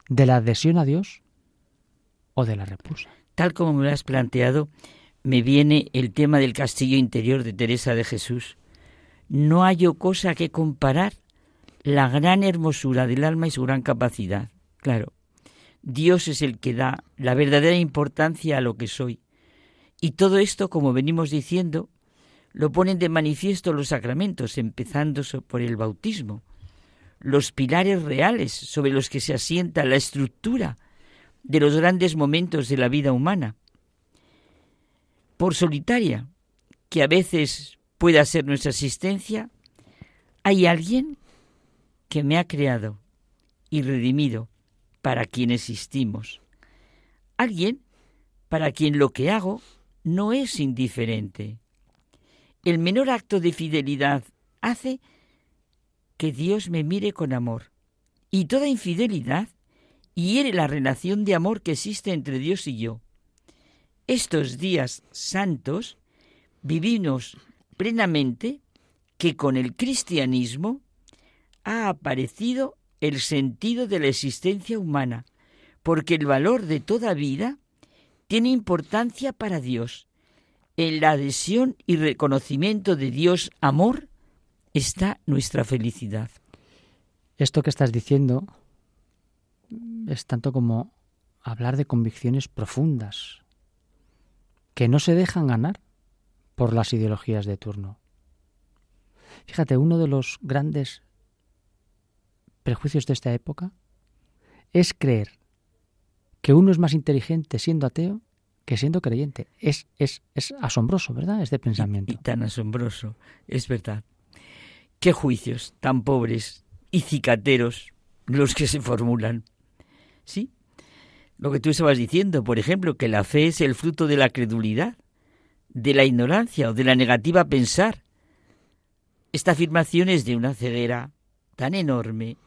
de la adhesión a Dios o de la repulsa. Tal como me lo has planteado, me viene el tema del castillo interior de Teresa de Jesús. No hay cosa que comparar la gran hermosura del alma y su gran capacidad. Claro, Dios es el que da la verdadera importancia a lo que soy. Y todo esto, como venimos diciendo, lo ponen de manifiesto los sacramentos, empezando por el bautismo, los pilares reales sobre los que se asienta la estructura de los grandes momentos de la vida humana. Por solitaria que a veces pueda ser nuestra existencia, hay alguien que me ha creado y redimido para quien existimos. Alguien para quien lo que hago no es indiferente. El menor acto de fidelidad hace que Dios me mire con amor. Y toda infidelidad hiere la relación de amor que existe entre Dios y yo. Estos días santos vivimos plenamente que con el cristianismo ha aparecido el sentido de la existencia humana, porque el valor de toda vida tiene importancia para Dios. En la adhesión y reconocimiento de Dios amor está nuestra felicidad. Esto que estás diciendo es tanto como hablar de convicciones profundas que no se dejan ganar por las ideologías de turno. Fíjate, uno de los grandes prejuicios de esta época es creer que uno es más inteligente siendo ateo que siendo creyente. Es, es, es asombroso, ¿verdad? Este pensamiento. Y, tan asombroso, es verdad. Qué juicios tan pobres y cicateros los que se formulan. ¿Sí? Lo que tú estabas diciendo, por ejemplo, que la fe es el fruto de la credulidad, de la ignorancia o de la negativa a pensar. Esta afirmación es de una ceguera tan enorme,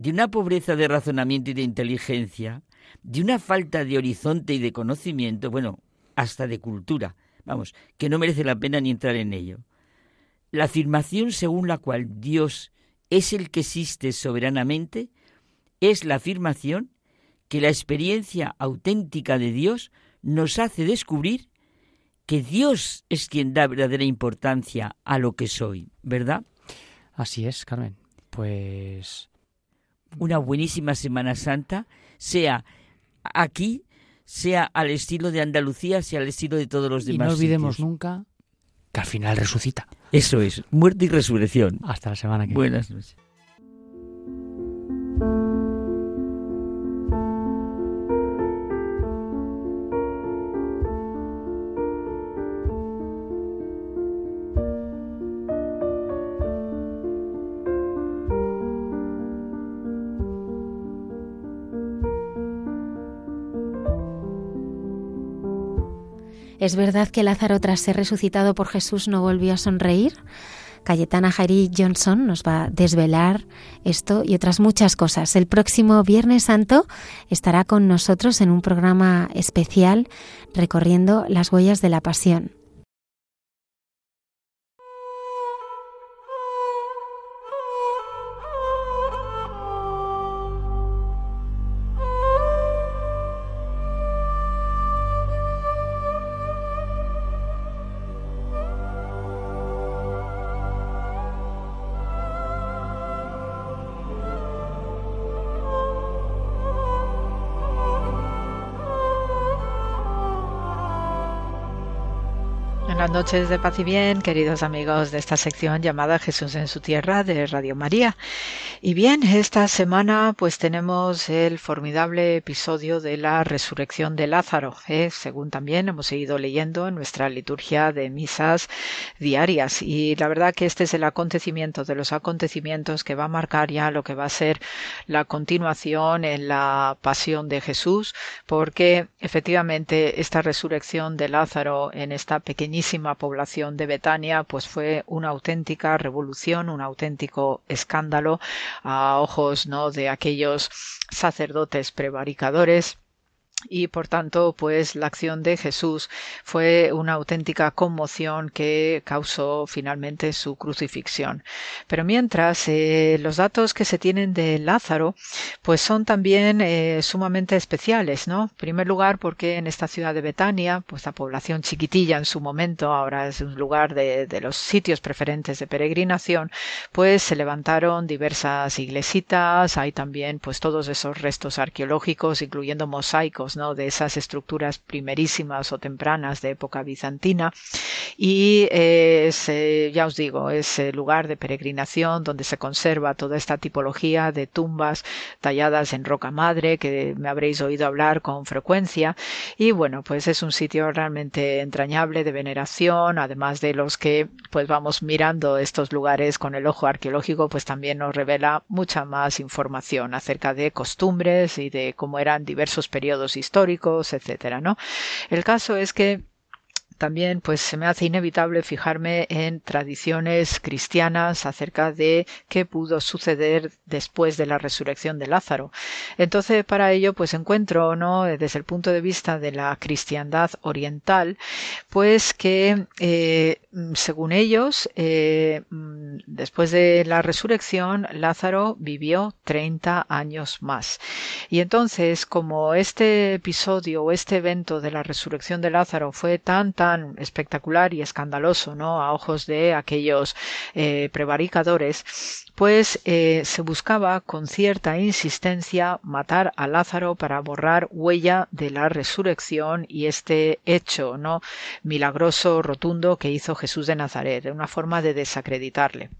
de una pobreza de razonamiento y de inteligencia, de una falta de horizonte y de conocimiento, bueno, hasta de cultura, vamos, que no merece la pena ni entrar en ello. La afirmación según la cual Dios es el que existe soberanamente es la afirmación que la experiencia auténtica de Dios nos hace descubrir que Dios es quien da verdadera importancia a lo que soy, ¿verdad? Así es, Carmen. Pues una buenísima Semana Santa, sea aquí, sea al estilo de Andalucía, sea al estilo de todos los demás. Y no olvidemos sitios. nunca que al final resucita. Eso es, muerte y resurrección. Hasta la semana que viene. Buenas noches. ¿Es verdad que Lázaro, tras ser resucitado por Jesús, no volvió a sonreír? Cayetana Jairi Johnson nos va a desvelar esto y otras muchas cosas. El próximo Viernes Santo estará con nosotros en un programa especial recorriendo las huellas de la pasión. Buenas noches de paz y bien, queridos amigos de esta sección llamada Jesús en su tierra de Radio María. Y bien, esta semana pues tenemos el formidable episodio de la resurrección de Lázaro, ¿eh? según también hemos ido leyendo en nuestra liturgia de misas diarias. Y la verdad que este es el acontecimiento de los acontecimientos que va a marcar ya lo que va a ser la continuación en la pasión de Jesús, porque efectivamente esta resurrección de Lázaro en esta pequeñísima población de Betania, pues fue una auténtica revolución, un auténtico escándalo a ojos no de aquellos sacerdotes prevaricadores y por tanto pues la acción de Jesús fue una auténtica conmoción que causó finalmente su crucifixión. Pero mientras eh, los datos que se tienen de Lázaro pues son también eh, sumamente especiales no en primer lugar porque en esta ciudad de Betania pues la población chiquitilla en su momento ahora es un lugar de, de los sitios preferentes de peregrinación pues se levantaron diversas iglesitas hay también pues todos esos restos arqueológicos incluyendo mosaicos de esas estructuras primerísimas o tempranas de época bizantina. Y eh, es, eh, ya os digo es el lugar de peregrinación donde se conserva toda esta tipología de tumbas talladas en roca madre que me habréis oído hablar con frecuencia. Y bueno pues es un sitio realmente entrañable de veneración además de los que pues vamos mirando estos lugares con el ojo arqueológico pues también nos revela mucha más información acerca de costumbres y de cómo eran diversos periodos históricos, etcétera, ¿no? El caso es que también pues se me hace inevitable fijarme en tradiciones cristianas acerca de qué pudo suceder después de la resurrección de Lázaro. Entonces, para ello pues encuentro, ¿no? desde el punto de vista de la cristiandad oriental, pues que eh, según ellos, eh, después de la resurrección, Lázaro vivió 30 años más. Y entonces, como este episodio o este evento de la resurrección de Lázaro fue tan, tan espectacular y escandaloso, ¿no? A ojos de aquellos eh, prevaricadores, pues eh, se buscaba con cierta insistencia matar a Lázaro para borrar huella de la resurrección y este hecho, ¿no? Milagroso, rotundo que hizo Jesús de Nazaret, una forma de desacreditarle.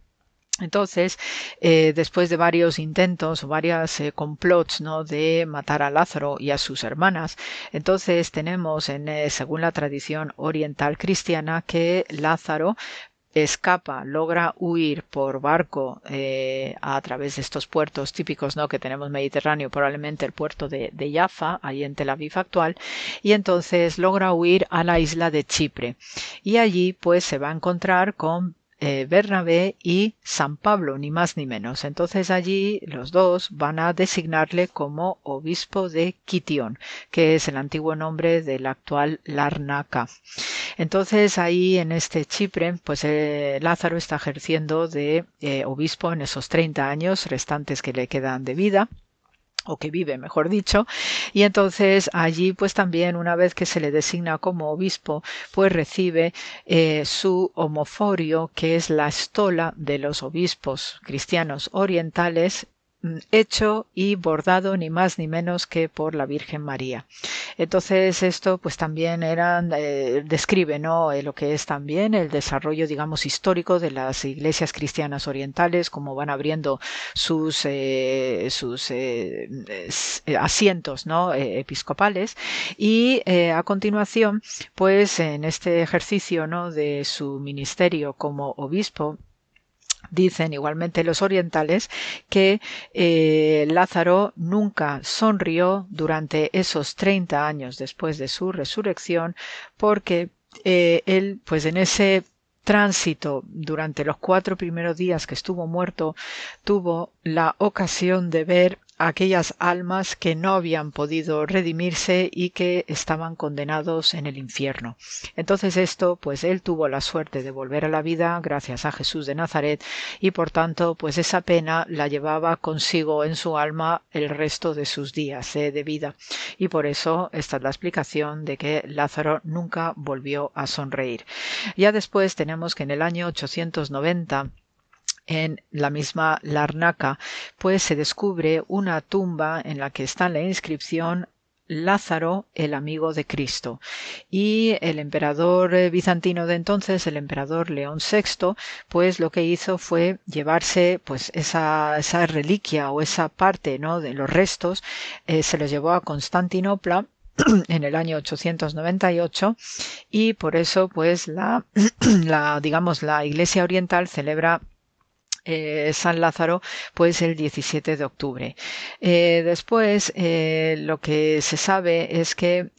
Entonces, eh, después de varios intentos o varios eh, complots ¿no? de matar a Lázaro y a sus hermanas, entonces tenemos, en, eh, según la tradición oriental cristiana, que Lázaro escapa, logra huir por barco eh, a través de estos puertos típicos ¿no? que tenemos Mediterráneo, probablemente el puerto de, de Jaffa, ahí en Tel Aviv actual, y entonces logra huir a la isla de Chipre. Y allí pues se va a encontrar con eh, Bernabé y San Pablo, ni más ni menos. Entonces allí los dos van a designarle como obispo de Kitión, que es el antiguo nombre del actual Larnaca. Entonces ahí en este Chipre, pues eh, Lázaro está ejerciendo de eh, obispo en esos 30 años restantes que le quedan de vida o que vive, mejor dicho, y entonces allí pues también una vez que se le designa como obispo, pues recibe eh, su homoforio, que es la estola de los obispos cristianos orientales hecho y bordado ni más ni menos que por la Virgen María. Entonces esto pues también eran eh, describe no eh, lo que es también el desarrollo digamos histórico de las iglesias cristianas orientales como van abriendo sus eh, sus asientos no episcopales. Y a continuación pues en este ejercicio no de su ministerio como obispo Dicen igualmente los orientales que eh, Lázaro nunca sonrió durante esos 30 años después de su resurrección porque eh, él, pues en ese tránsito durante los cuatro primeros días que estuvo muerto, tuvo la ocasión de ver aquellas almas que no habían podido redimirse y que estaban condenados en el infierno. Entonces esto, pues él tuvo la suerte de volver a la vida gracias a Jesús de Nazaret y por tanto, pues esa pena la llevaba consigo en su alma el resto de sus días eh, de vida. Y por eso esta es la explicación de que Lázaro nunca volvió a sonreír. Ya después tenemos que en el año 890 en la misma Larnaca, pues se descubre una tumba en la que está la inscripción Lázaro, el amigo de Cristo. Y el emperador eh, bizantino de entonces, el emperador León VI, pues lo que hizo fue llevarse pues esa, esa reliquia o esa parte ¿no? de los restos, eh, se los llevó a Constantinopla en el año 898 y por eso pues la, la digamos la iglesia oriental celebra eh, San Lázaro, pues el 17 de octubre. Eh, después, eh, lo que se sabe es que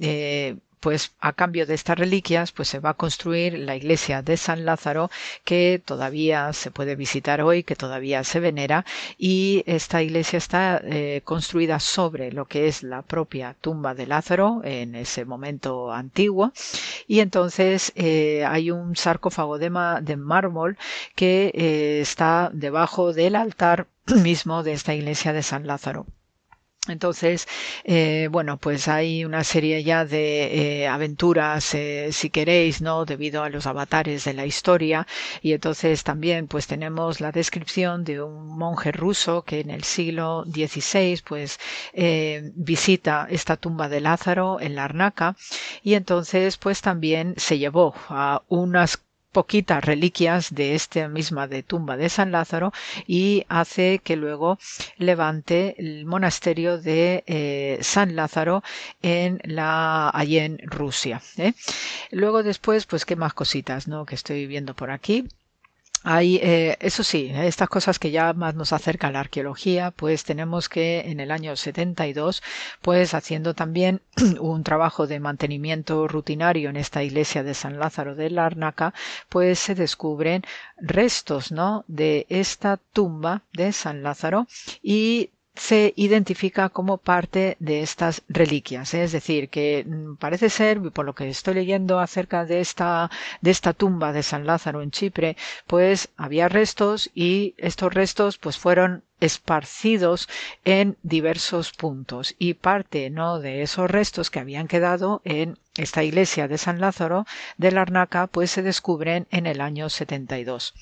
pues a cambio de estas reliquias, pues se va a construir la iglesia de San Lázaro, que todavía se puede visitar hoy, que todavía se venera, y esta iglesia está eh, construida sobre lo que es la propia tumba de Lázaro en ese momento antiguo, y entonces eh, hay un sarcófago de, de mármol que eh, está debajo del altar mismo de esta iglesia de San Lázaro. Entonces, eh, bueno, pues hay una serie ya de eh, aventuras, eh, si queréis, ¿no? Debido a los avatares de la historia. Y entonces también, pues tenemos la descripción de un monje ruso que en el siglo XVI, pues, visita esta tumba de Lázaro en la Arnaca. Y entonces, pues también se llevó a unas poquitas reliquias de esta misma de tumba de San Lázaro y hace que luego levante el monasterio de eh, San Lázaro en la allí en Rusia. ¿eh? Luego después, pues qué más cositas, ¿no? Que estoy viendo por aquí. Hay, eh, eso sí, estas cosas que ya más nos acerca a la arqueología, pues tenemos que en el año 72, pues haciendo también un trabajo de mantenimiento rutinario en esta iglesia de San Lázaro de Larnaca, pues se descubren restos, ¿no? De esta tumba de San Lázaro y se identifica como parte de estas reliquias. Es decir, que mm, parece ser, por lo que estoy leyendo acerca de esta, de esta tumba de San Lázaro en Chipre, pues había restos y estos restos pues fueron esparcidos en diversos puntos y parte no de esos restos que habían quedado en esta iglesia de San Lázaro de Larnaca pues se descubren en el año 72.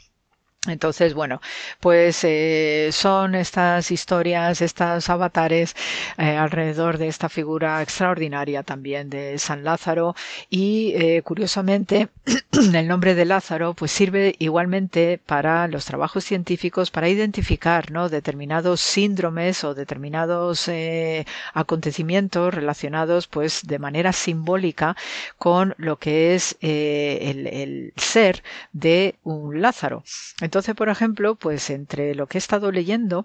Entonces, bueno, pues eh, son estas historias, estos avatares eh, alrededor de esta figura extraordinaria también de San Lázaro y eh, curiosamente el nombre de Lázaro pues sirve igualmente para los trabajos científicos para identificar ¿no? determinados síndromes o determinados acontecimientos relacionados pues de manera simbólica con lo que es el, el ser de un Lázaro. Entonces, por ejemplo, pues entre lo que he estado leyendo,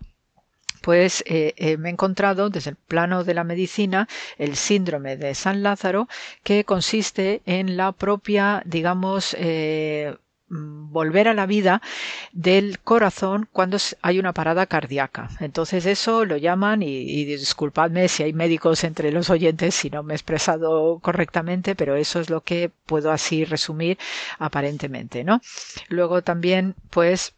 pues eh, eh, me he encontrado desde el plano de la medicina el síndrome de San Lázaro, que consiste en la propia, digamos, eh, volver a la vida del corazón cuando hay una parada cardíaca. Entonces eso lo llaman, y, disculpadme si hay médicos entre los oyentes si no me he expresado correctamente, pero eso es lo que puedo así resumir aparentemente, ¿no? Luego también, pues,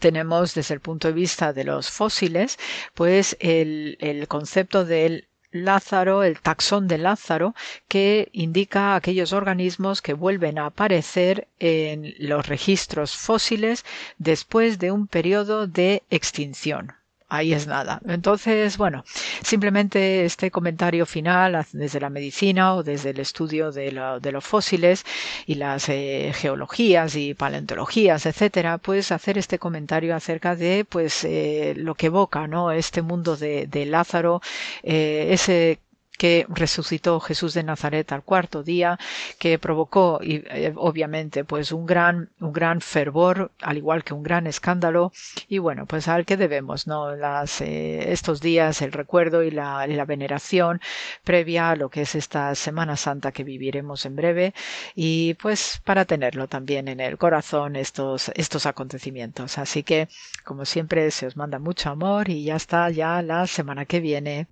tenemos desde el punto de vista de los fósiles, pues el, el concepto del Lázaro, el taxón de Lázaro, que indica aquellos organismos que vuelven a aparecer en los registros fósiles después de un periodo de extinción ahí es nada. Entonces, bueno, simplemente este comentario final desde la medicina o desde el estudio de, los fósiles y las eh, geologías y paleontologías, etcétera, pues hacer este comentario acerca de pues eh, lo que evoca, ¿no? Este mundo de, Lázaro, eh, ese que resucitó Jesús de Nazaret al cuarto día, que provocó y, eh, obviamente pues un gran un gran fervor, al igual que un gran escándalo. Y bueno pues al que debemos no las eh, estos días el recuerdo y la, la, veneración previa a lo que es esta Semana Santa que viviremos en breve. Y pues para tenerlo también en el corazón estos estos acontecimientos. Así que como siempre se os manda mucho amor y ya está ya la semana que viene.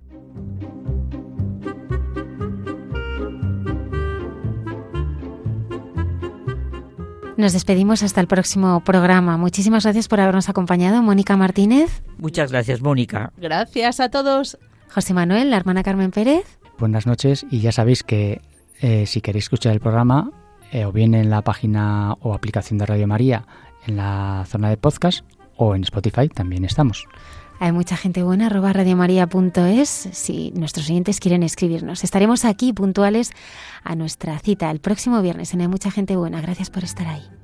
Nos despedimos hasta el próximo programa. Muchísimas gracias por habernos acompañado, Mónica Martínez. Muchas gracias, Mónica. Gracias a todos. José Manuel, la hermana Carmen Pérez. Buenas noches y ya sabéis que eh, si queréis escuchar el programa, eh, o bien en la página o aplicación de Radio María, en la zona de podcast o en Spotify también estamos. Hay mucha gente buena, arroba radiomaria.es, si nuestros oyentes quieren escribirnos. Estaremos aquí puntuales a nuestra cita el próximo viernes en Hay mucha gente buena. Gracias por estar ahí.